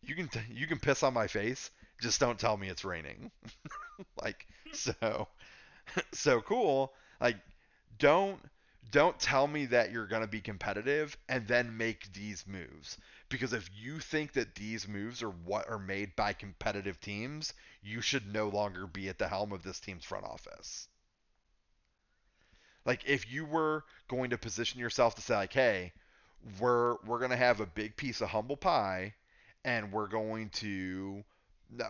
you can t- you can piss on my face, just don't tell me it's raining. like so so cool. Like don't don't tell me that you're going to be competitive and then make these moves because if you think that these moves are what are made by competitive teams, you should no longer be at the helm of this team's front office. Like if you were going to position yourself to say like, "Hey, we're we're going to have a big piece of humble pie and we're going to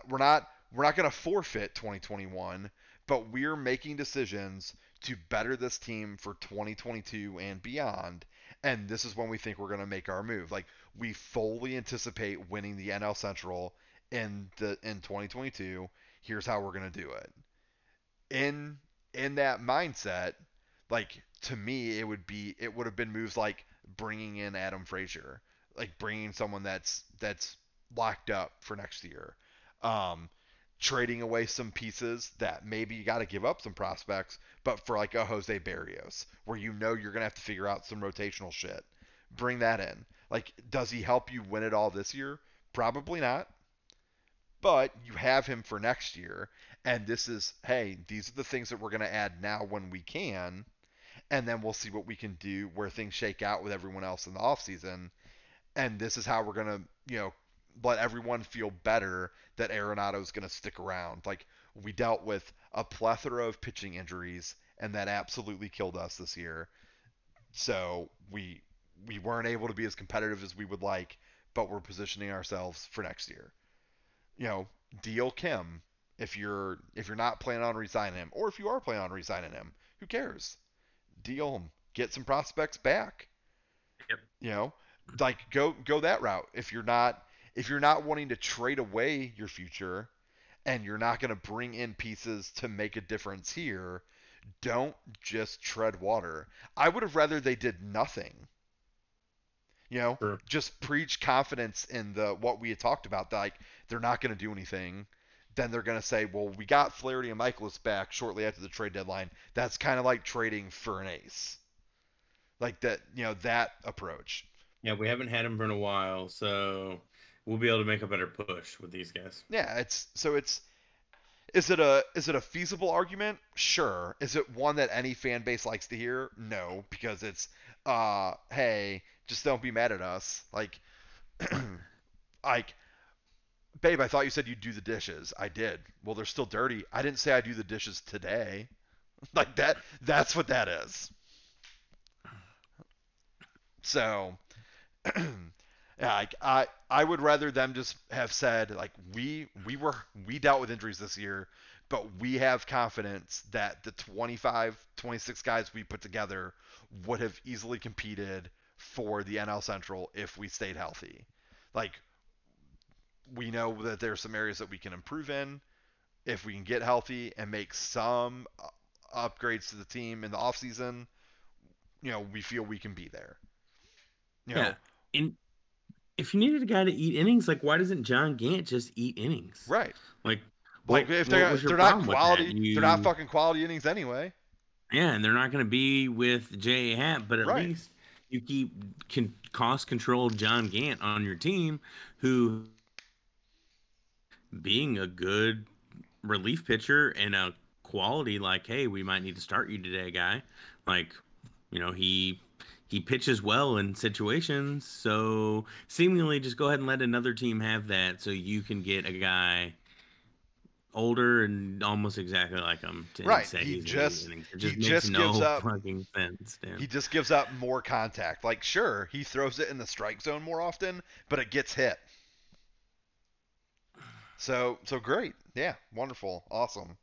we're not we're not going to forfeit 2021, but we're making decisions to better this team for 2022 and beyond. And this is when we think we're going to make our move. Like we fully anticipate winning the NL Central in the in 2022. Here's how we're to do it. In in that mindset, like to me, it would be it would have been moves like bringing in Adam Frazier, like bringing someone that's that's locked up for next year. Um, trading away some pieces that maybe you got to give up some prospects, but for like a Jose Berrios, where you know you're gonna have to figure out some rotational shit, bring that in. Like, does he help you win it all this year? Probably not. But you have him for next year, and this is hey, these are the things that we're gonna add now when we can, and then we'll see what we can do where things shake out with everyone else in the offseason. And this is how we're gonna, you know, let everyone feel better that Arenado's going to stick around. Like we dealt with a plethora of pitching injuries, and that absolutely killed us this year. So we we weren't able to be as competitive as we would like, but we're positioning ourselves for next year. You know, deal Kim if you're if you're not planning on resigning him, or if you are planning on resigning him, who cares? Deal him, get some prospects back. Yep. You know, like go go that route. If you're not if you're not wanting to trade away your future and you're not going to bring in pieces to make a difference here, don't just tread water. I would have rather they did nothing. You know, Sure. just preach confidence in the what we had talked about. That like they're not going to do anything. Then they're going to say, "Well, we got Flaherty and Mikolas back shortly after the trade deadline." That's kind of like trading for an ace, like that. You know that approach. Yeah, we haven't had him for a while, so we'll be able to make a better push with these guys. Yeah, it's so it's is it a is it a feasible argument? Sure. Is it one that any fan base likes to hear? No, because it's uh hey, just don't be mad at us. Like like babe, I thought you said you'd do the dishes. I did. Well, they're still dirty. I didn't say I do the dishes today. Like that that's what that is. So like I I would rather them just have said like we we were we dealt with injuries this year, but we have confidence that the 25 26 guys we put together would have easily competed for the NL Central if we stayed healthy. Like we know that there are some areas that we can improve in if we can get healthy and make some uh, upgrades to the team in the offseason, you know, we feel we can be there. You know, Yeah. And if you needed a guy to eat innings, like why doesn't John Gant just eat innings? right. Like, Like what- if they're they're not problem with that? quality, they're not fucking quality innings anyway. Yeah, and they're not going to be with J.A. Happ, but at Right. least you keep cost control John Gant on your team, who being a good relief pitcher and a quality like, hey, we might need to start you today, guy. Like, you know, he he pitches well in situations, so seemingly just go ahead and let another team have that, so you can get a guy older and almost exactly like him. To Right, Say he he's just- amazing. He just just no gives up- fucking sense. He just gives up more contact. Like sure, he throws it in the strike zone more often, but it gets hit. So so great. Yeah, wonderful. Awesome.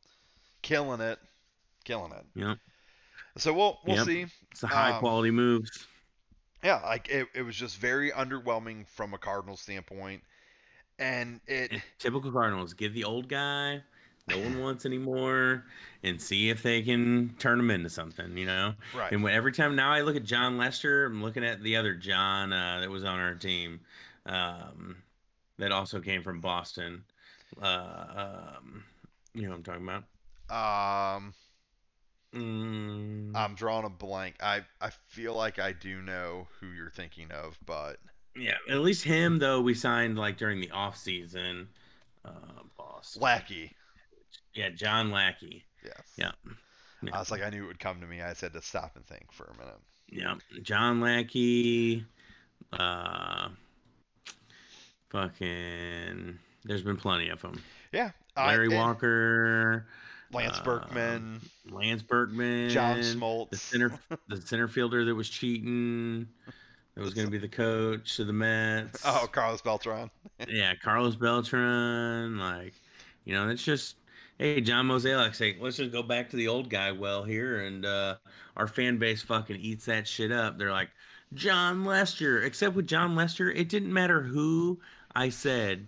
Killing it. Killing it. Yeah. So we'll we'll Yep. see. It's the high Um, quality moves. Yeah, like it, it was just very underwhelming from a Cardinals standpoint. And it Eh, Typical Cardinals. Give the old guy no one wants anymore and see if they can turn him into something, you know? right. And when, every time now I look at Jon Lester, I'm looking at the other John uh, that was on our team um, that also came from Boston. Uh, um, you know what I'm talking about? Um Mm, I'm drawing a blank. I I feel like I do know who you're thinking of, but yeah, at least him though we signed like during the off season. Uh, Boston. Lackey. Yeah, John Lackey. Yes. Yeah. Yeah. I was like, I knew it would come to me. I said to stop and think for a minute. Yeah, John Lackey. Uh, fucking. There's been plenty of them. Yeah. Larry and Walker, Lance uh, Berkman, Lance Berkman, John Smoltz, the center, the center fielder that was cheating. That was going to be the coach of the Mets. Oh, Carlos Beltran. yeah, Carlos Beltran. Like, you know, it's just, hey, John Mozeliak, say, let's just go back to the old guy well here, and uh, our fan base fucking eats that shit up. They're like, Jon Lester. Except with Jon Lester, it didn't matter who I said.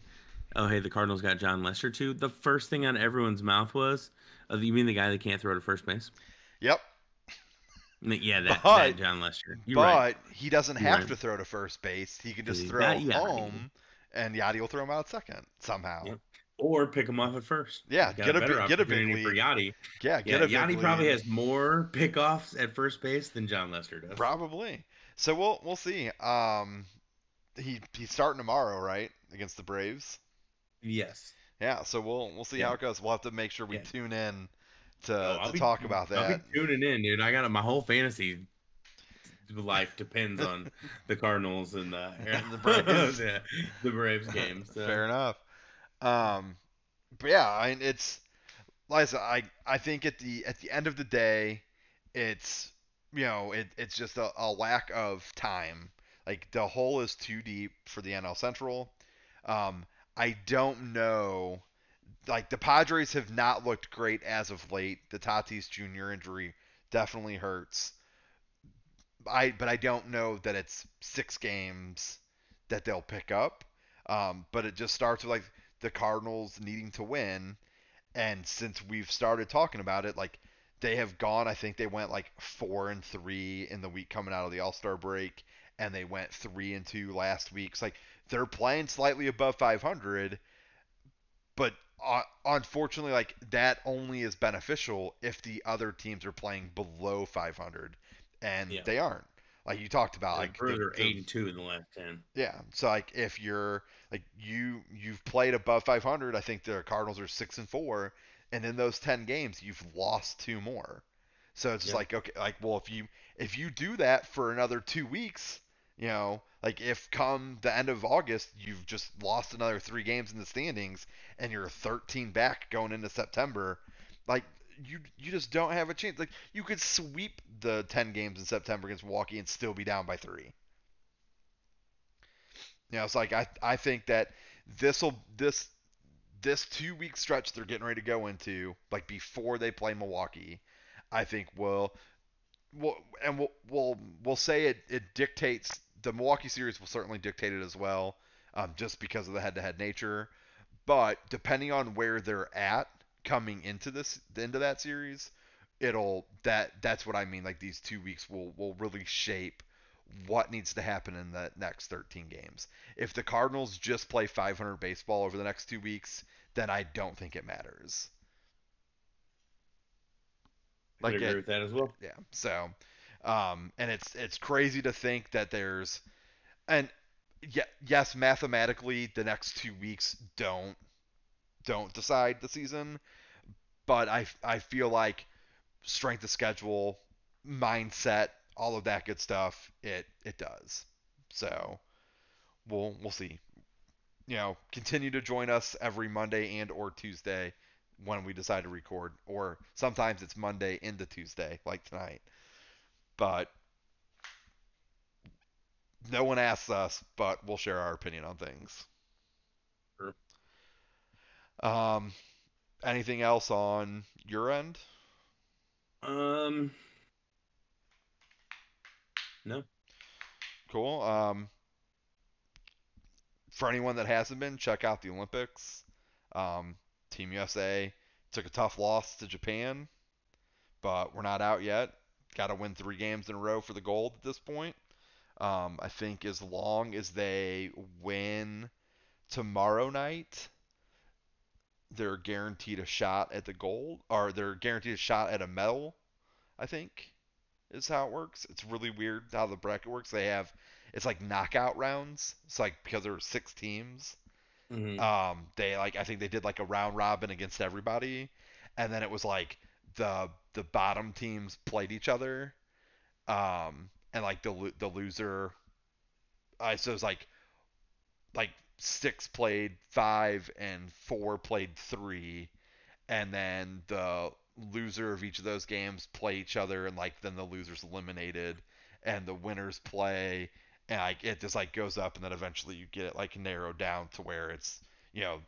Oh, hey, the Cardinals got Jon Lester too. The first thing on everyone's mouth was, oh, you mean the guy that can't throw to first base? Yep. I mean, Yeah, that, But- that Jon Lester. You're but right. he doesn't You're have right. to throw to first base. He can just throw got Yadi. home, and Yadi will throw him out second somehow. Yep. or pick him off at first. Yeah, get a better big- get a big opportunity for lead. Yadi. Yeah, Yeah, get a big Yadi probably lead. has more pickoffs at first base than Jon Lester does. Probably. So we'll we'll see. Um, he he's starting tomorrow, right, against the Braves. Yes. Yeah. So we'll we'll see Yeah. how it goes. We'll have to make sure we Yeah. tune in to, I'll to be- talk about that. I'll be tuning in, dude. I got my whole fantasy life depends on the Cardinals and the the Braves. yeah, the Braves game. So. Fair enough. Um, but yeah, I mean, it's like I I I think at the at the end of the day, it's you know it, it's just a, a lack of time. Like the hole is too deep for the NL Central. Um, I don't know. Like the Padres have not looked great as of late. The Tatis Jr. injury definitely hurts. I but I don't know that it's six games that they'll pick up. Um, but it just starts with like the Cardinals needing to win, and since we've started talking about it, like they have gone. I think they went like four and three in the week coming out of the All Star break, and they went three and two last week. So like they're playing slightly above 500, but uh, unfortunately, like that only is beneficial if the other teams are playing below 500, and Yeah. they aren't. Like you talked about, Like Brewers are eight and two in the last ten. yeah. So like if you're like you you've played above 500, I think the Cardinals are 6 and 4 and in those 10 games you've lost two more. So it's just Yeah. like okay, like well if you if you do that for another 2 weeks, you know, like if come the end of August you've just lost another 3 games in the standings and you're 13 back going into September, like you you just don't have a chance. Like you could sweep the 10 games in September against Milwaukee and still be down by 3. You know, it's like I I think that this'll this this two week stretch they're getting ready to go into, like before they play Milwaukee, I think will will and we'll we'll we'll say it it dictates the Milwaukee series will certainly dictate it as well, um, just because of the head to head nature. But depending on where they're at coming into this into that series, it'll that that's what I mean. Like these two weeks will will really shape what needs to happen in the next 13 games. If the Cardinals just play 500 baseball over the next two weeks, then I don't think it matters. I Like agree it- with that as well. Yeah. So, um, and it's it's crazy to think that there's, and yeah, yes, mathematically the next two weeks don't don't decide the season, but I I feel like strength of schedule, mindset, all of that good stuff, it it does. So, we'll we'll see. You know, continue to join us every Monday and or Tuesday when we decide to record, or sometimes it's Monday into Tuesday, like tonight. But no one asks us, but we'll share our opinion on things. Sure. Um, anything else on your end? Um, no. Cool. Um, for anyone that hasn't been, check out the Olympics. Um, Team USA took a tough loss to Japan, but we're not out yet. Got to win three games in a row for the gold at this point. Um, I think as long as they win tomorrow night, they're guaranteed a shot at the gold, or they're guaranteed a shot at a medal. I think is how it works. It's really weird how the bracket works. They have it's like knockout rounds. It's like because there were six teams. Mhm. Um, they like I think they did like a round robin against everybody, and then it was like the the bottom teams played each other, um, and like the the loser, I so it was like like six played five and four played three, and then the loser of each of those games play each other, and like then the losers eliminated, and the winners play, and like it just like goes up, and then eventually you get it like narrowed down to where it's you know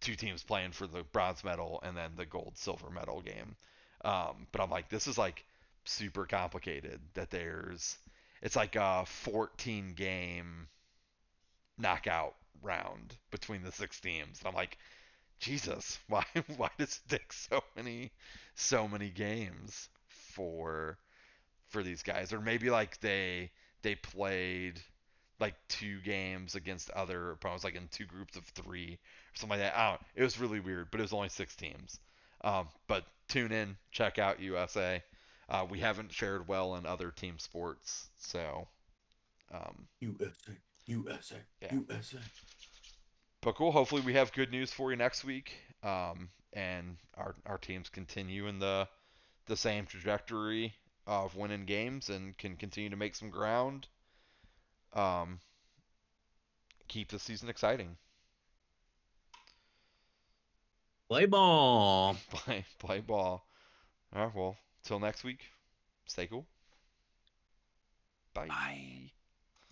two teams playing for the bronze medal and then the gold silver medal game. Um, but I'm like, this is like super complicated. That there's it's like a 14 game knockout round between the six teams. And I'm like, Jesus, why why does it take so many so many games for for these guys? Or maybe like they they played like two games against other opponents, like in two groups of three or something like that. I don't. It was really weird, but it was only six teams. Um, but tune in, check out USA. Uh, we haven't shared well in other team sports, so um, USA, USA, Yeah. USA. but cool. Hopefully, we have good news for you next week, um, and our our teams continue in the the same trajectory of winning games and can continue to make some ground. Um, keep the season exciting. Play ball. Play play ball. All right. Well, till next week. Stay cool. Bye. Bye.